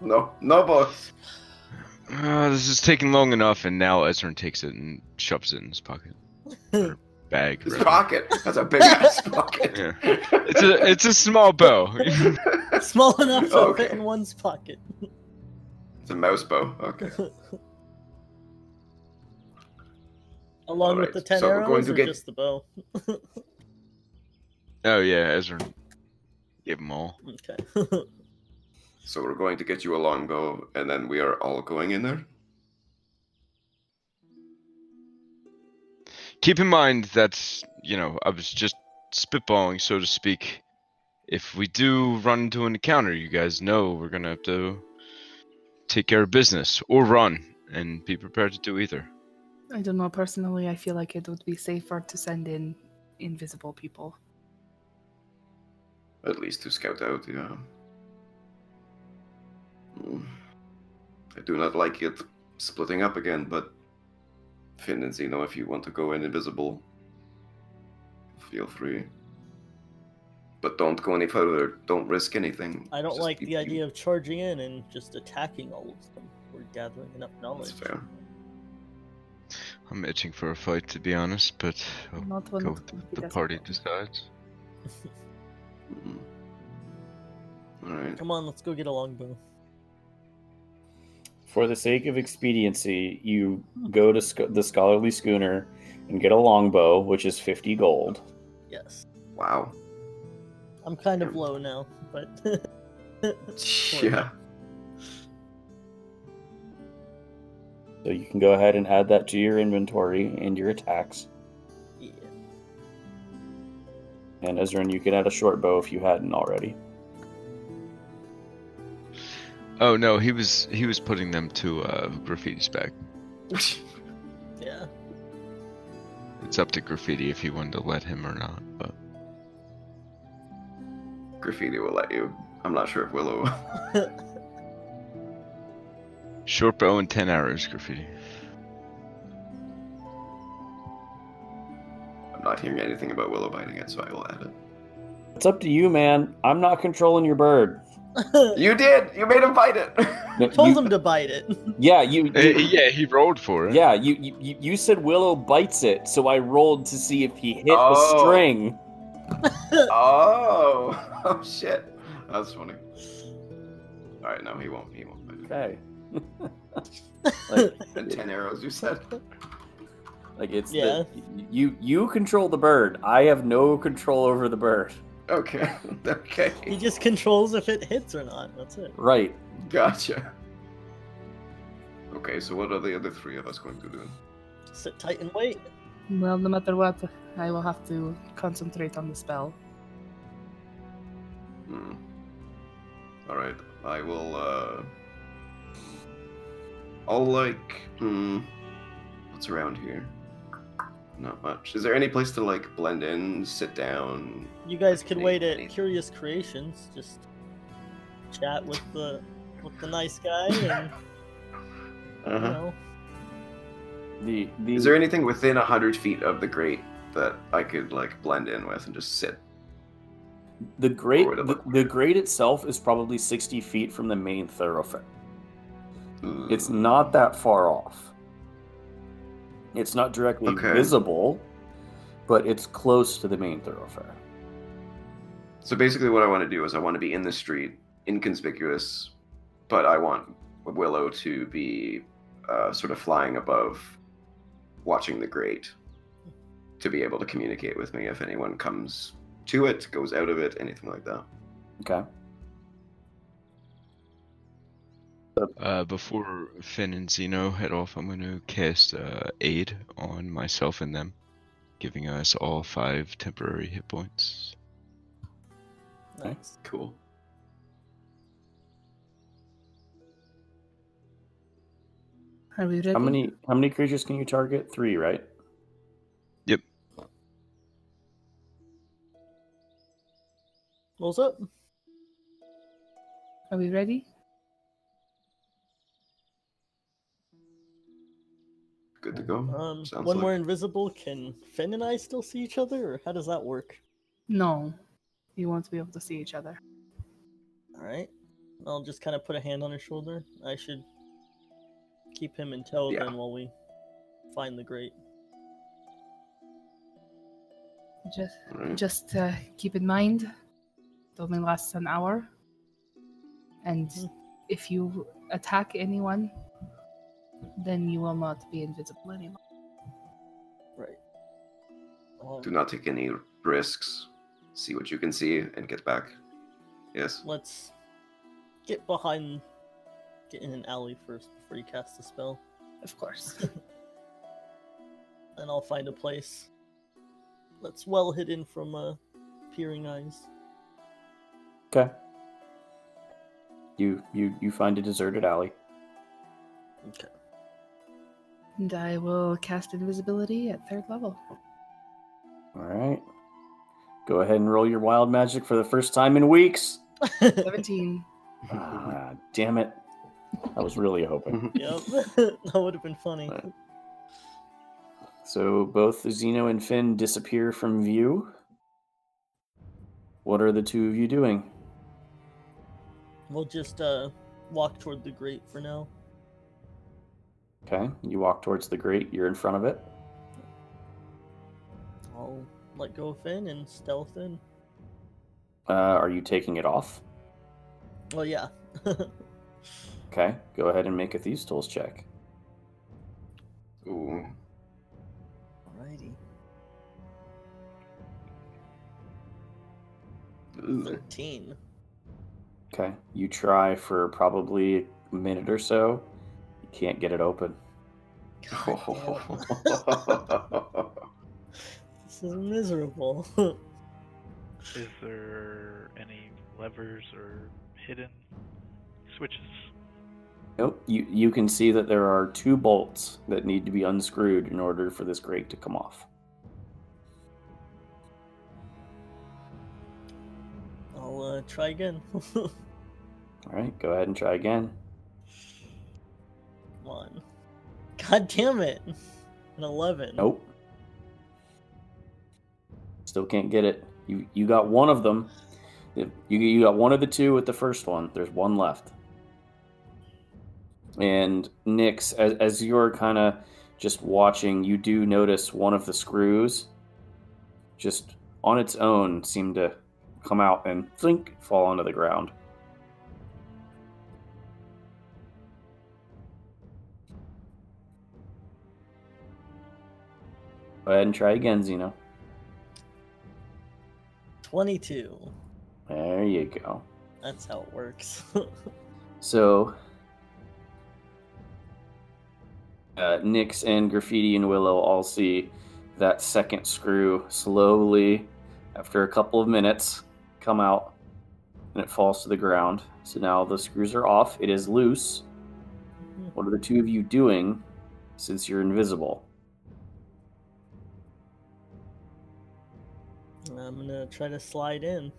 no, no, boss. Ah, this is taking long enough, and now Ezran takes it and shoves it in his pocket. Or bag. His rather. pocket. That's a big ass pocket. Yeah. It's a it's a small bow. Small enough to Okay. fit in one's pocket. It's a mouse bow. Okay. Along with the 10 so we're going to or get- just the bow? oh yeah, Ezran. Give them all. Okay. So we're going to get you a longbow, and then we are all going in there. Keep in mind that, you know, I was just spitballing, so to speak. If we do run into an encounter, you guys know we're gonna have to take care of business or run, and be prepared to do either. I don't know. Personally, I feel like it would be safer to send in invisible people. At least to scout out, yeah. I do not like it splitting up again, but Finn and Zeno, if you want to go in invisible, feel free. But don't go any further. Don't risk anything. I don't Just like keep the you- idea of charging in and just attacking all of them. We're gathering enough knowledge. That's fair. I'm itching for a fight, to be honest, but I'll Not go with the the party problems. decides. Mm. All right. Come on, let's go get a longbow. For the sake of expediency, you go to sc- the scholarly schooner and get a longbow, which is 50 gold. Yes. Wow. I'm kind of low now, but Yeah. So you can go ahead and add that to your inventory and your attacks. yeah. And Ezrin, you can add a short bow if you hadn't already. Oh no, he was he was putting them to uh, graffiti's bag. Yeah. It's up to graffiti if he wanted to let him or not. But Graffiti will let you. I'm not sure if Willow. short bow and ten arrows, graffiti. I'm not hearing anything about Willow biting it, so I will add it. It's up to you, man. I'm not controlling your bird. You did. You made him bite it. No, Told you- him to bite it. Yeah, you. Uh, yeah, he rolled for it. Yeah, you, you you- you said Willow bites it, so I rolled to see if he hit the Oh. string. oh. Oh shit. That's funny. All right, no, he won't. He won't bite it. Okay. like, And ten arrows, you said. like it's Yeah. the, you you control the bird. I have no control over the bird. Okay. Okay. he just controls if it hits or not. That's it. Right. Gotcha. Okay, so what are the other three of us going to do? Sit tight and wait. Well, no matter what, I will have to concentrate on the spell. Hmm. All right, I will. uh... I'll like. Hmm. What's around here? Not much. Is there any place to like blend in, sit down? You guys could Any- wait at any- Curious Creations. Just chat with the with the nice guy, and you Uh-huh. know, The the Is there anything within a hundred feet of the grate that I could like blend in with and just sit? the grate the, whatever. the grate itself is probably 60 feet from the main thoroughfare. Hmm. It's not that far off. It's not directly Okay. visible, but it's close to the main thoroughfare. So basically, what I want to do is I want to be in the street, inconspicuous, but I want Willow to be uh, sort of flying above, watching the grate, to be able to communicate with me if anyone comes to it, goes out of it, anything like that. Okay. Uh, before Finn and Zeno head off, I'm going to cast uh, Aid on myself and them, giving us all five temporary hit points. nice. Cool. Are we ready? How many how many creatures can you target? Three, right? Yep. What's up? Are we ready? Good to go. Um, Sounds when like- we're invisible, can Finn and I still see each other, or how does that work? No. You won't be able to see each other. All right. I'll just kind of put a hand on his shoulder. I should keep him in tow Yeah. then while we find the grate. Just Alright. just uh, keep in mind, it only lasts an hour. And Mhm. if you attack anyone, then you will not be invisible anymore. Right. Um, Do not take any risks. See what you can see and get back. Yes. let's get behind, get in an alley first before you cast the spell, Of course. and I'll find a place that's well hidden from uh, peering eyes. Okay. You you you find a deserted alley. Okay. And I will cast invisibility at third level. All right. Go ahead and roll your wild magic for the first time in weeks. 17. Ah, damn it. I was really hoping. yep, that would have been funny. Right. So both Zeno and Finn disappear from view. What are the two of you doing? We'll just uh walk toward the grate for now. Okay, you walk towards the grate. You're in front of it. I'll let go of Finn and stealth in. Uh, are you taking it off? Well, yeah. Okay, go ahead and make a thieves' tools check. Ooh. Alrighty. Ooh. Thirteen. Okay, you try for probably a minute or so. You can't get it open. God this is miserable. Is there any levers or hidden switches? Nope. You you can see that there are two bolts that need to be unscrewed in order for this grate to come off. I'll uh, try again. All right, go ahead and try again. On. God damn it. An eleven. Nope. Still can't get it. You you got one of them. You you got one of the two with the first one. There's one left. And Nix, as as you're kind of just watching, you do notice one of the screws, just on its own, seem to come out and think fall onto the ground. Go ahead and try again, Zeno. Twenty-two. There you go. That's how it works. So, uh, Nix and Graffiti and Willow all see that second screw slowly, after a couple of minutes, come out and it falls to the ground. So now the screws are off. It is loose. What are the two of you doing since you're invisible? I'm gonna try to slide in.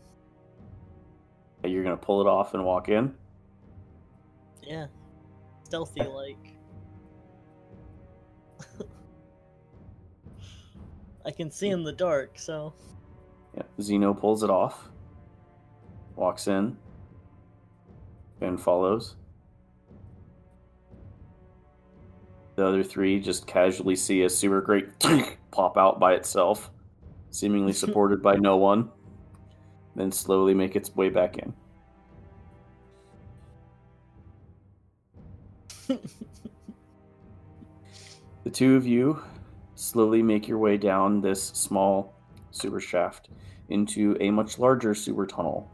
You're to pull it off and walk in? Yeah. Stealthy like. I can see in the dark, so Yeah. Zeno pulls it off, walks in, and follows. The other three just casually see a sewer grate pop out by itself, seemingly supported by no one, then slowly make its way back in. The two of you slowly make your way down this small sewer shaft into a much larger sewer tunnel.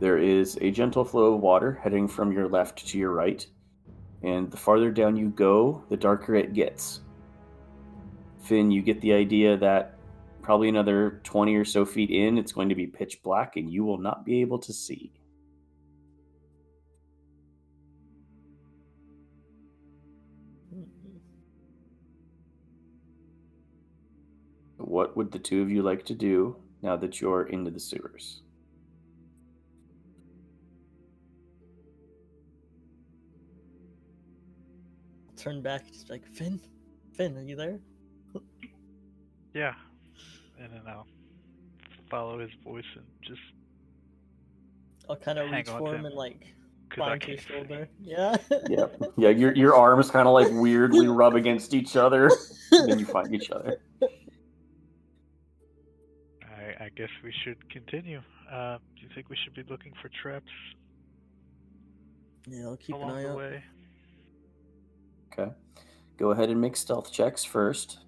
There is a gentle flow of water heading from your left to your right, and the farther down you go, the darker it gets. Finn, you get the idea that probably another 20 or so feet in, it's going to be pitch black and you will not be able to see. What would the two of you like to do now that you're into the sewers? turn back just like Finn. Finn, are you there? Yeah. And then I'll follow his voice and just I'll kind of reach for him him. and like because I climb to his shoulder. Yeah. Yeah, yeah. Your your arms kind of like weirdly rub against each other, and then you find each other. I, I guess we should continue. Uh, do you think we should be looking for traps Yeah, I'll keep an along eye the out. way? Okay, go ahead and make stealth checks first.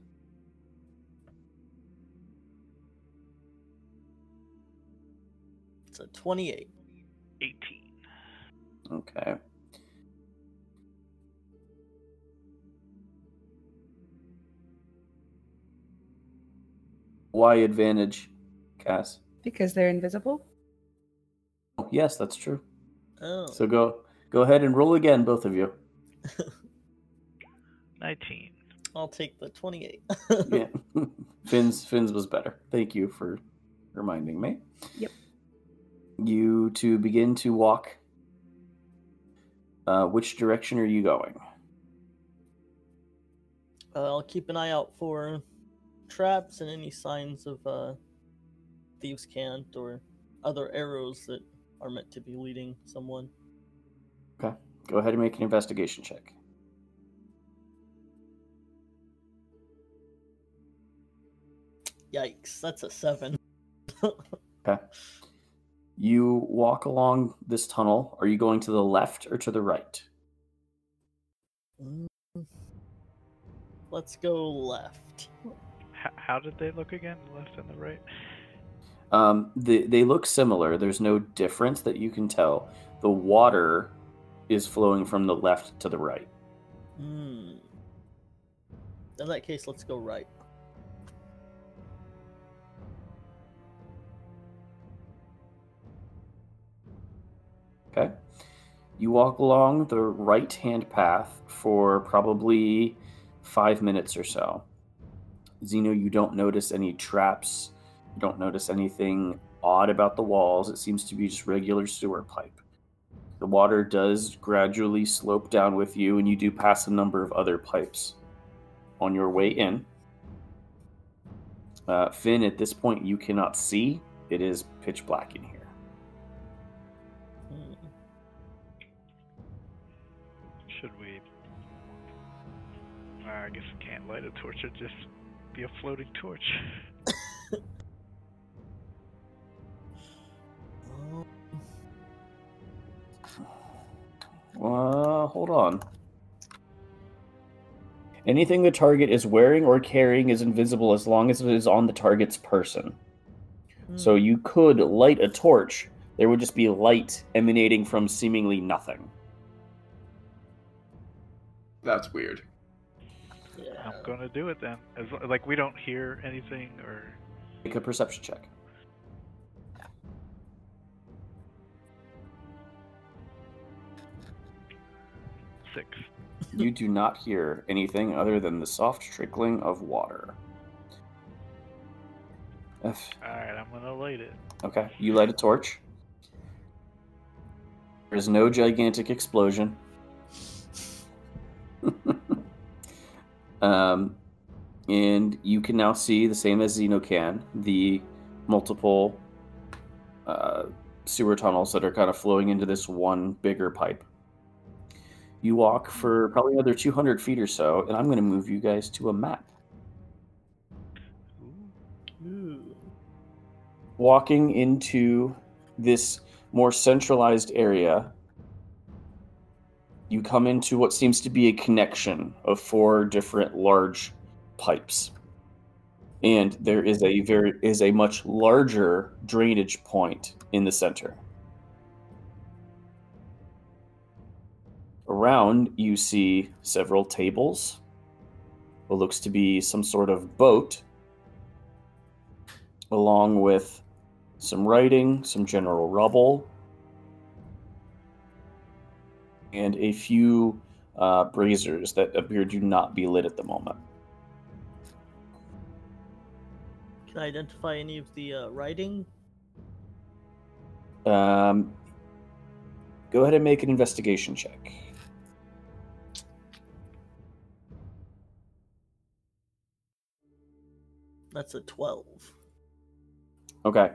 It's a 28. 18. Okay. Why advantage, Cass? Because they're invisible. Oh, yes, that's true. Oh. So go go ahead and roll again, both of you. 19. I'll take the 28. Yeah. Finn's Finn's was better. Thank you for reminding me. Yep. You to begin to walk. Uh, which direction are you going? Uh, I'll keep an eye out for traps and any signs of uh, thieves' cant or other arrows that are meant to be leading someone. Okay. Go ahead and make an investigation check. Yikes, that's a seven. Okay. You walk along this tunnel. Are you going to the left or to the right? Mm. Let's go left. H- how did they look again? Left and the right? Um, they, they look similar. There's no difference that you can tell. The water is flowing from the left to the right. Hmm. In that case, let's go right. You walk along the right hand path for probably five minutes or so. Zeno, you don't notice any traps. You don't notice anything odd about the walls. It seems to be just regular sewer pipe. The water does gradually slope down with you, and you do pass a number of other pipes on your way in. Uh, Finn, at this point, you cannot see. It is pitch black in here. I guess we can't light a torch or just be a floating torch. Um, Uh, hold on. Anything the target is wearing or carrying is invisible as long as it is on the target's person. So hmm. you could light a torch. There would just be light emanating from seemingly nothing. That's weird. I'm gonna do it then. As like we don't hear anything or Make a perception check. six. You do not hear anything other than the soft trickling of water. F. All right, I'm gonna light it. Okay, you light a torch. There's no gigantic explosion. Um, and you can now see the same as Zeno can the multiple uh, sewer tunnels that are kind of flowing into this one bigger pipe. You walk for probably another 200 feet or so, and I'm going to move you guys to a map. Walking into this more centralized area, you come into what seems to be a connection of four different large pipes. And there is a very is a much larger drainage point in the center. Around you see several tables. What looks to be some sort of boat along with some writing, some general rubble, and a few uh, braziers that appear to not be lit at the moment. Can I identify any of the uh, writing? Um, go ahead and make an investigation check. That's a 12. Okay.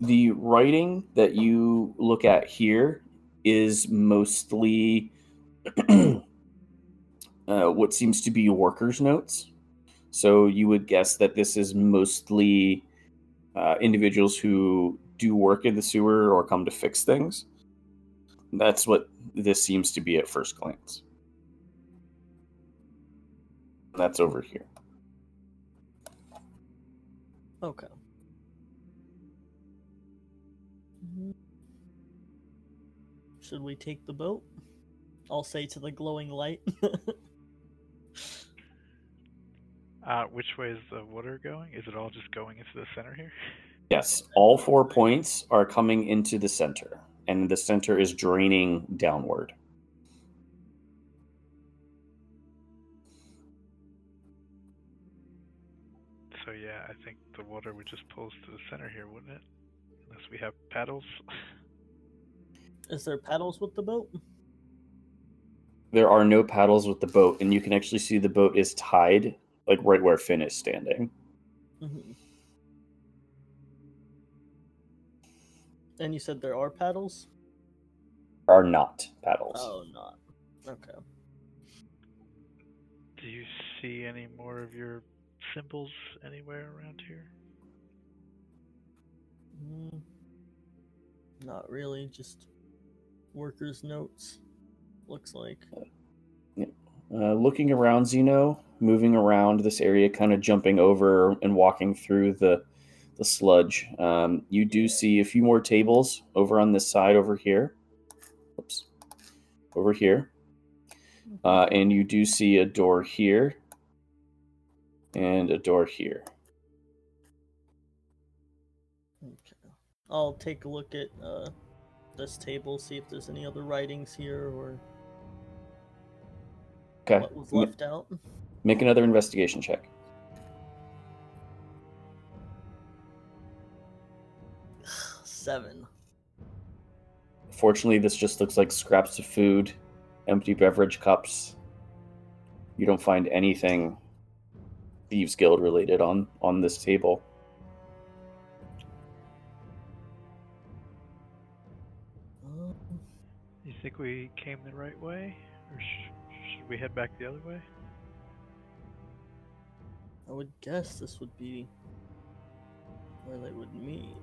The writing that you look at here is mostly uh, what seems to be workers' notes. So you would guess that this is mostly uh, individuals who do work in the sewer or come to fix things. That's what this seems to be at first glance. That's over here. Okay. Should we take the boat? I'll say to the glowing light. Uh, which way is the water going? Is it all just going into the center here? Yes, all four points are coming into the center, and the center is draining downward. So yeah, I think the water would just pull us to the center here, wouldn't it? Unless we have paddles. Is there paddles with the boat? There are no paddles with the boat, and you can actually see the boat is tied, like right where Finn is standing. hmm And you said there are paddles? Are not paddles. Oh, not. Okay. Do you see any more of your symbols anywhere around here? Mm, not really, just workers' notes. Looks like. Uh, looking around Zeno, moving around this area, kind of jumping over and walking through the the sludge. Um, you do see a few more tables over on this side over here. Oops, over here, uh, and you do see a door here and a door here. Okay. I'll take a look at uh, this table, see if there's any other writings here or Okay, what was left out. make another investigation check. Seven. Fortunately, this just looks like scraps of food, empty beverage cups. You don't find anything Thieves Guild related on on this table. Think we came the right way, or sh- should we head back the other way? I would guess this would be where they would meet.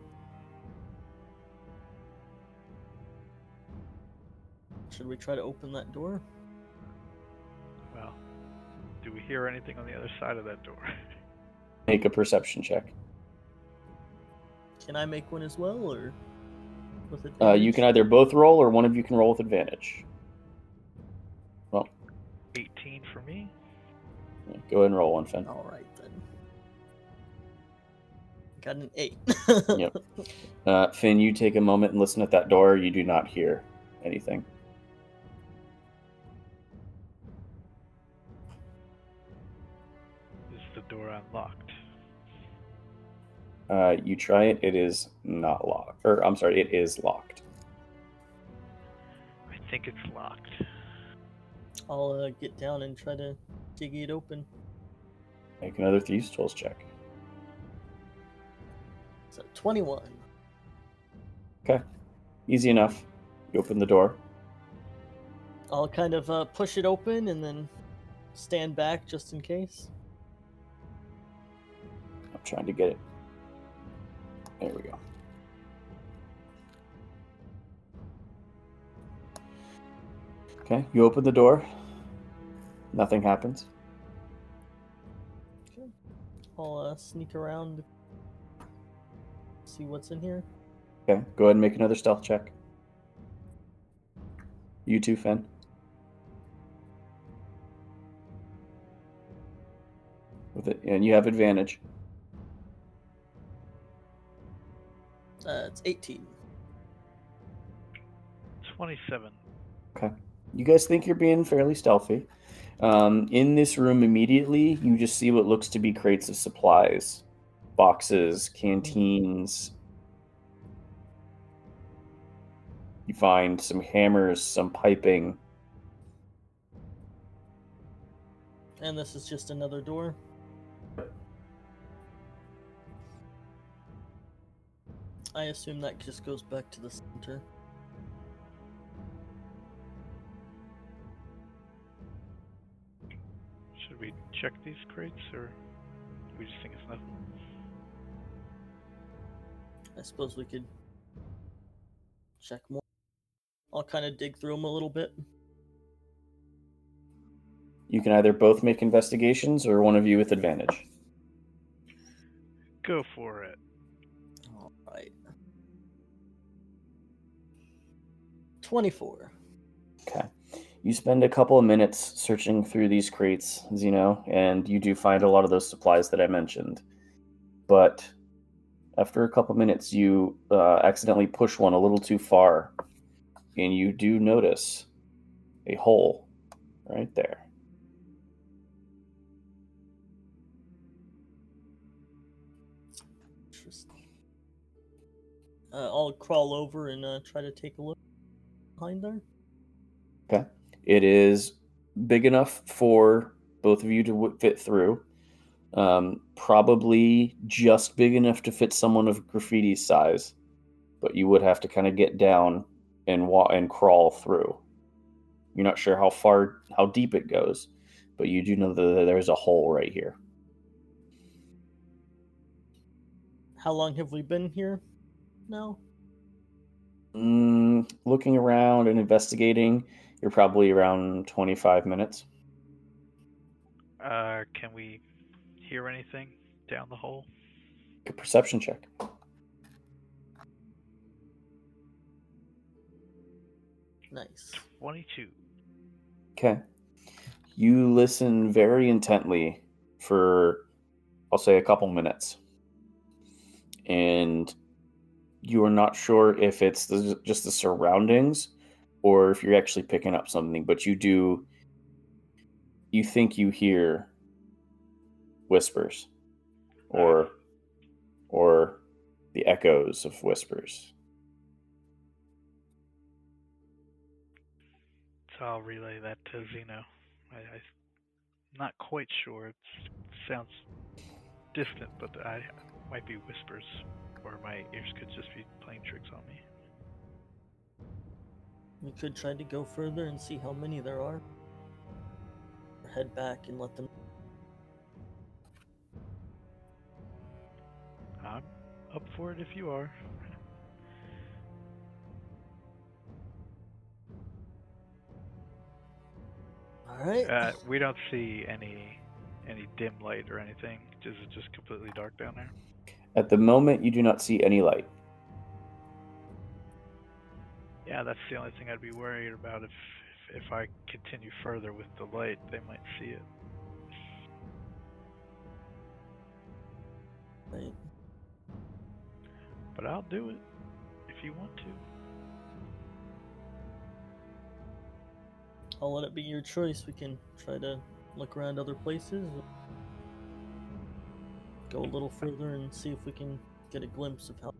Should we try to open that door? Well, do we hear anything on the other side of that door? Make a perception check. Can I make one as well, or with it? Uh, you can either both roll or one of you can roll with advantage. Well, 18 for me. Yeah, Go ahead and roll one, Finn. All right then. Got an eight. Yep. Uh, Finn, you take a moment and listen at that door. You do not hear anything. Is the door unlocked? Uh, you try it. It is not locked. Or I'm sorry, it is locked. I think it's locked. I'll uh, get down and try to dig it open. Make another thieves' tools check. So twenty-one. Okay, easy enough. You open the door. I'll kind of uh, push it open and then stand back just in case. I'm trying to get it. There we go. Okay, you open the door. Nothing happens. Okay. I'll uh, sneak around, see what's in here. Okay, go ahead and make another stealth check. You too, Finn. With it, and you have advantage. Uh, it's eighteen. 27. Okay. You guys think you're being fairly stealthy. Um, in this room, immediately, you just see what looks to be crates of supplies, boxes, canteens. You find some hammers, some piping. And this is just another door. I assume that just goes back to the center. Should we check these crates, or we just think it's nothing? I suppose we could check more. I'll kind of dig through them a little bit. You can either both make investigations or one of you with advantage. Go for it. 24. Okay. You spend a couple of minutes searching through these crates, Zeno, and you do find a lot of those supplies that I mentioned. But after a couple of minutes, you uh, accidentally push one a little too far, and you do notice a hole right there. Interesting. Uh, I'll crawl over and uh, try to take a look behind there. Okay. It is big enough for both of you to w- fit through. Um, probably just big enough to fit someone of graffiti's size, but you would have to kind of get down and wa- and crawl through. You're not sure how far, how deep it goes, but you do know that there's a hole right here. How long have we been here now? Looking around and investigating, you're probably around 25 minutes. Uh, can we hear anything down the hole? Make a perception check. Nice. 22. Okay. You listen very intently for, I'll say, a couple minutes. And you are not sure if it's the, just the surroundings or if you're actually picking up something, but you do, you think you hear whispers or, or the echoes of whispers. So I'll relay that to Zeno. I, am not quite sure. It sounds distant, but I might be whispers, or my ears could just be playing tricks on me. We could try to go further and see how many there are. Or head back and let them. I'm up for it if you are. All right. Uh, we don't see any any dim light or anything. Is it just completely dark down there? At the moment, you do not see any light. Yeah, that's the only thing I'd be worried about. If if, if I continue further with the light, they might see it. right. But I'll do it if you want to. I'll let it be your choice. We can try to look around other places. Go a little further and see if we can get a glimpse of how.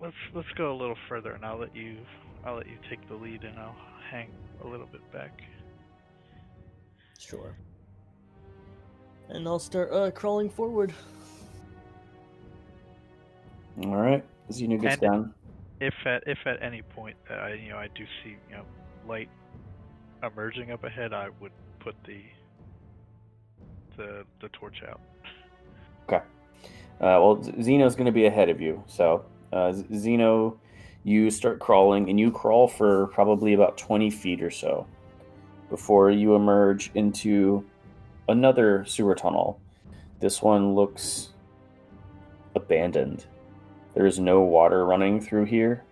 Let's let's go a little further, and I'll let you I'll let you take the lead, and I'll hang a little bit back. Sure. And I'll start uh, crawling forward. All right. Zeno gets And- down. If at if at any point that I you know I do see you know light emerging up ahead, I would put the the the torch out. Uh, well, Zeno's going to be ahead of you. So, uh, Zeno, you start crawling, and you crawl for probably about 20 feet or so before you emerge into another sewer tunnel. This one looks abandoned. There is no water running through here.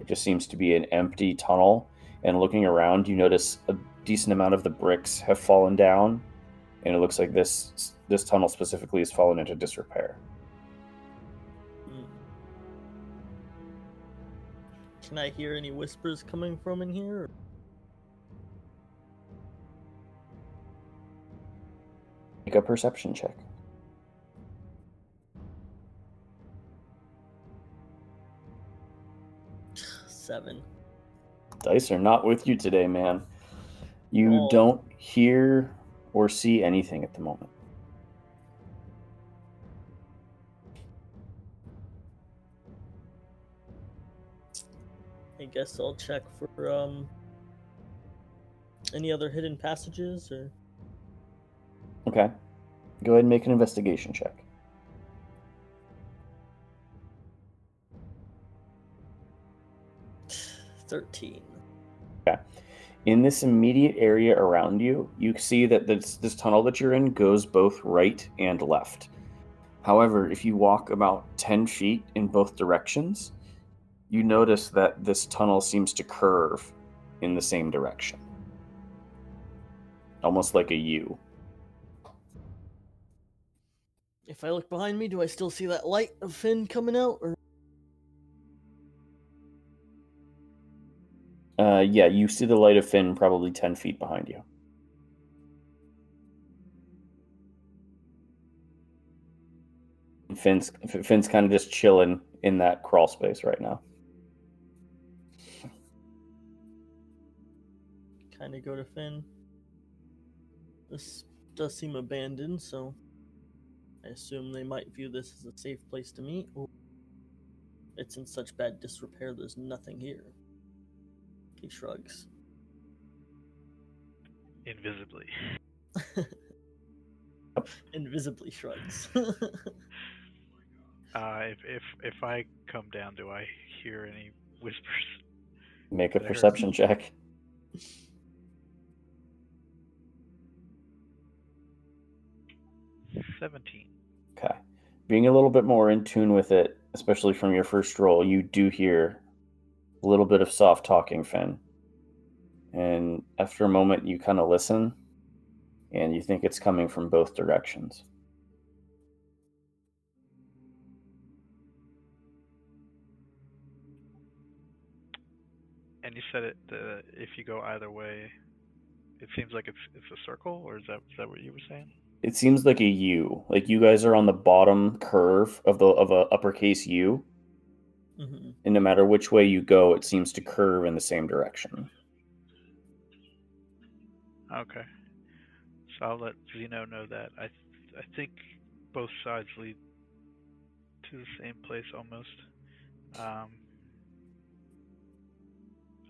It just seems to be an empty tunnel. And looking around, you notice a decent amount of the bricks have fallen down and it looks like this this tunnel specifically has fallen into disrepair. Hmm. Can I hear any whispers coming from in here? Make a perception check. Seven. Dice are not with you today, man. You Oh. don't hear or see anything at the moment. Guess I'll check for um any other hidden passages or Okay. Go ahead and make an investigation check. thirteen. In this immediate area around you, you see that this, this tunnel that you're in goes both right and left. However, if you walk about 10 feet in both directions, you notice that this tunnel seems to curve in the same direction. Almost like a U. If I look behind me, do I still see that light of Finn coming out? Or Uh, yeah, you see the light of Finn probably 10 feet behind you. Finn's, Finn's kind of just chilling in that crawl space right now. Kind of go to Finn. This does seem abandoned, so I assume they might view this as a safe place to meet. Or it's in such bad disrepair, there's nothing here. He shrugs. Invisibly. Invisibly shrugs. Uh, if if if I come down, do I hear any whispers? Make a There. perception check. Seventeen. Okay. Being a little bit more in tune with it, especially from your first roll, you do hear a little bit of soft talking, Finn. And after a moment, you kind of listen and you think it's coming from both directions. And you said it. Uh, if you go either way, it seems like it's it's a circle, or is that is that what you were saying? It seems like a U. Like you guys are on the bottom curve of the of a uppercase U, hmm and no matter which way you go, it seems to curve in the same direction. Okay. So I'll let Zeno know that. I th- I think both sides lead to the same place almost. Um,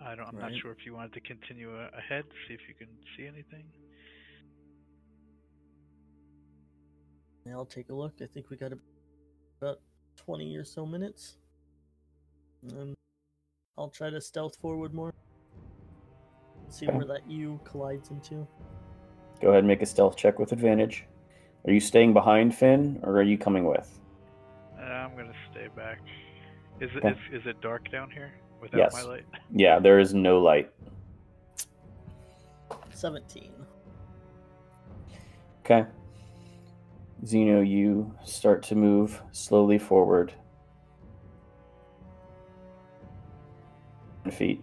I don't. I'm not sure if you wanted to continue ahead, see if you can see anything. I'll take a look. I think we got about 20 or so minutes. And I'll try to stealth forward more. See Okay. where that U collides into. Go ahead and make a stealth check with advantage. Are you staying behind Finn, or are you coming with? Uh, I'm gonna stay back. Is it Okay. is, is it dark down here without Yes. my light? Yeah, there is no light. 17. Okay. Zeno, you start to move slowly forward. feet.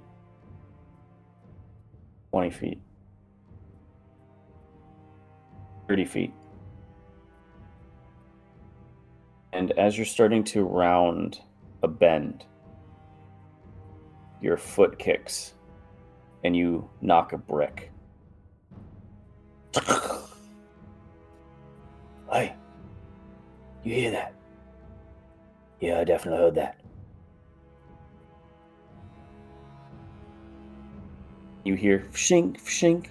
20 feet. 30 feet. And as you're starting to round a bend, your foot kicks and you knock a brick. You hear that? Yeah, I definitely heard that. You hear shink, shink.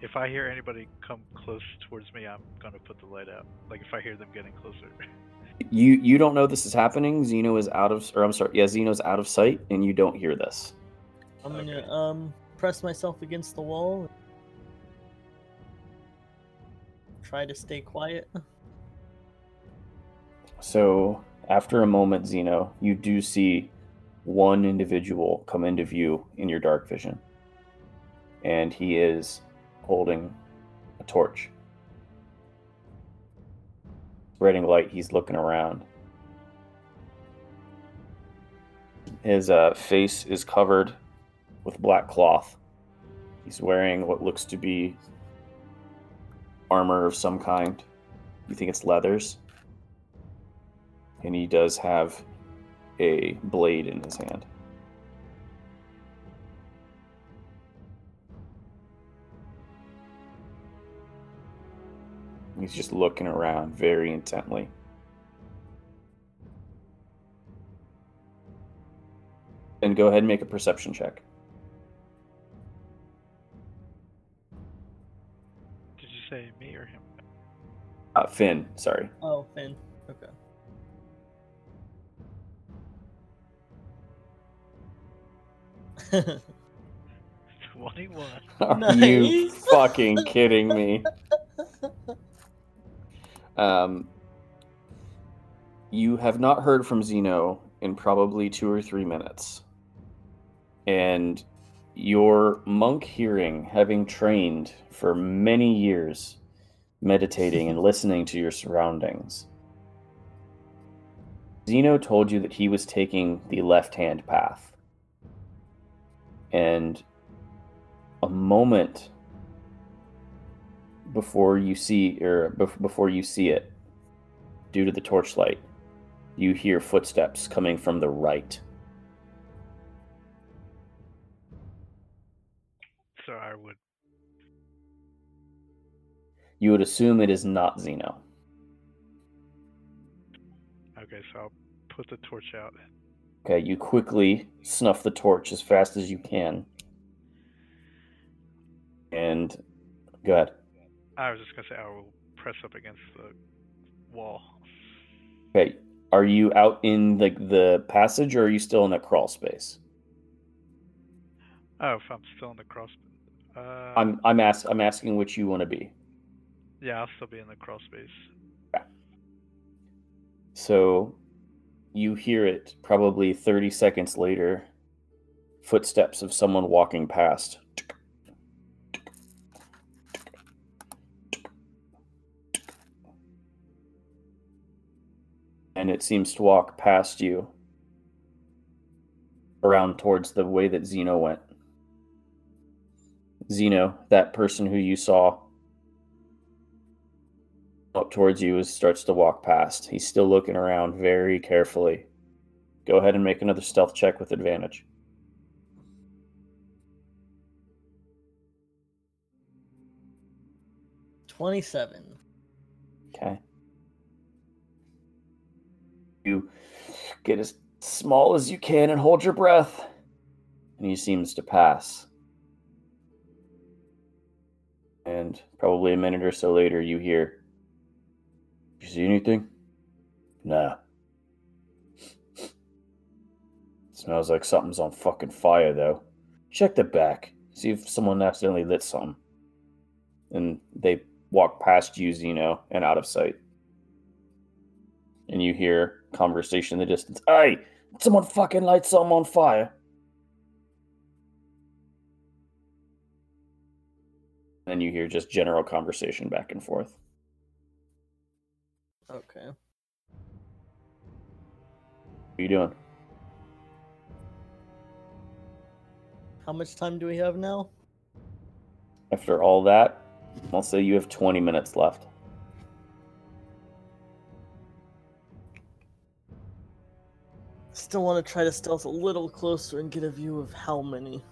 If I hear anybody come close towards me, I'm gonna put the light out. Like if I hear them getting closer. You you don't know this is happening. Zeno is out of, or I'm sorry, yeah, Zeno's out of sight, and you don't hear this. I'm gonna um press myself against the wall. Try to stay quiet. So after a moment, Zeno, you do see one individual come into view in your dark vision, and he is holding a torch. Spreading light, he's looking around. His uh, face is covered with black cloth. He's wearing what looks to be armor of some kind. You think it's leathers? And he does have a blade in his hand. He's just looking around very intently. And go ahead and make a perception check. Did you say me or him? Uh, Finn, sorry. Oh, Finn. Okay. Twenty-one. Are you fucking kidding me? Um, you have not heard from Zeno in probably two or three minutes. And your monk hearing, having trained for many years, meditating and listening to your surroundings, Zeno told you that he was taking the left hand path. And a moment before you see or before you see it due to the torchlight you hear footsteps coming from the right So I would. you would assume it is not zeno Okay, so I'll put the torch out. Okay you quickly snuff the torch as fast as you can and go ahead I was just gonna say I will press up against the wall. okay are you out in the, the passage or are you still in that crawl space Oh, if I'm still in the cross. Uh, i'm i'm ask, i'm asking which you want to be Yeah, I'll still be in the crawl space. Yeah. So you hear it probably 30 seconds later footsteps of someone walking past. And it seems to walk past you around towards the way that Zeno went. Zeno, that person who you saw up towards you as he starts to walk past. He's still looking around very carefully. Go ahead and make another stealth check with advantage. Twenty-seven. Okay. You get as small as you can and hold your breath. And he seems to pass. And probably a minute or so later, you hear, You see anything? Nah. Smells like something's on fucking fire, though. Check the back. See if someone accidentally lit something. And they walk past you, Zeno, and out of sight. And you hear conversation in the distance. Hey, someone fucking light something on fire. And you hear just general conversation back and forth. Okay. What are you doing? How much time do we have now? After all that, I'll say you have 20 minutes left. Still want to try to stealth a little closer and get a view of how many.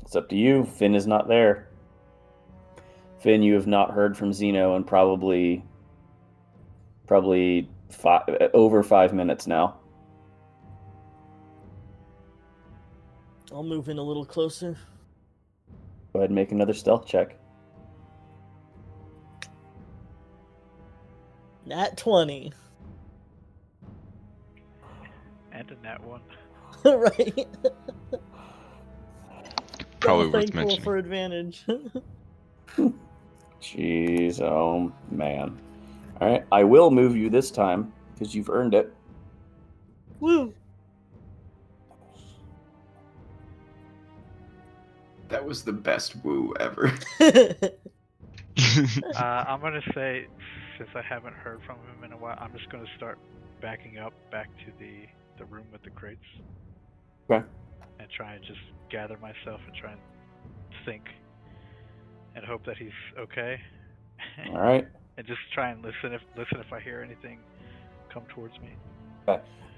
It's up to you. Finn is not there. Finn, you have not heard from Zeno in probably probably five, over five minutes now. I'll move in a little closer. Go ahead and make another stealth check. Nat 20. And a nat one. right? Probably So worth thankful mentioning. for advantage. Jeez, oh man. All right, I will move you this time because you've earned it. Woo! That was the best woo ever. Uh, I'm gonna say, since I haven't heard from him in a while, I'm just gonna start backing up back to the the room with the crates. Okay. And try and just gather myself and try and think, and hope that he's okay. All right. and just try and listen if listen if I hear anything come towards me.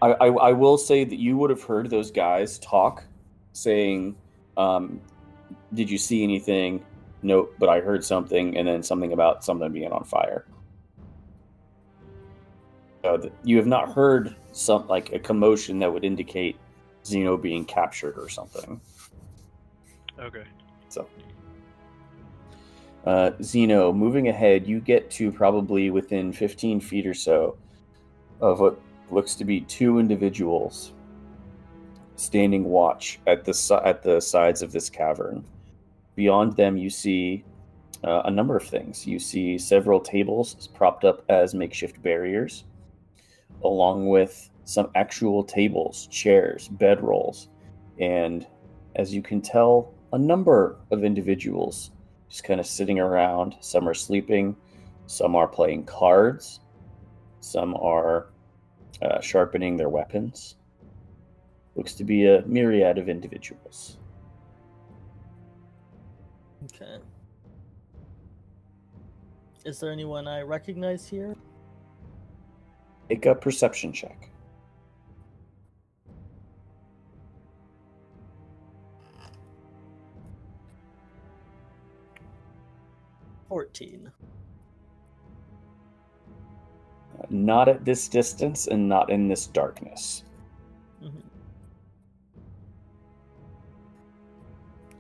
I, I, I will say that you would have heard those guys talk, saying, um, "Did you see anything?" Nope, but I heard something, and then something about something being on fire. You have not heard some like a commotion that would indicate Zeno being captured or something. Okay. So, uh, Zeno, moving ahead, you get to probably within 15 feet or so of what looks to be two individuals standing watch at the at the sides of this cavern. Beyond them, you see uh, a number of things. You see several tables propped up as makeshift barriers. along with some actual tables, chairs, bedrolls, and as you can tell, a number of individuals just kind of sitting around. Some are sleeping, some are playing cards, some are uh, sharpening their weapons. Looks to be a myriad of individuals. Okay. Is there anyone I recognize here? Make a perception check. Fourteen. Not at this distance and not in this darkness. Mhm.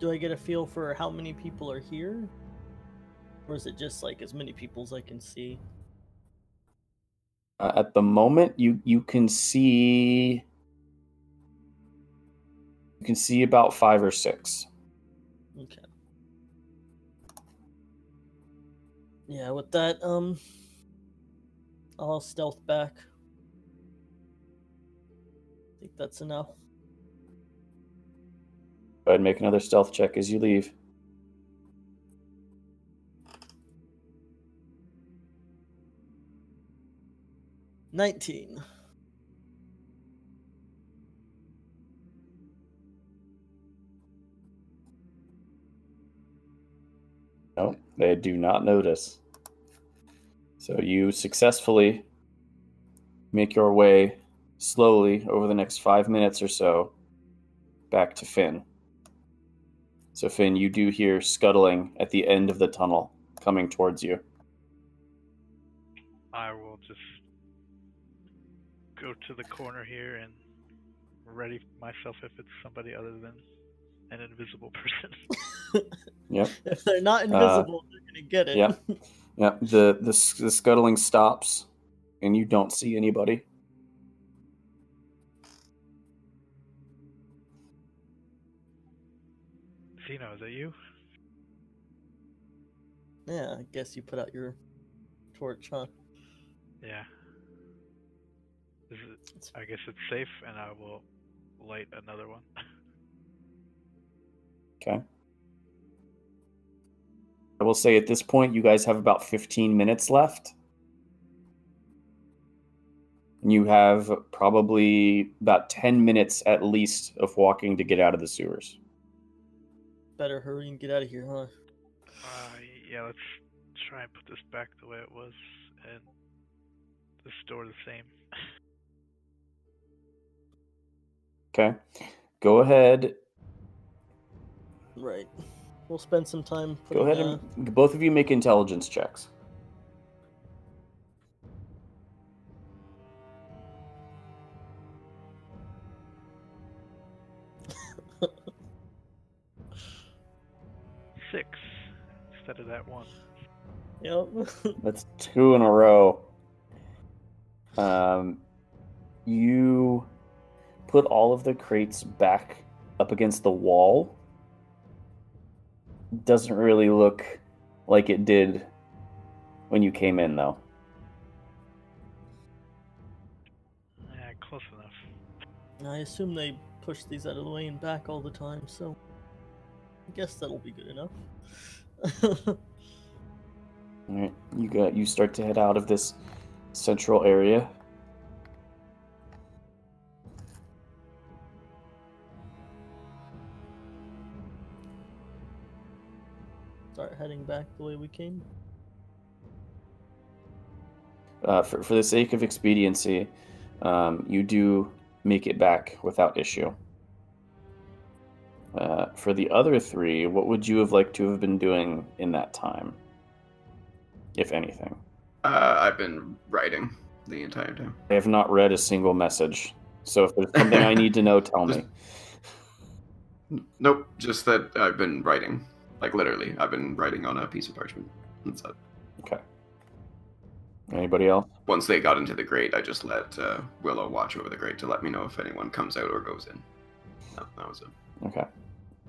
Do I get a feel for how many people are here? Or is it just like as many people as I can see? Uh, at the moment, you you can see you can see about five or six. Yeah, with that, um, I'll stealth back. I think that's enough. Go ahead and make another stealth check as you leave. Nineteen. No, they do not notice. So you successfully make your way slowly over the next five minutes or so back to Finn. So, Finn, you do hear scuttling at the end of the tunnel coming towards you. I will just go to the corner here and ready myself if it's somebody other than an invisible person. Yep. If they're not uh, invisible, they're gonna get it. Yep. Yep. The, the the scuttling stops, and you don't see anybody. Zeno, is that you? Yeah, I guess you put out your torch, huh? Yeah. Is it, I guess it's safe, and I will light another one. Okay. I will say at this point, you guys have about 15 minutes left. And you have probably about 10 minutes at least of walking to get out of the sewers. Better hurry and get out of here, huh? Uh, yeah, let's try and put this back the way it was, and the store the same. Okay. Go ahead. Right. We'll spend some time. Go putting, ahead uh, and both of you make intelligence checks. Six instead of that one. Yep. That's two in a row. Um, you put all of the crates back up against the wall. Doesn't really look like it did when you came in, though. Yeah, close enough. I assume they push these out of the way and back all the time, so I guess that'll be good enough. All right, you got you start to head out of this central area. Heading back the way we came. Uh, for for the sake of expediency, um, you do make it back without issue. Uh, for the other three, what would you have liked to have been doing in that time, if anything? Uh, I've been writing the entire time. I have not read a single message, so if there's something I need to know, tell me. Nope, just that I've been writing. Like literally, I've been writing on a piece of parchment. That's it. Okay. Anybody else? Once they got into the grate, I just let uh, Willow watch over the grate to let me know if anyone comes out or goes in. That, that was it. Okay.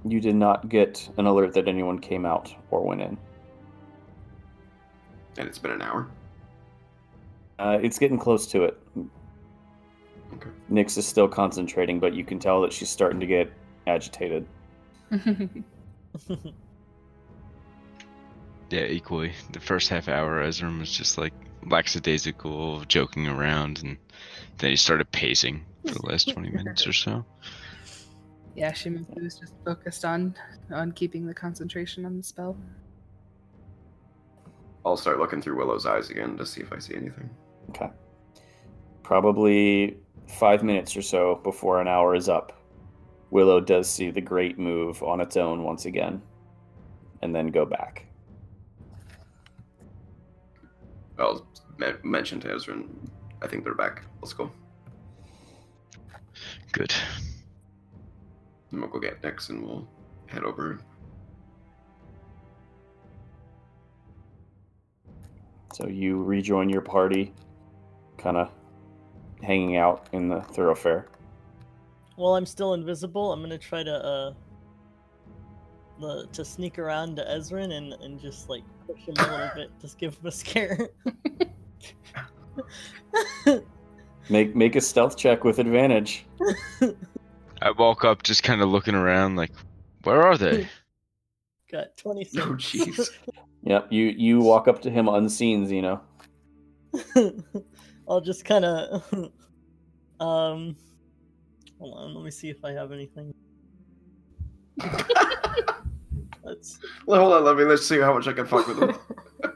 You did not get an alert that anyone came out or went in. And it's been an hour. Uh, it's getting close to it. Okay. Nix is still concentrating, but you can tell that she's starting to get agitated. Yeah, equally. The first half hour, Ezra was just like lackadaisical, joking around, and then he started pacing for the last 20 minutes or so. yeah, she was just focused on on keeping the concentration on the spell. I'll start looking through Willow's eyes again to see if I see anything. Okay. Probably five minutes or so before an hour is up, Willow does see the grate move on its own once again, and then go back. I'll me- mention to Ezra. I think they're back. Let's go. Good. And we'll go get Dex, and we'll head over. So you rejoin your party, kind of hanging out in the thoroughfare. While I'm still invisible, I'm gonna try to uh the, to sneak around to Ezrin and, and just like push him a little bit, just give him a scare. Make make a stealth check with advantage. I walk up just kind of looking around, like, where are they? Got twenty. Oh, jeez. Yep, you you walk up to him unseen, Zeno. I'll just kind of um hold on, let me see if I have anything. Let's Well, hold on, let me let's see how much I can fuck with them. uh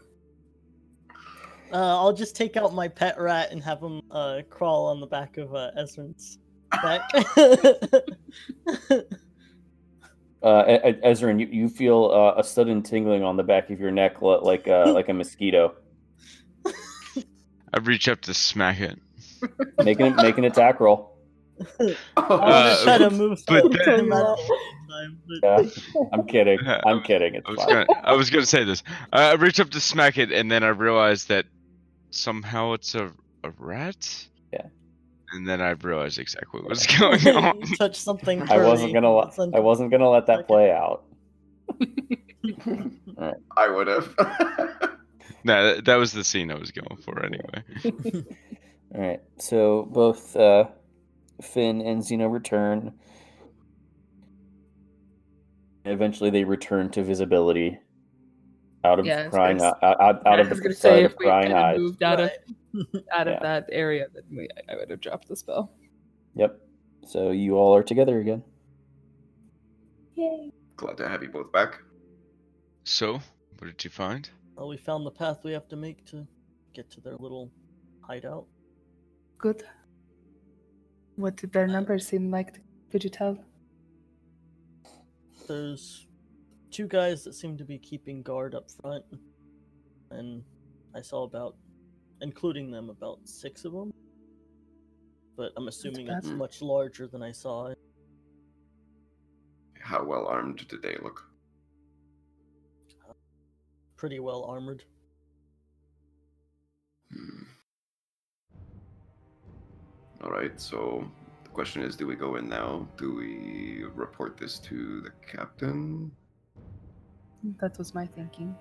I'll just take out my pet rat and have him uh crawl on the back of uh Ezrin's back. Uh, Ezrin, you, you feel uh, a sudden tingling on the back of your neck, like uh, like a mosquito. I reach up to smack it. Make an make an attack roll. I'm Oh, gonna Uh, try to move but slow then- him at the same time, but- Yeah, I'm kidding. I'm kidding. It's I was fine. gonna, I was gonna say this. I I reach up to smack it, and then I realize that somehow it's a a rat. Yeah. And then I realize exactly what's going on. You touch something. I wasn't gonna let un- I wasn't gonna let that play out. I would have. no, that, that was the scene I was going for anyway. All right. So both uh, Finn and Zeno return. Eventually, they return to visibility, out of Yeah, I crying gonna out, out, out of the was gonna say of if we prying kind of eyes. moved out of Right. out of Yeah. that area, then we I would have dropped the spell. Yep. So you all are together again. Yay! Glad to have you both back. So, what did you find? Well, we found the path we have to make to get to their little hideout. Good. What did their uh, numbers seem like? Could you tell? There's two guys that seem to be keeping guard up front, and I saw about, including them, about six of them. But I'm assuming it's much larger than I saw. How well armed did they look? Pretty well armored. Hmm. All right. So the question is, do we go in now? Do we report this to the captain? That was my thinking.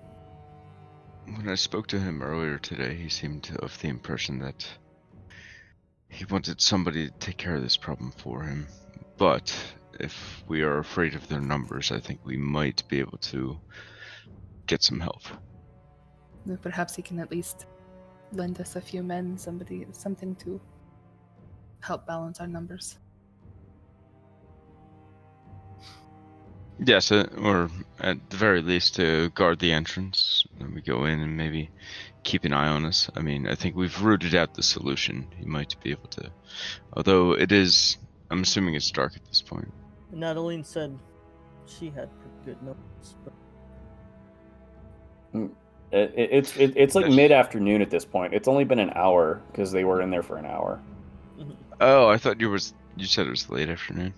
When I spoke to him earlier today, he seemed of the impression that he wanted somebody to take care of this problem for him. But if we are afraid of their numbers, I think we might be able to get some help. Perhaps he can at least lend us a few men, somebody, something to help balance our numbers. Yes, uh, or at the very least to guard the entrance. Then we go in and maybe keep an eye on us. I mean, I think we've rooted out the solution. He might be able to. Although it is, I'm assuming it's dark at this point. Natalie said she had pretty good numbers, but It, it, it's it, it's like mid afternoon at this point. It's only been an hour because they were in there for an hour. Oh, I thought you was you said it was late afternoon.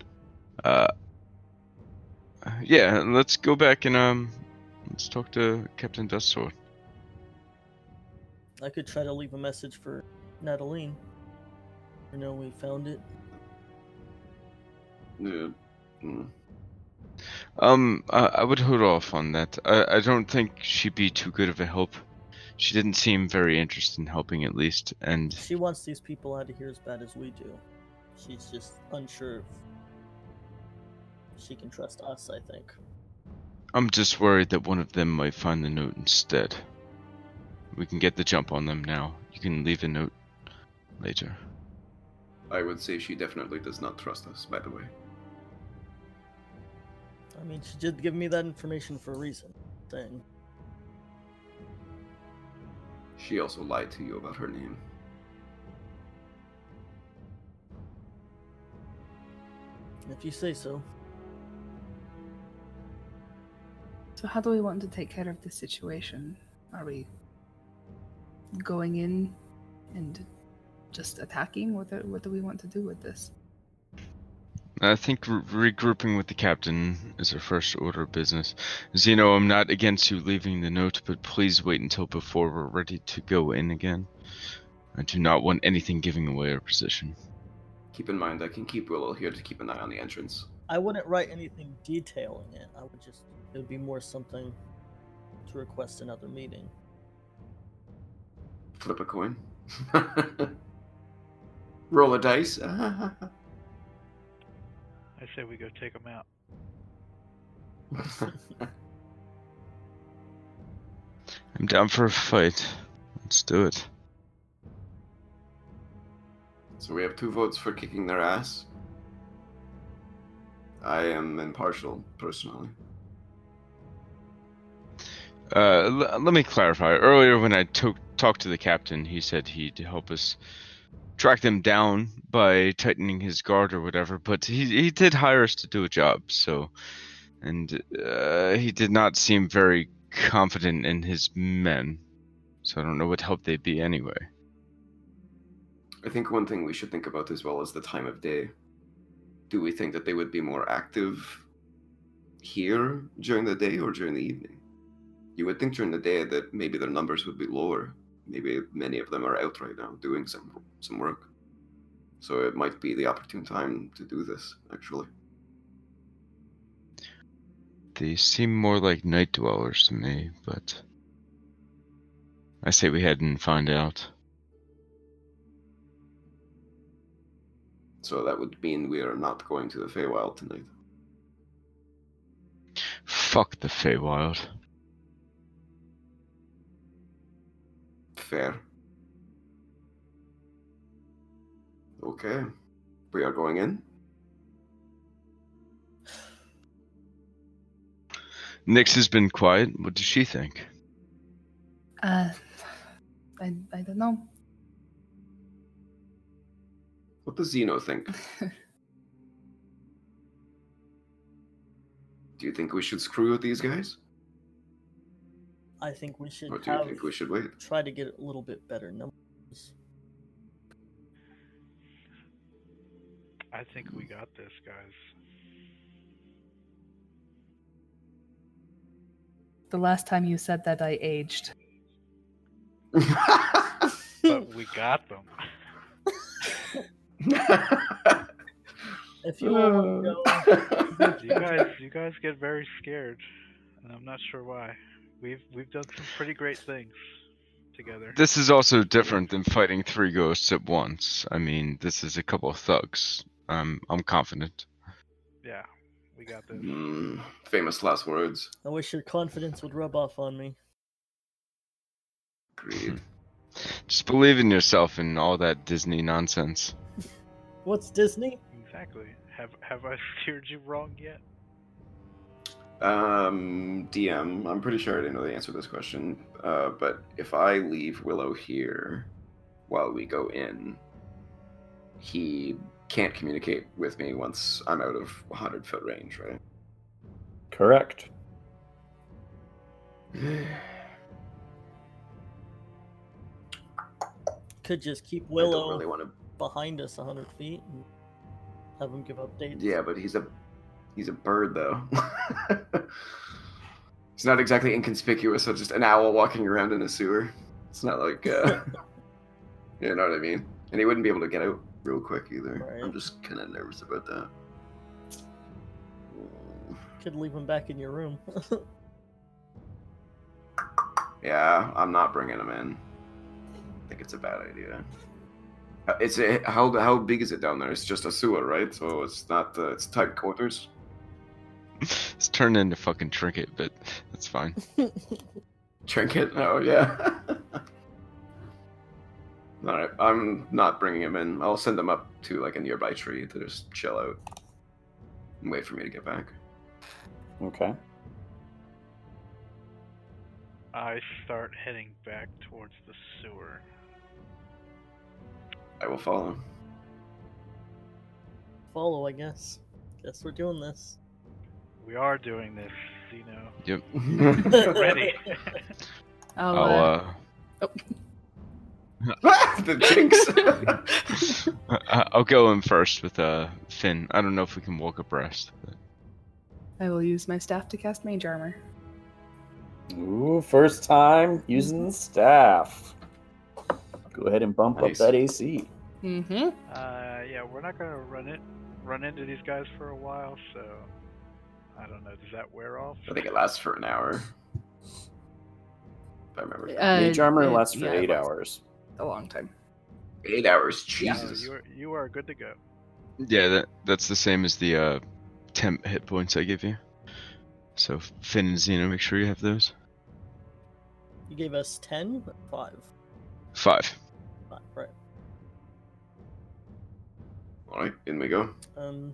Uh, yeah, let's go back and um, let's talk to Captain Dustsword. I could try to leave a message for Natalie. I know we found it. Uh, hmm. Um, I, I would hold off on that. I, I don't think she'd be too good of a help. She didn't seem very interested in helping, at least. And She wants these people out of here as bad as we do. She's just unsure if she can trust us, I think. I'm just worried that one of them might find the note instead. We can get the jump on them now. You can leave a note later. I would say she definitely does not trust us, by the way. I mean, she did give me that information for a reason. Thing. She also lied to you about her name. If you say so. So, how do we want to take care of this situation? Are we going in and just attacking? What do, what do we want to do with this? I think re- regrouping with the captain is our first order of business. Zeno, I'm not against you leaving the note, but please wait until before we're ready to go in again. I do not want anything giving away our position. Keep in mind, I can keep Willow here to keep an eye on the entrance. I wouldn't write anything detailing it. I would just, it would be more something to request another meeting. Flip a coin. Roll a dice. I say we go take them out. I'm down for a fight. Let's do it. so we have two votes for kicking their ass. I am impartial, personally. Uh, l- let me clarify. Earlier, when I to- talked to the captain, he said he'd help us track them down by tightening his guard or whatever. But he he did hire us to do a job, so and uh, he did not seem very confident in his men. So I don't know what help they'd be anyway. I think one thing we should think about as well is the time of day. Do we think that they would be more active here during the day or during the evening? You would think during the day that maybe their numbers would be lower. Maybe many of them are out right now doing some some work. So it might be the opportune time to do this, actually. They seem more like night dwellers to me, but I say we head and find out. So that would mean we are not going to the Feywild tonight. Fuck the Feywild. Fair. Okay. We are going in. Nix has been quiet. What does she think? Uh, I, I don't know. What does Zeno think? Do you think we should screw with these guys? I think we should Or do you think we should wait? try to get a little bit better numbers. I think we got this, guys. The last time you said that, I aged. But we got them. If you want to go, You guys, you guys get very scared, and I'm not sure why. We've we've done some pretty great things together. This is also different than fighting three ghosts at once. I mean, this is a couple of thugs. Um, I'm confident. Yeah, we got this. Mm, famous last words. I wish your confidence would rub off on me. Agreed. Just believe in yourself and all that Disney nonsense. What's Disney? Exactly. Have have I steered you wrong yet? Um, DM, I'm pretty sure I didn't know the answer to this question. Uh, but if I leave Willow here while we go in, he can't communicate with me once I'm out of 100 foot range, right? Correct. Could just keep Willow really want to. behind us 100 feet and have him give updates. Yeah, but he's a he's a bird though. he's not exactly inconspicuous. So just an owl walking around in a sewer. It's not like uh, you know what I mean. And he wouldn't be able to get out real quick either. Right. I'm just kind of nervous about that. Could leave him back in your room. Yeah, I'm not bringing him in. I think it's a bad idea. Uh, It's a, how how big is it down there? It's just a sewer, right? So it's not uh, it's tight quarters. It's turned into fucking trinket, but that's fine. Trinket? Oh yeah. All right, I'm not bringing him in. I'll send him up to like a nearby tree to just chill out and wait for me to get back. Okay. I start heading back towards the sewer. I will follow. Follow, I guess. Guess we're doing this. We are doing this, you know. Yep. Ready. I'll, I'll uh, uh, the jinx. I- I'll go in first with uh Finn. I don't know if we can walk abreast. But... I will use my staff to cast mage armor. Ooh, first time using the staff. Go ahead and bump Nice. up that AC. Mm-hmm. Uh, yeah, we're not gonna run it, run into these guys for a while, so I don't know. Does that wear off? I think it lasts for an hour. If I remember. Uh, Mage armor uh, lasts for yeah, eight lasts hours. A long time. Eight hours. yeah. Jesus. you are you are good to go. Yeah, that that's the same as the uh temp hit points I give you. So Finn and Zeno, make sure you have those. You gave us 10? 5. Five. Five, right. All right, in we go. Um,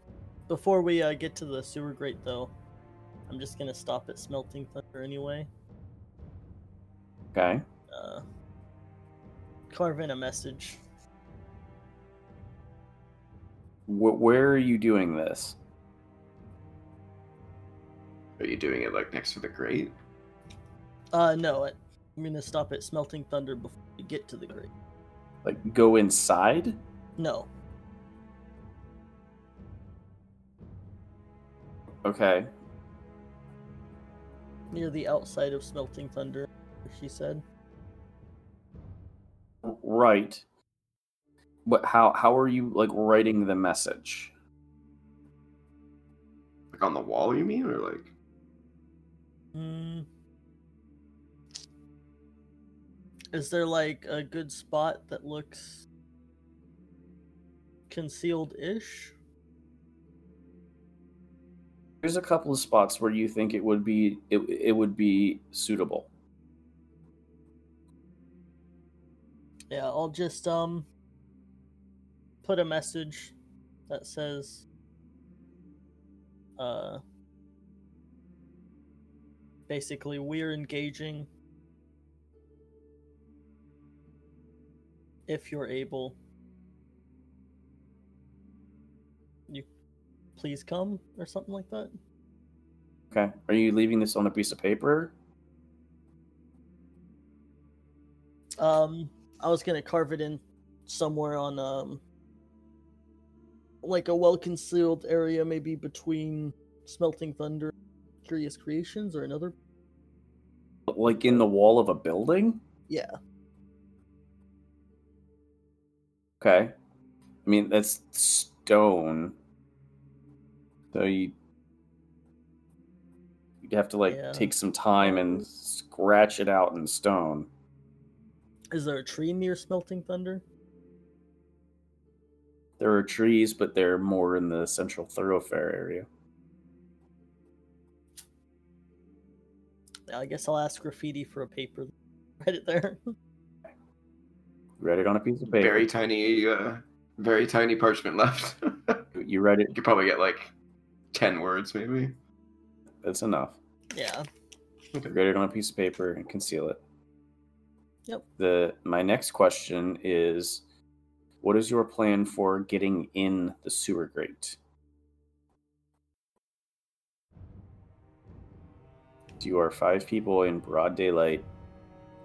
before we uh, get to the sewer grate, though, I'm just gonna stop at Smelting Thunder anyway. Okay. Uh, carve in a message. Wh- where are you doing this? Are you doing it like next to the grate? Uh, no, it, I'm gonna stop at Smelting Thunder before we get to the grate. Like, go inside? No, Okay. near the outside of Smelting Thunder, she said. Right. But how how are you like writing the message? Like on the wall, you mean, or like? Hmm. Is there like a good spot that looks concealed-ish? There's a couple of spots where you think it would be it, it would be suitable. Yeah, I'll just um put a message that says uh basically we're engaging if you're able please come or something like that Okay. Are you leaving this on a piece of paper? Um, I was gonna carve it in somewhere on um, like a well concealed area, maybe between Smelting Thunder, Curious Creations, or another. Like in the wall of a building? Yeah, Okay. I mean, that's stone. So you you'd have to like Yeah. take some time and scratch it out in stone. is there a tree near Smelting Thunder? There are trees, but they're more in the central thoroughfare area. Yeah, I guess I'll ask Graffiti for a paper. Write it there. Write it on a piece of paper. Very tiny, uh, very tiny parchment left. you You write it. You could probably get like ten words, maybe. That's enough. yeah. You write it on a piece of paper and conceal it. Yep. The my next question is, what is your plan for getting in the sewer grate? You are five people in broad daylight,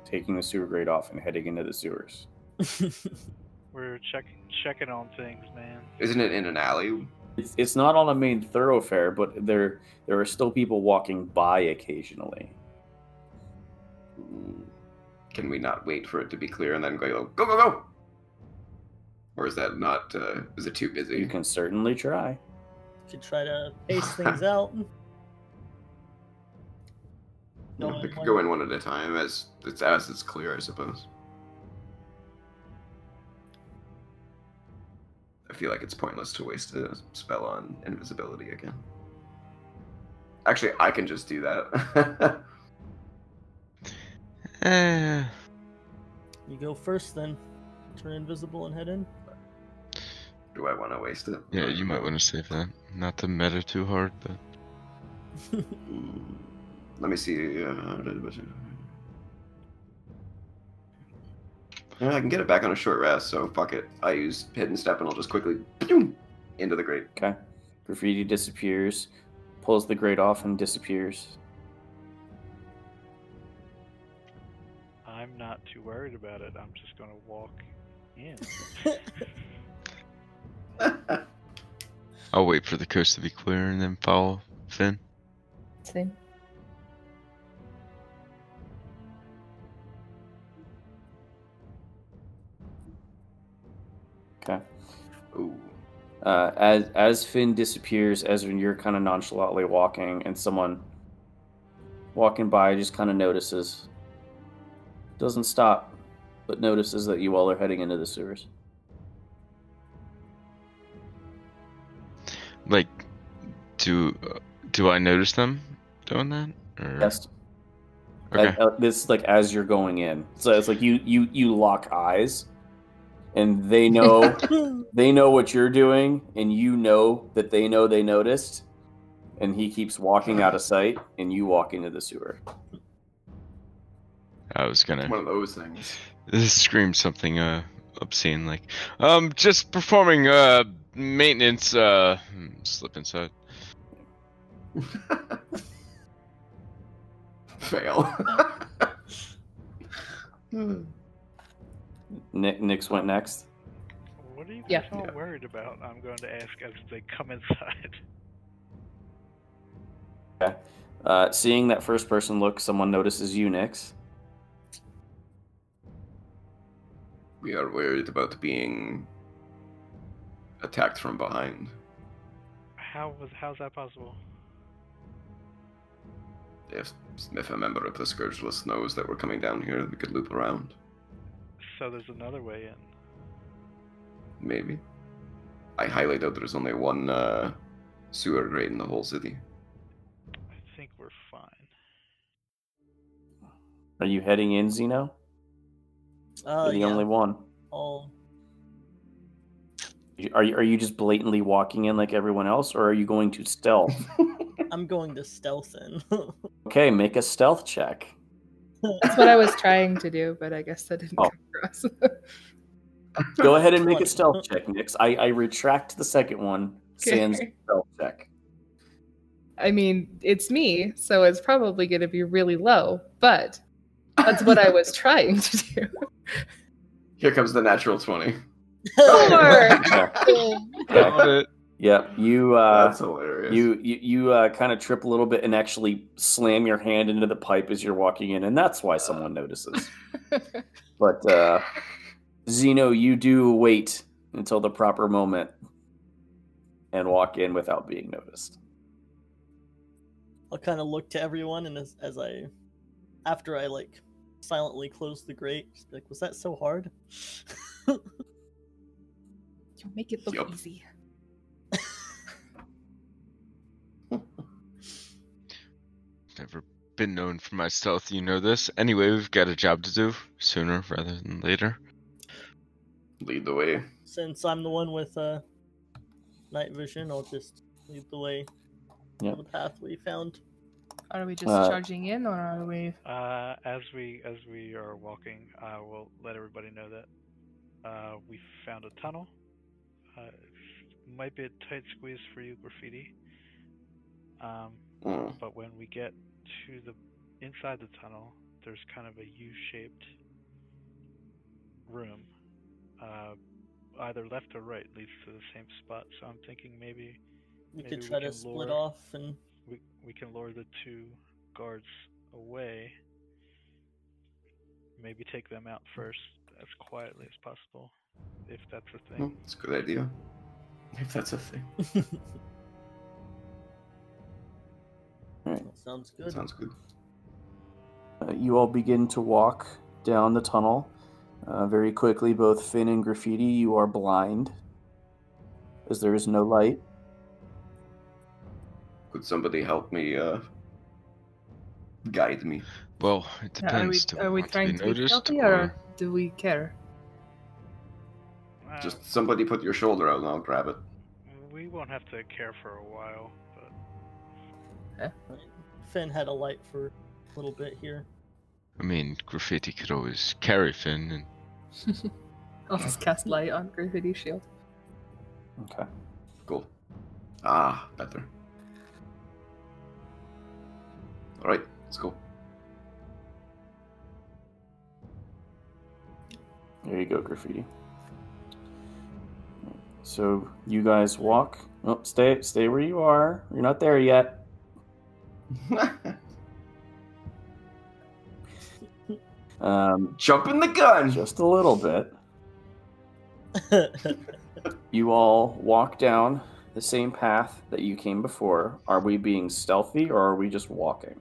taking the sewer grate off and heading into the sewers. We're checking checking on things, man. Isn't it in an alley? It's, it's not on a main thoroughfare, but there there are still people walking by occasionally. Mm, Can we not wait for it to be clear and then go go go go? Or is that not? Uh, is it too busy? You can certainly try. You Could try to pace things out. No, No, we could go in one at a time as it's as it's clear, I suppose. Feel like it's pointless to waste a spell on invisibility again. Actually, I can just do that. Eh, You go first, then. Turn invisible and head in. do I want to waste it? yeah, you might want to save that. Not to meta too hard, but Let me see. Uh, I can get it back on a short rest, so fuck it. I use hidden step and I'll just quickly boom, into the grate. Okay. Graffiti disappears, pulls the grate off, and disappears. I'm not too worried about it. I'm just gonna walk in. I'll wait for the coast to be clear and then follow Finn. Same. Okay. Ooh. Uh, as as Finn disappears, Ezrin, you're kind of nonchalantly walking, and someone walking by just kind of notices. Doesn't stop, but notices that you all are heading into the sewers. Like, do do I notice them doing that? Or... Yes. Okay. Uh, this like as you're going in, so it's like you you you lock eyes, and they know they know what you're doing, and you know that they know they noticed, and he keeps walking out of sight, and you walk into the sewer. I was gonna One of those things. scream something uh obscene like, um, just performing uh maintenance. Uh, hmm, slip inside. Fail. Nick Nix went next. What are you Yeah. guys all Yeah. worried about? I'm going to ask as they come inside. Uh, seeing that first person look, someone notices you, Nix. we are worried about being attacked from behind. How was how's that possible? If if a member of the Scourge list knows that we're coming down here, we could loop around. So there's another way in. Maybe. I highly doubt there's only one uh, sewer grate in the whole city. I think we're fine. Are you heading in, Zeno? Uh, You're the yeah, only one. I'll- Are you are you just blatantly walking in like everyone else, or are you going to stealth? I'm going to stealth in. okay, make a stealth check. That's what I was trying to do, but I guess that didn't Oh. come across. Go ahead and make a Twenty. stealth check, Nix. I, I retract the second one. Sans stealth check. I mean, it's me, so it's probably going to be really low, but that's what I was trying to do. Here comes the natural 20. Four! Got it. Yep. You uh That's hilarious. you you, you uh, kind of trip a little bit and actually slam your hand into the pipe as you're walking in, and that's why someone notices. But uh Zeno, you do wait until the proper moment and walk in without being noticed. I'll kind of look to everyone, and as, as I, after I like silently close the grate, just be like, was that so hard? you make it look Yup. easy. Never been known for my stealth, you know this. Anyway, we've got a job to do sooner rather than later. Lead the way. Since I'm the one with uh, night vision, I'll just lead the way Yep. the path we found. Are we just Uh, charging in, or are we? Uh, as we as we are walking, I will let everybody know that uh, we found a tunnel. Uh, might be a tight squeeze for you, graffiti. Um, Mm. but when we get to the inside the tunnel, there's kind of a U-shaped room. Uh, either left or right leads to the same spot. So I'm thinking maybe We Maybe could we try to split lure- off and we we can lure the two guards away. Maybe take them out first as quietly as possible, if that's a thing. It's a good idea. If that's a thing. that sounds good. Sounds good. Uh, you all begin to walk down the tunnel. Uh, very quickly, both Finn and Graffiti, you are blind. as there is no light. Could somebody help me uh guide me? Well, it Yeah, are we, depends. Are we want trying be to be noticed, stealthy or do we care? Just somebody put your shoulder out and I'll grab it. we won't have to care for a while, but Finn had a light for a little bit here. I mean, graffiti could always carry Finn, and I'll just cast light on Graffiti Shield. Okay. Cool. Ah, better. Alright, let's go. There you go, graffiti. So you guys walk. Oh, stay, stay where you are. You're not there yet. Um, Jumping the gun! just a little bit. You all walk down the same path that you came before. Are we being stealthy or are we just walking?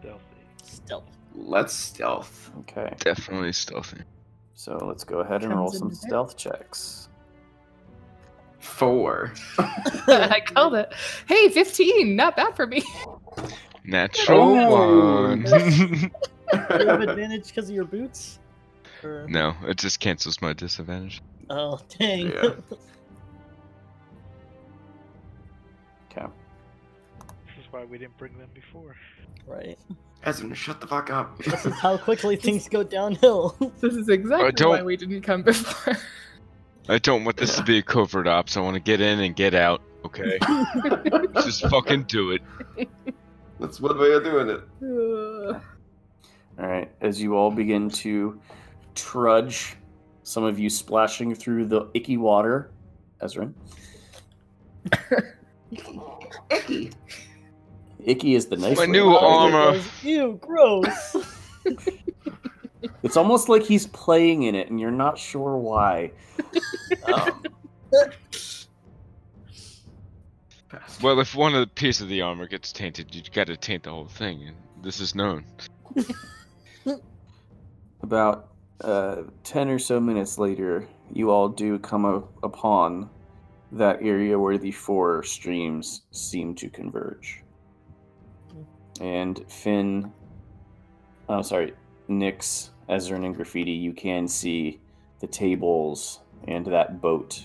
stealthy. Stealth. Let's stealth. Okay. definitely stealthy. So let's go ahead and Comes roll some there. stealth checks. Four. I called it. Hey, 15! Not bad for me. Natural Oh. one. you have advantage because of your boots? Or... no, it just cancels my disadvantage. Oh, dang. Yeah. Okay. This is why we didn't bring them before. right. Ezra, shut the fuck up. This is how quickly things go downhill. This is exactly don't- why we didn't come before. I don't want this to be a covert ops. I want to get in and get out. Okay, just fucking do it. That's one way of doing it. All right. As you all begin to trudge, some of you splashing through the icky water. Ezrin. Icky. Icky is the nice My new to put it. armor. Goes, Ew, gross. It's almost like he's playing in it, and you're not sure why. Um, Well, if one of the piece of the armor gets tainted, you've got to taint the whole thing, and this is known. about uh, 10 or so minutes later, you all do come up upon that area where the four streams seem to converge. And Finn, oh, sorry, Nix, Ezrin, and Graffiti, you can see the tables and that boat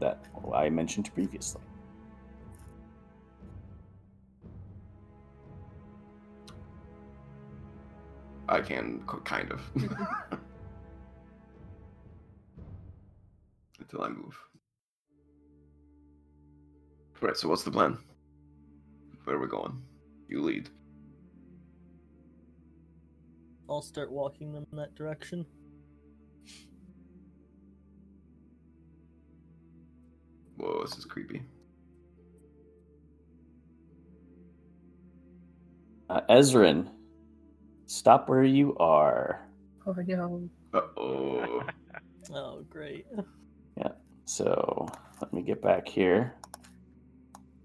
that I mentioned previously. I can, kind of. Until I move. Right, so what's the plan? Where are we going? You lead. I'll start walking them in that direction. Whoa, this is creepy. Uh, Ezrin, stop where you are. oh no. Uh oh. Oh, great. Yeah. So let me get back here.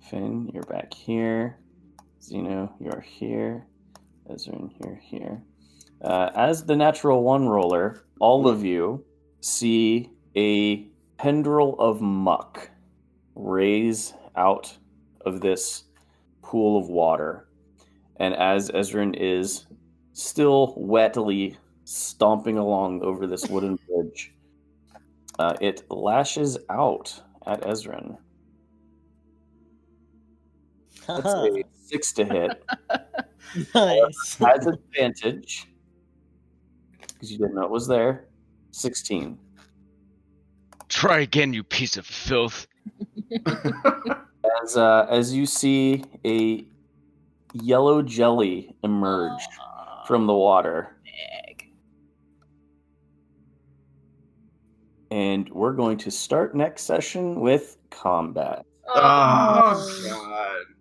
Finn, you're back here. Zeno, you're here. Ezrin, you're here. Uh, as the natural one roller, all of you see a tendril of muck raise out of this pool of water. And as Ezrin is still wetly stomping along over this wooden bridge, uh, it lashes out at Ezrin. That's a six to hit. nice. Has advantage because you didn't know it was there. Sixteen. Try again, you piece of filth. As uh, as you see a yellow jelly emerge from the water, and we're going to start next session with combat. oh, God.